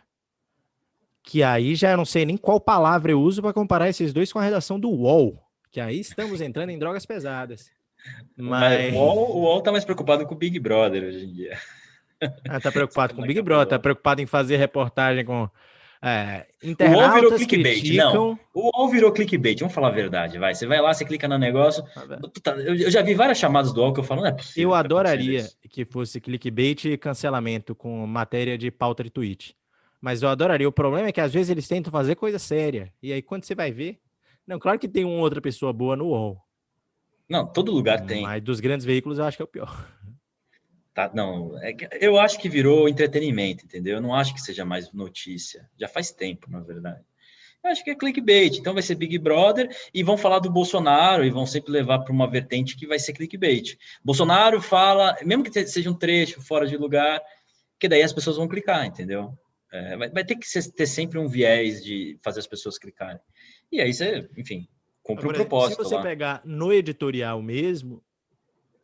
que aí já eu não sei nem qual palavra eu uso para comparar esses dois com a redação do UOL, que aí estamos entrando em drogas pesadas. Mas, Mas o, UOL, o UOL tá mais preocupado com o Big Brother hoje em dia. Ah, tá preocupado com o Big Brother, tá preocupado em fazer reportagem com é, o UOL virou clickbait, criticam... não. O UOL virou clickbait, vamos falar a verdade, vai. Você vai lá, você clica no negócio. Tá eu já vi várias chamadas do UOL que eu falo, não é possível. Eu adoraria que fosse clickbait e cancelamento com matéria de pauta de tweet. Mas eu adoraria. O problema é que às vezes eles tentam fazer coisa séria. E aí, quando você vai ver. Não, claro que tem uma outra pessoa boa no UOL. Não, todo lugar tem. Mas dos grandes veículos eu acho que é o pior. Tá, não, é eu acho que virou entretenimento, entendeu? Eu não acho que seja mais notícia. Já faz tempo, na verdade. Eu acho que é clickbait. Então vai ser Big Brother e vão falar do Bolsonaro e vão sempre levar para uma vertente que vai ser clickbait. Bolsonaro fala, mesmo que seja um trecho fora de lugar, que daí as pessoas vão clicar, entendeu? É, vai, vai, ter que ser, ter sempre um viés de fazer as pessoas clicarem. E aí você, enfim, cumpre o um propósito. Se você lá. pegar no editorial mesmo,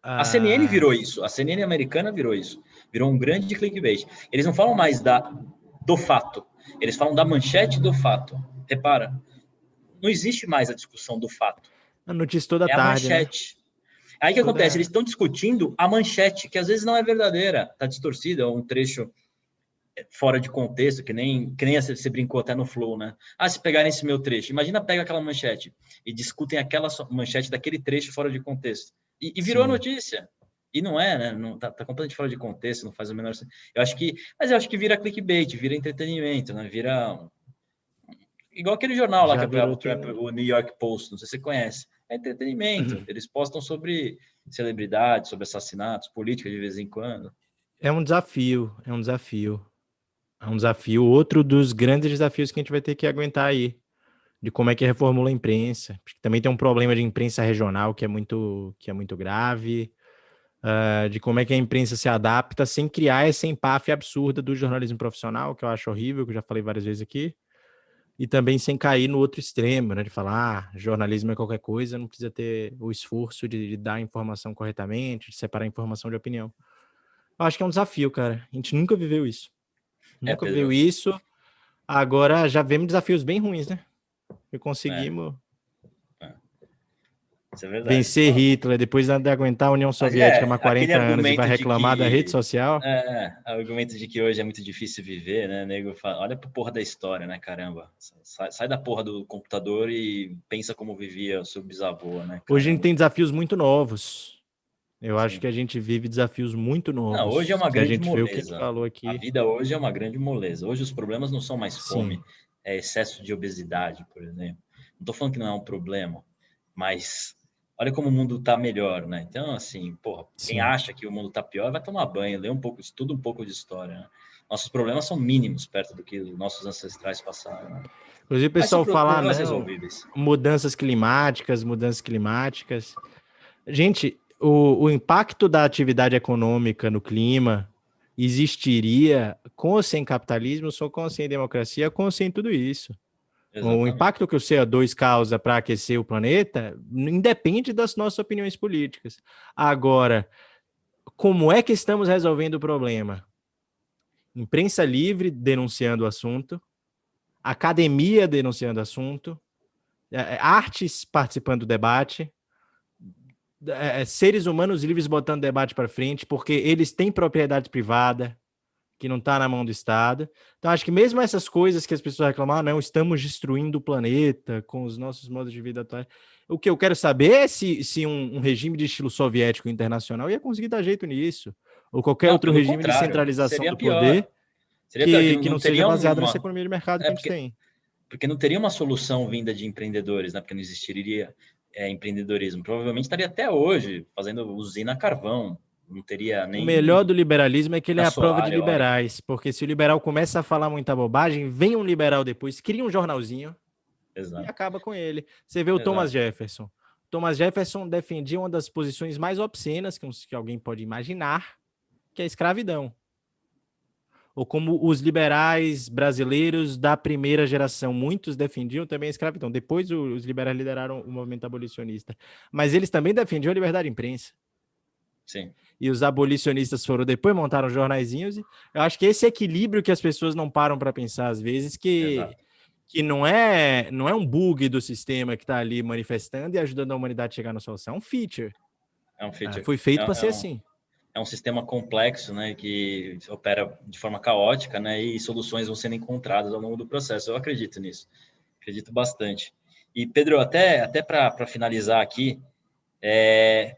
a CNN ah. virou isso, a CNN americana virou isso, virou um grande clickbait. Eles não falam mais da do fato, eles falam da manchete do fato. Repara, não existe mais a discussão do fato. A notícia toda é tarde. A né? manchete. Né? Aí o que acontece? Eles estão discutindo a manchete, que às vezes não é verdadeira, está distorcida, é um trecho fora de contexto, que nem, que nem você brincou até no Flow, né? Ah, se pegarem esse meu trecho, imagina pega aquela manchete e discutem aquela manchete daquele trecho fora de contexto. E, e virou Sim. notícia. E não é, né? Não, tá, tá, completamente fora de contexto, não faz o menor sentido. Eu acho que, mas eu acho que vira clickbait, vira entretenimento, né? Vira igual aquele jornal lá que é, o, o New York Post, não sei se você conhece. É entretenimento. Uhum. Eles postam sobre celebridades, sobre assassinatos, política de vez em quando. É um desafio, é um desafio. É um desafio, outro dos grandes desafios que a gente vai ter que aguentar aí de como é que reformula a imprensa. Porque também tem um problema de imprensa regional que é muito, que é muito grave. Uh, de como é que a imprensa se adapta sem criar essa empáfia absurda do jornalismo profissional, que eu acho horrível, que eu já falei várias vezes aqui, e também sem cair no outro extremo, né, de falar, ah, jornalismo é qualquer coisa, não precisa ter o esforço de, de dar a informação corretamente, de separar a informação de opinião. Eu acho que é um desafio, cara. A gente nunca viveu isso. É, nunca viveu isso. Agora já vemos desafios bem ruins, né? E conseguimos é. É vencer Hitler, depois de aguentar a União Soviética há é, 40 anos e vai reclamar que, da rede social. É, argumento de que hoje é muito difícil viver, né? Nego fala, olha pra porra da história, né? Caramba. Sai, sai da porra do computador e pensa como vivia o seu bisavô, né? Caramba. Hoje a gente tem desafios muito novos. Eu Sim. acho que a gente vive desafios muito novos. Não, hoje é uma grande a gente moleza. Vê o que falou aqui. A vida hoje é uma grande moleza. Hoje os problemas não são mais fome, Sim é, excesso de obesidade, por exemplo. Não estou falando que não é um problema, mas olha como o mundo está melhor, né? Então, assim, porra, Sim. quem acha que o mundo está pior vai tomar banho, ler um pouco, estuda um pouco de história. Né? Nossos problemas são mínimos perto do que nossos ancestrais passaram. Né? Inclusive, o pessoal fala, né, mudanças climáticas, mudanças climáticas. Gente, o, o impacto da atividade econômica no clima, existiria com ou sem capitalismo, só com ou sem democracia, com ou sem tudo isso. Exatamente. O impacto que o CO2 causa para aquecer o planeta independe das nossas opiniões políticas. Agora, como é que estamos resolvendo o problema? Imprensa livre denunciando o assunto, academia denunciando o assunto, é, é, artes participando do debate, é, é, seres humanos livres botando debate para frente, porque eles têm propriedade privada que não está na mão do Estado. Então, acho que mesmo essas coisas que as pessoas reclamam, ah, não, estamos destruindo o planeta com os nossos modos de vida atuais. O que eu quero saber é se, se um, um regime de estilo soviético internacional ia conseguir dar jeito nisso, ou qualquer não, outro regime de centralização do poder que, que, não, que não seja baseado uma... nessa economia de mercado é que a gente tem. Porque não teria uma solução vinda de empreendedores, né? Porque não existiria é, empreendedorismo. Provavelmente estaria até hoje fazendo usina a carvão. Não teria nem. O melhor do liberalismo é que ele é a prova de liberais, porque se o liberal começa a falar muita bobagem, vem um liberal depois, cria um jornalzinho Exato. e acaba com ele. Você vê o Exato. Thomas Jefferson. Thomas Jefferson defendia uma das posições mais obscenas que, que alguém pode imaginar, que é a escravidão ou como os liberais brasileiros da primeira geração, muitos defendiam também a escravidão. Depois os liberais lideraram o movimento abolicionista, mas eles também defendiam a liberdade de imprensa. Sim. e os abolicionistas foram depois montaram jornaizinhos. Eu acho que esse equilíbrio que as pessoas não param para pensar às vezes que que não é não é um bug do sistema que está ali manifestando e ajudando a humanidade a chegar na solução, é um feature. É um feature. Ah, foi feito é, para é ser um, assim. É um sistema complexo, né, que opera de forma caótica, né, e soluções vão sendo encontradas ao longo do processo. Eu acredito nisso. Acredito bastante. E Pedro, até até para finalizar aqui, é,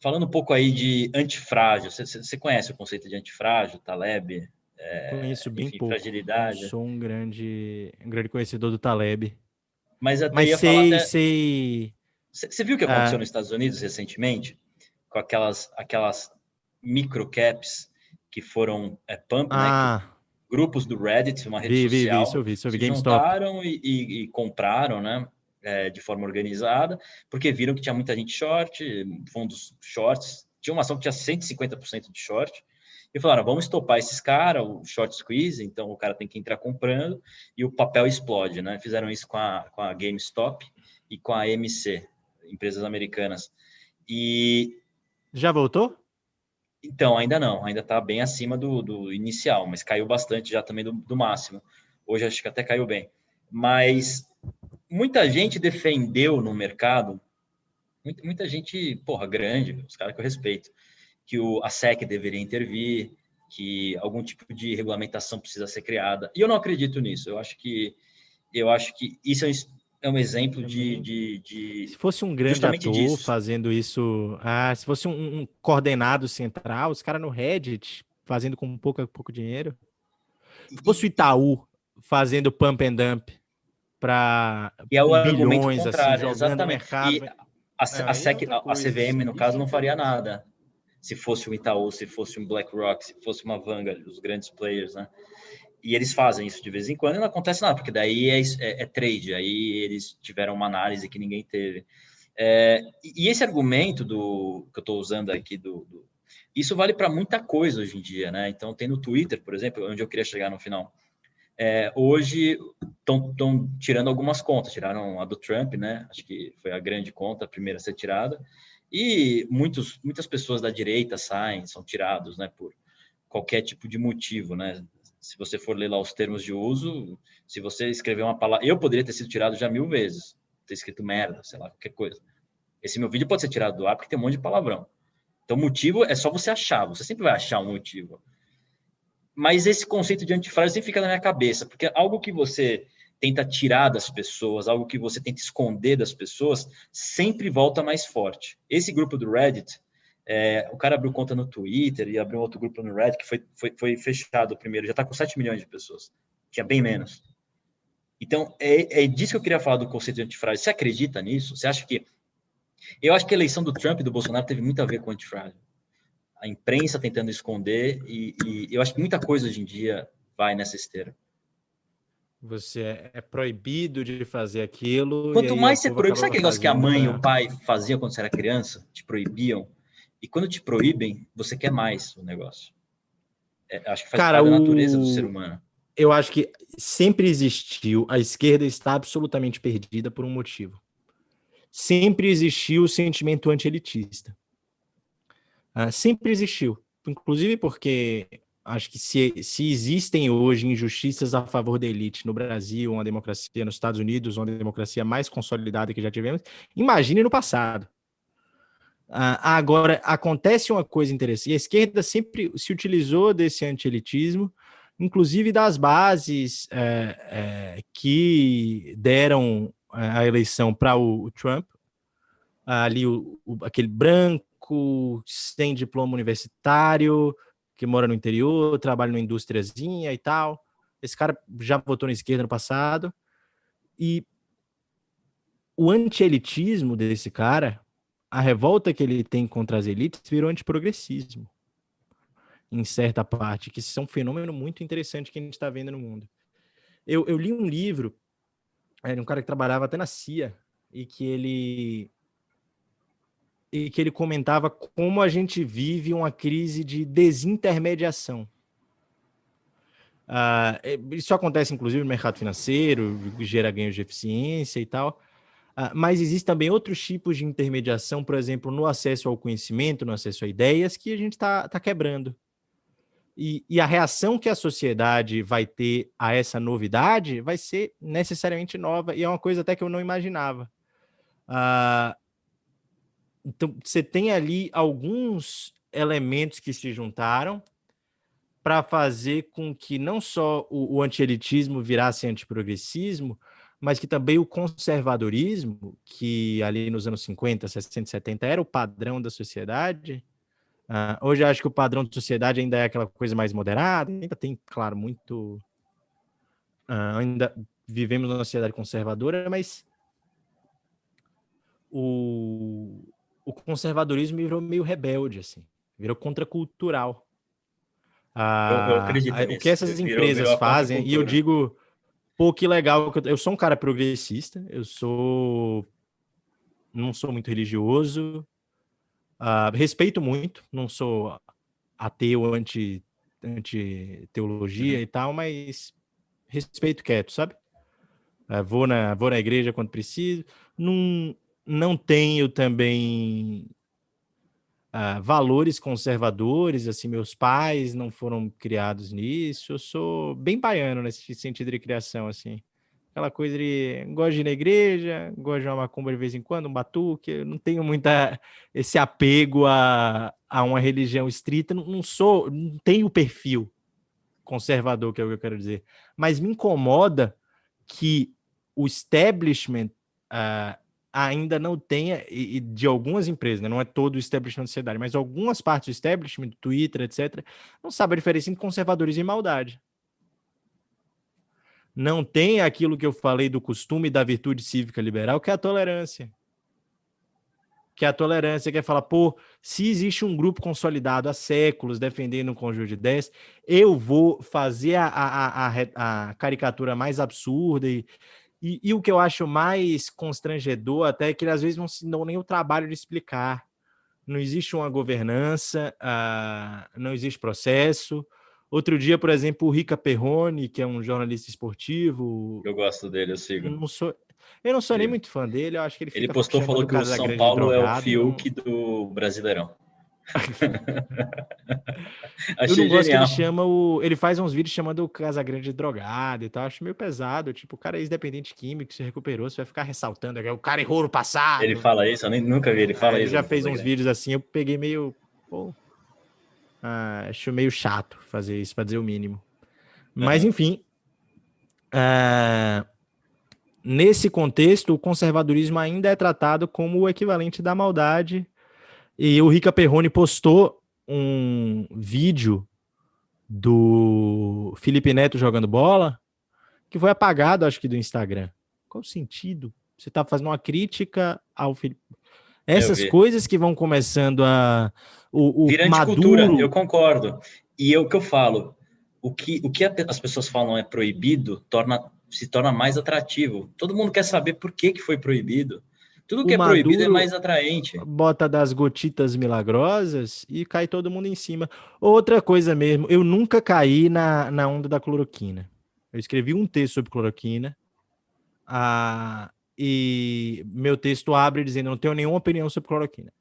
falando um pouco aí de antifrágil. Você conhece o conceito de antifrágil, Taleb? É, Conheço bem enfim, pouco. Fragilidade. Sou um grande, um grande conhecedor do Taleb. Mas, até Mas sei, até... sei. Você viu o que aconteceu ah. nos Estados Unidos recentemente? Com aquelas, aquelas microcaps que foram é, pump, ah. né? grupos do Reddit, uma rede vi, social, vi, vi, isso eu vi, isso eu vi. se juntaram e, e, e, compraram, né? É, de forma organizada, porque viram que tinha muita gente short, fundos shorts, tinha uma ação que tinha 150% de short, e falaram, vamos estopar esses caras, o short squeeze, então o cara tem que entrar comprando e o papel explode, né? Fizeram isso com a, com a GameStop e com a MC, empresas americanas. E... Já voltou? Então, ainda não, ainda está bem acima do, do, inicial, mas caiu bastante já também do, do máximo. Hoje acho que até caiu bem. Mas muita gente defendeu no mercado, muita, muita gente, porra, grande, os caras que eu respeito, que o, a SEC deveria intervir, que algum tipo de regulamentação precisa ser criada. E eu não acredito nisso. Eu acho que eu acho que isso é um, é um exemplo de, de, de, Se fosse um grande ator disso. fazendo isso, ah, se fosse um, um coordenado central, os caras no Reddit fazendo com pouco, pouco dinheiro. Se fosse o Itaú fazendo pump and dump para é bilhões, assim, jogando no mercado. E a, é, a, SEC, a, a CVM, no caso, não faria nada se fosse um Itaú, se fosse um BlackRock, se fosse uma Vanguard, os grandes players, né? E eles fazem isso de vez em quando e não acontece nada, porque daí é, é, é trade, aí eles tiveram uma análise que ninguém teve. É, e esse argumento do que eu estou usando aqui do, do isso vale para muita coisa hoje em dia, né? Então tem no Twitter, por exemplo, onde eu queria chegar no final. É, hoje estão tirando algumas contas, tiraram a do Trump, né? Acho que foi a grande conta, a primeira a ser tirada. E muitos, muitas pessoas da direita saem, são tirados, né, por qualquer tipo de motivo, né? Se você for ler lá os termos de uso, se você escrever uma palavra, eu poderia ter sido tirado já mil vezes, ter escrito merda, sei lá, qualquer coisa. Esse meu vídeo pode ser tirado do ar porque tem um monte de palavrão. Então, motivo é só você achar, você sempre vai achar um motivo. Mas esse conceito de antifrágil sempre fica na minha cabeça, porque algo que você tenta tirar das pessoas, algo que você tenta esconder das pessoas, sempre volta mais forte. Esse grupo do Reddit, é, o cara abriu conta no Twitter e abriu outro grupo no Reddit que foi, foi, foi fechado primeiro, já está com 7 milhões de pessoas. Tinha bem menos. Então, é, é disso que eu queria falar do conceito de antifrágil. Você acredita nisso? Você acha que. Eu acho que a eleição do Trump e do Bolsonaro teve muito a ver com o antifrágil. A imprensa tentando esconder, e, e eu acho que muita coisa hoje em dia vai nessa esteira. Você é, é proibido de fazer aquilo. Quanto mais você proíbe, sabe aquele negócio que a mãe e o pai faziam quando você era criança? Te proibiam? E quando te proíbem, você quer mais o negócio. É, acho que faz Cara, parte da natureza o... do ser humano. Eu acho que sempre existiu. A esquerda está absolutamente perdida por um motivo. Sempre existiu o sentimento anti-elitista. Uh, sempre existiu. Inclusive porque acho que se, se existem hoje injustiças a favor da elite no Brasil, uma democracia nos Estados Unidos, uma democracia mais consolidada que já tivemos, imagine no passado. Ah, agora, acontece uma coisa interessante, a esquerda sempre se utilizou desse anti-elitismo, inclusive das bases é, é, que deram é, a eleição para o, o, Trump, ali o, o, aquele branco, sem diploma universitário, que mora no interior, trabalha numa indústriazinha e tal. Esse cara já votou na esquerda no passado. E o anti-elitismo desse cara, a revolta que ele tem contra as elites, virou antiprogressismo. Em certa parte, que isso é um fenômeno muito interessante que a gente está vendo no mundo. Eu, eu li um livro, era um cara que trabalhava até na CIA, e que ele e que ele comentava como a gente vive uma crise de desintermediação. Uh, isso acontece, inclusive, no mercado financeiro, gera ganhos de eficiência e tal. Uh, mas existem também outros tipos de intermediação, por exemplo, no acesso ao conhecimento, no acesso a ideias, que a gente está tá quebrando. E, e, a reação que a sociedade vai ter a essa novidade vai ser necessariamente nova, e é uma coisa até que eu não imaginava. Uh, então, você tem ali alguns elementos que se juntaram para fazer com que não só o, o antielitismo virasse antiprogressismo, mas que também o conservadorismo, que ali nos anos 50, 60, 70 era o padrão da sociedade, uh, hoje acho que o padrão da sociedade ainda é aquela coisa mais moderada, ainda tem, claro, muito. Uh, ainda vivemos numa sociedade conservadora, mas o, o conservadorismo virou meio rebelde, assim, virou contracultural. Ah, eu, eu acredito o que essas virou, empresas virou fazem, e eu digo, pô, que legal, eu, sou um cara progressista, eu sou. Não sou muito religioso, uh, respeito muito, não sou ateu, anti, anti teologia uhum. e tal, mas respeito quieto, sabe? Uh, vou, na, vou na igreja quando preciso. Não, não tenho também valores conservadores, assim, meus pais não foram criados nisso, eu sou bem baiano nesse sentido de criação, assim. Aquela coisa de gosto de ir na igreja, gosto de uma macumba de vez em quando, um batuque, eu não tenho muita esse apego a, a uma religião estrita, não, não sou, não tenho o perfil conservador, que é o que eu quero dizer, mas me incomoda que o establishment uh, ainda não tenha, e, de algumas empresas, né? não é todo o establishment da sociedade, mas algumas partes do establishment, Twitter, etc., não sabe a diferença entre conservadorismo e maldade. Não tem aquilo que eu falei do costume da virtude cívica liberal, que é a tolerância. Que é a tolerância quer falar, pô, se existe um grupo consolidado há séculos defendendo um conjunto de ideias, eu vou fazer a, a, a, a caricatura mais absurda e, e, e, o que eu acho mais constrangedor até é que às vezes não se dão nem o trabalho de explicar. Não existe uma governança, uh, não existe processo. Outro dia, por exemplo, o Rica Perrone, que é um jornalista esportivo. Eu gosto dele, eu sigo. Não sou, eu não sou ele, nem muito fã dele, eu acho que ele Ele postou falou que o São Paulo é o Fiuk não... do Brasileirão. eu não gosto genial. que ele chama o. Ele faz uns vídeos chamando o Casagrande drogado e tal. Acho meio pesado. Tipo, o cara é ex-dependente químico, se recuperou, você vai ficar ressaltando. O cara errou no passado. Ele fala isso, eu nem, nunca vi ele fala é, isso. Ele já fez uns vídeos assim, eu peguei meio. Pô, ah, acho meio chato fazer isso, para dizer o mínimo. Mas, uhum. enfim. Uh, nesse contexto, o conservadorismo ainda é tratado como o equivalente da maldade e o Rica Perrone postou um vídeo do Felipe Neto jogando bola que foi apagado, acho que, do Instagram. Qual o sentido? Você está fazendo uma crítica ao Felipe. Essas coisas que vão começando a. O, o Maduro... eu concordo. E é o que eu falo. O que, o que as pessoas falam é proibido torna, se torna mais atrativo. Todo mundo quer saber por que, que foi proibido. Tudo que é proibido é mais atraente. Bota das gotitas milagrosas e cai todo mundo em cima. Outra coisa mesmo, eu nunca caí na, na onda da cloroquina. Eu escrevi um texto sobre cloroquina. Ah, e meu texto abre dizendo: não tenho nenhuma opinião sobre cloroquina.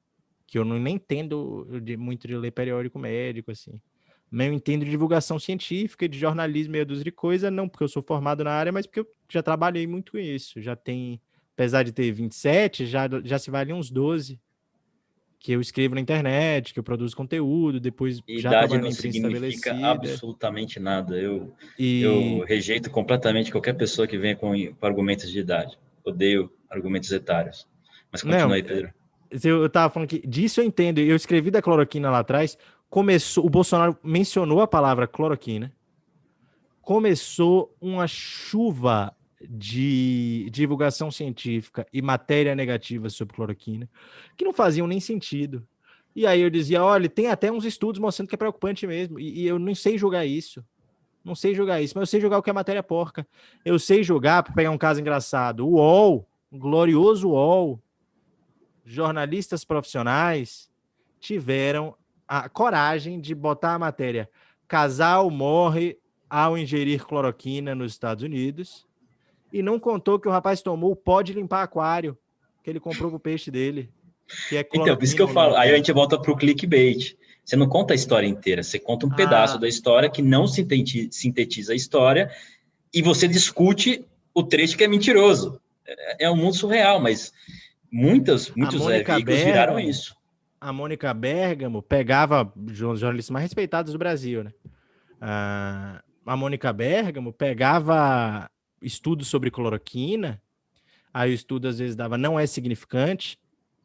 Que eu não nem entendo de, muito de ler periódico médico, assim. Eu entendo de divulgação científica, de jornalismo, meia dúzia de coisa, não porque eu sou formado na área, mas porque eu já trabalhei muito com isso. Já tem apesar de ter 27, já, já se vai ali uns 12 que eu escrevo na internet, que eu produzo conteúdo, depois idade já na imprensa significa absolutamente nada. Eu, e... eu rejeito completamente qualquer pessoa que venha com, com, argumentos de idade. Odeio argumentos etários. Mas continua aí, Pedro. Eu, eu tava falando que disso eu entendo. Eu escrevi da cloroquina lá atrás. Começou, o Bolsonaro mencionou a palavra cloroquina. Começou uma chuva de divulgação científica e matéria negativa sobre cloroquina, que não faziam nem sentido. E aí eu dizia, olha, tem até uns estudos mostrando que é preocupante mesmo, e, e eu não sei julgar isso. Não sei jogar isso, mas eu sei jogar o que é matéria porca. Eu sei jogar, para pegar um caso engraçado, o UOL, o glorioso UOL, jornalistas profissionais tiveram a coragem de botar a matéria casal morre ao ingerir cloroquina nos Estados Unidos e não contou que o rapaz tomou o pó de limpar aquário. que ele comprou pro peixe dele. Que é então, por isso que eu falo. Aí a gente volta pro clickbait. Você não conta a história inteira, você conta um ah. pedaço da história que não sintetiza a história e você discute o trecho que é mentiroso. É, é um mundo surreal, mas muitas, muitos é, veículos Bergamo, viraram isso. A Mônica Bergamo pegava os jornalistas mais respeitados do Brasil, né? Ah, a Mônica Bergamo pegava estudos sobre cloroquina, aí o estudo às vezes dava não é significante,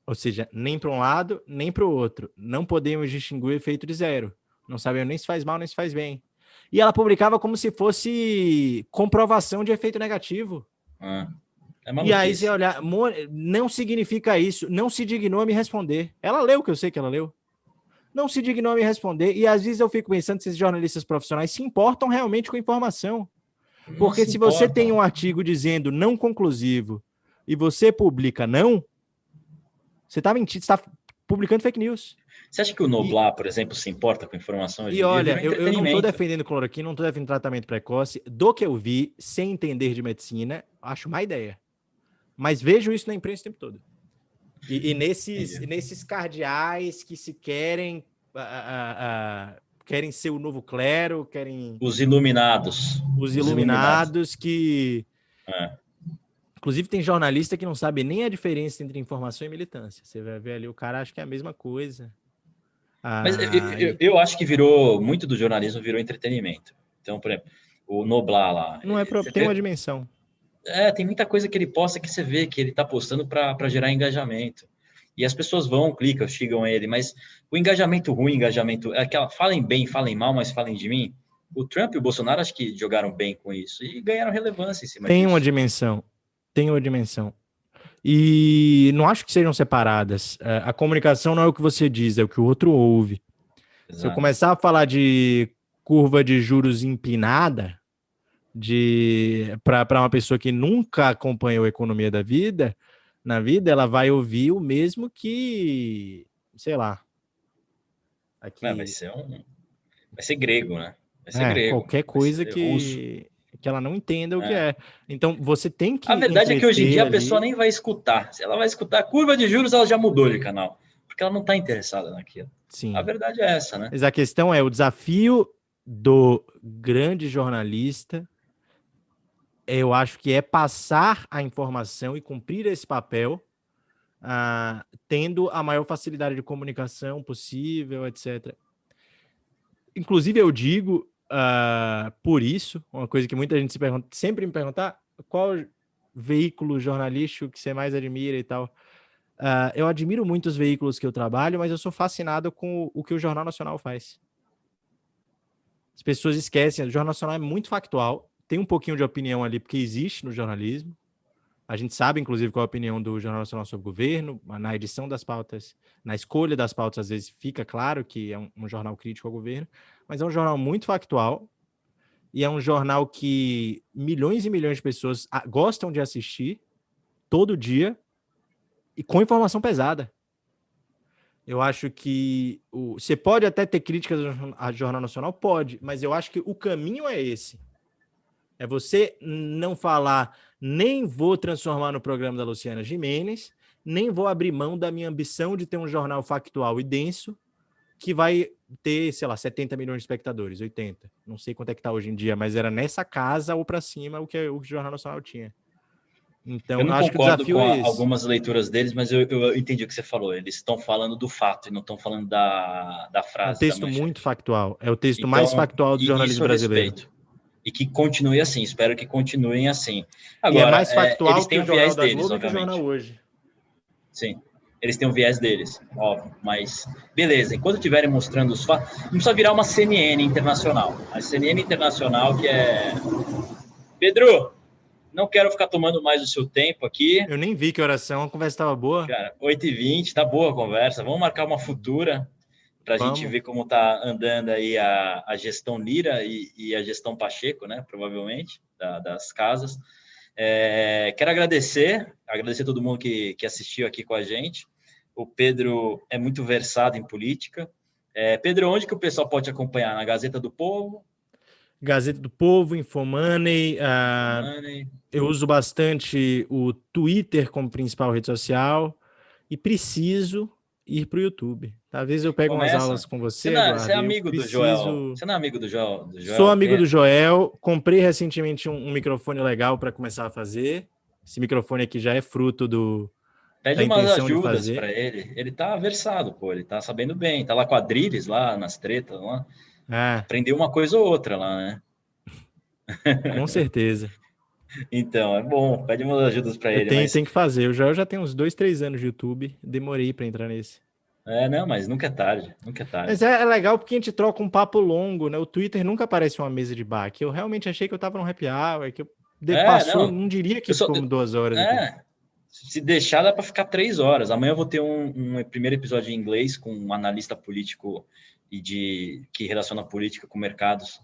ou seja, nem para um lado, nem para o outro. Não podemos distinguir o efeito de zero. Não sabemos nem se faz mal, nem se faz bem. E ela publicava como se fosse comprovação de efeito negativo. Ah, é e aí você olhar, não significa isso, não se dignou a me responder. Ela leu, que eu sei que ela leu. Não se dignou a me responder. E às vezes eu fico pensando se esses jornalistas profissionais se importam realmente com a informação. Porque se, se você tem um artigo dizendo não conclusivo e você publica não, você está mentindo, está publicando fake news. Você acha que o Noblar, e... por exemplo, se importa com informação? E olha, eu, eu, não estou defendendo cloroquina, não estou defendendo tratamento precoce. Do que eu vi, sem entender de medicina, acho uma ideia. Mas vejo isso na imprensa o tempo todo. E, e nesses, nesses cardeais que se querem, uh, uh, querem ser o novo clero, querem. Os iluminados. Os iluminados, Os iluminados. que. É Inclusive, tem jornalista que não sabe nem a diferença entre informação e militância. Você vai ver ali, o cara acha que é a mesma coisa. Ah, Mas eu, eu, eu, acho que virou, muito do jornalismo virou entretenimento. Então, por exemplo, o Noblar lá. Não é próprio, tem uma dimensão. É, tem muita coisa que ele posta que você vê que ele está postando para gerar engajamento. E as pessoas vão, clicam, xingam ele, mas o engajamento ruim, engajamento. É aquela, falem bem, falem mal, mas falem de mim. O Trump e o Bolsonaro acho que jogaram bem com isso e ganharam relevância em cima Tem disso. uma dimensão tem uma dimensão. E não acho que sejam separadas. É, a comunicação não é o que você diz, é o que o outro ouve. Exato. Se eu começar a falar de curva de juros empinada, de para uma pessoa que nunca acompanhou a economia da vida, na vida, ela vai ouvir o mesmo que, sei lá. Aqui... vai ser um, vai ser grego, né? Vai ser é, grego. Qualquer coisa que russo que ela não entenda o é. que é. Então, você tem que. A verdade é que hoje em dia ali... a pessoa nem vai escutar. Se ela vai escutar a curva de juros, ela já mudou de canal. Porque ela não está interessada naquilo. Sim. A verdade é essa, né? Mas a questão é: o desafio do grande jornalista, eu acho que é passar a informação e cumprir esse papel, uh, tendo a maior facilidade de comunicação possível, etc. Inclusive, eu digo, uh, por isso, uma coisa que muita gente se pergunta, sempre me perguntar, qual veículo jornalístico que você mais admira e tal. Uh, eu admiro muito os veículos que eu trabalho, mas eu sou fascinado com o que o Jornal Nacional faz. As pessoas esquecem, o Jornal Nacional é muito factual, tem um pouquinho de opinião ali, porque existe no jornalismo. A gente sabe, inclusive, qual é a opinião do Jornal Nacional sobre o governo, na edição das pautas, na escolha das pautas, às vezes fica claro que é um, um jornal crítico ao governo, mas é um jornal muito factual e é um jornal que milhões e milhões de pessoas gostam de assistir todo dia e com informação pesada. Eu acho que o, você pode até ter críticas ao Jornal Nacional, pode, mas eu acho que o caminho é esse. É você não falar, nem vou transformar no programa da Luciana Jimenez, nem vou abrir mão da minha ambição de ter um jornal factual e denso, que vai ter, sei lá, 70 milhões de espectadores, 80. Não sei quanto é que tá hoje em dia, mas era nessa casa ou para cima o que o Jornal Nacional tinha. Então, eu não acho concordo que o desafio com é algumas leituras deles, mas eu, eu, entendi o que você falou. Eles estão falando do fato e não estão falando da, da frase. É um texto muito factual. É o texto então, mais factual do jornalismo brasileiro. Respeito. E que continue assim. Espero que continuem assim. Agora, e é mais factual é, eles têm que o viés deles, Globo, obviamente. Que o jornal hoje. Sim eles têm o viés deles, óbvio. Mas, beleza, enquanto estiverem mostrando os fatos, não precisa virar uma CNN internacional. A CNN internacional que é. Pedro, não quero ficar tomando mais o seu tempo aqui. Eu nem vi que oração, a conversa estava boa. Cara, 8h20, tá boa a conversa. Vamos marcar uma futura para a gente ver como tá andando aí a, a gestão Lira e, e a gestão Pacheco, né? Provavelmente, da, das casas. É, quero agradecer, agradecer a todo mundo que, que assistiu aqui com a gente. O Pedro é muito versado em política. É, Pedro, onde que o pessoal pode acompanhar? Na Gazeta do Povo? Gazeta do Povo, Infomoney. Uh, eu uso bastante o Twitter como principal rede social e preciso ir para o YouTube. Talvez eu pegue Começa. umas aulas com você. Você, não, você é amigo preciso... do Joel. Você não é amigo do Joel? Do Joel Sou amigo é. do Joel. Comprei recentemente um, um microfone legal para começar a fazer. Esse microfone aqui já é fruto do. Pede umas ajudas para ele. Ele tá versado, pô. Ele tá sabendo bem. Tá lá com a lá nas tretas. Lá. É. Aprendeu uma coisa ou outra lá, né? Com certeza. Então, é bom. Pede umas ajudas para ele. Tem, mas... tem que fazer. O Joel já tem uns dois, três anos de YouTube. Demorei para entrar nesse. É, não, mas nunca é tarde, nunca é tarde. Mas é, é, legal porque a gente troca um papo longo, né? O Twitter nunca aparece uma mesa de bar. Que eu realmente achei que eu tava no happy hour, que eu de, é, passou, não, não, diria que ficou duas horas. É, aqui. se deixar dá para ficar três horas. Amanhã eu vou ter um, um, primeiro episódio em inglês com um analista político e de que relaciona política com mercados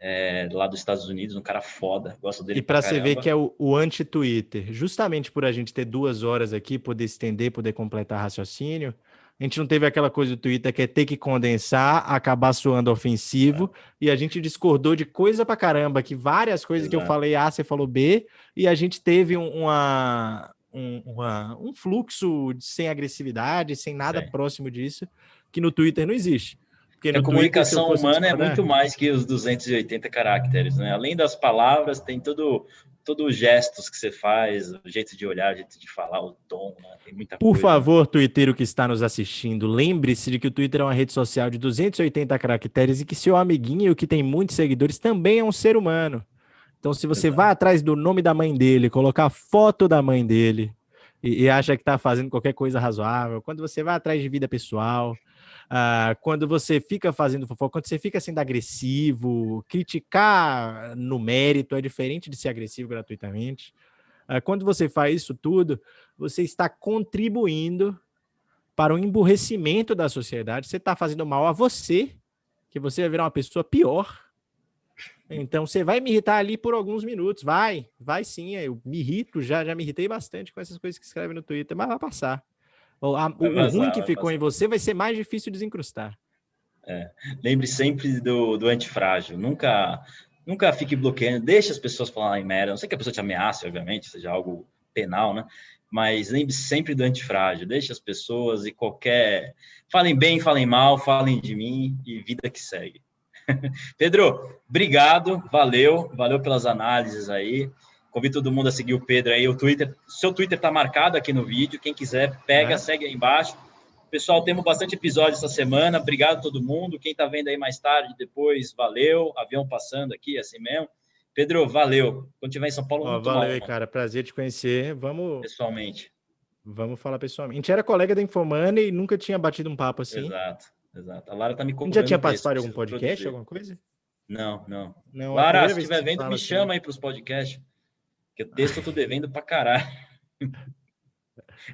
é, lá dos Estados Unidos, um cara foda, gosto dele. E para você ver que é o, o anti-Twitter, justamente por a gente ter duas horas aqui, poder estender, poder completar raciocínio, a gente não teve aquela coisa do Twitter que é ter que condensar, acabar soando ofensivo, e a gente discordou de coisa pra caramba, que várias coisas Exato. que eu falei A, você falou B, e a gente teve uma, um, uma, um fluxo sem agressividade, sem nada é. próximo disso, que no Twitter não existe. Porque a comunicação Twitter, humana é muito mais que os 280 caracteres, né? Além das palavras, tem todo todos os gestos que você faz, o jeito de olhar, o jeito de falar, o tom, né? tem muita Por coisa. favor, Twitter que está nos assistindo, lembre-se de que o Twitter é uma rede social de 280 caracteres e que seu amiguinho, que tem muitos seguidores, também é um ser humano. Então, se você Exato. vai atrás do nome da mãe dele, colocar a foto da mãe dele e, e acha que está fazendo qualquer coisa razoável, quando você vai atrás de vida pessoal, Uh, quando você fica fazendo fofoca, quando você fica sendo agressivo, criticar no mérito é diferente de ser agressivo gratuitamente. Uh, quando você faz isso tudo, você está contribuindo para o emburrecimento da sociedade. Você está fazendo mal a você, que você vai virar uma pessoa pior. Então você vai me irritar ali por alguns minutos, vai, vai sim. Eu me irrito, já, já me irritei bastante com essas coisas que escreve no Twitter, mas vai passar. O, a, o vazar, ruim que ficou em você vai ser mais difícil de desencrustar. É. Lembre sempre do, do antifrágil. Nunca, nunca fique bloqueando. Deixe as pessoas falarem merda. Não sei que a pessoa te ameace, obviamente, seja algo penal, né? Mas lembre sempre do antifrágil. Deixe as pessoas e qualquer. Falem bem, falem mal, falem de mim e vida que segue. Pedro, obrigado, valeu, valeu pelas análises aí. Convido todo mundo a seguir o Pedro aí, o Twitter. Seu Twitter está marcado aqui no vídeo. Quem quiser, pega, é. segue aí embaixo. Pessoal, temos bastante episódio essa semana. Obrigado a todo mundo. Quem está vendo aí mais tarde, depois, valeu. Avião passando aqui, assim mesmo. Pedro, valeu. Quando estiver em São Paulo, oh, Valeu, aí, cara. Prazer te conhecer. Vamos. Pessoalmente. Vamos falar pessoalmente. A gente era colega da Infomani e nunca tinha batido um papo assim. Exato, exato. A Lara tá me cobrando. Já tinha participado de algum podcast, produzir. alguma coisa? Não, não. não Lara, se estiver vendo, me assim. chama aí para os podcasts. Que o texto eu tô devendo pra caralho.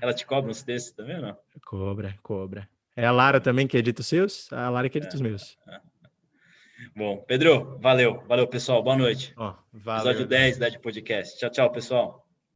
Ela te cobra uns textos também ou não? Cobra, cobra. É a Lara também que edita os seus? A Lara que edita é, os meus. É. Bom, Pedro, valeu. Valeu, pessoal. Boa noite. Ó, valeu. Episódio 10 da Podcast. Tchau, tchau, pessoal.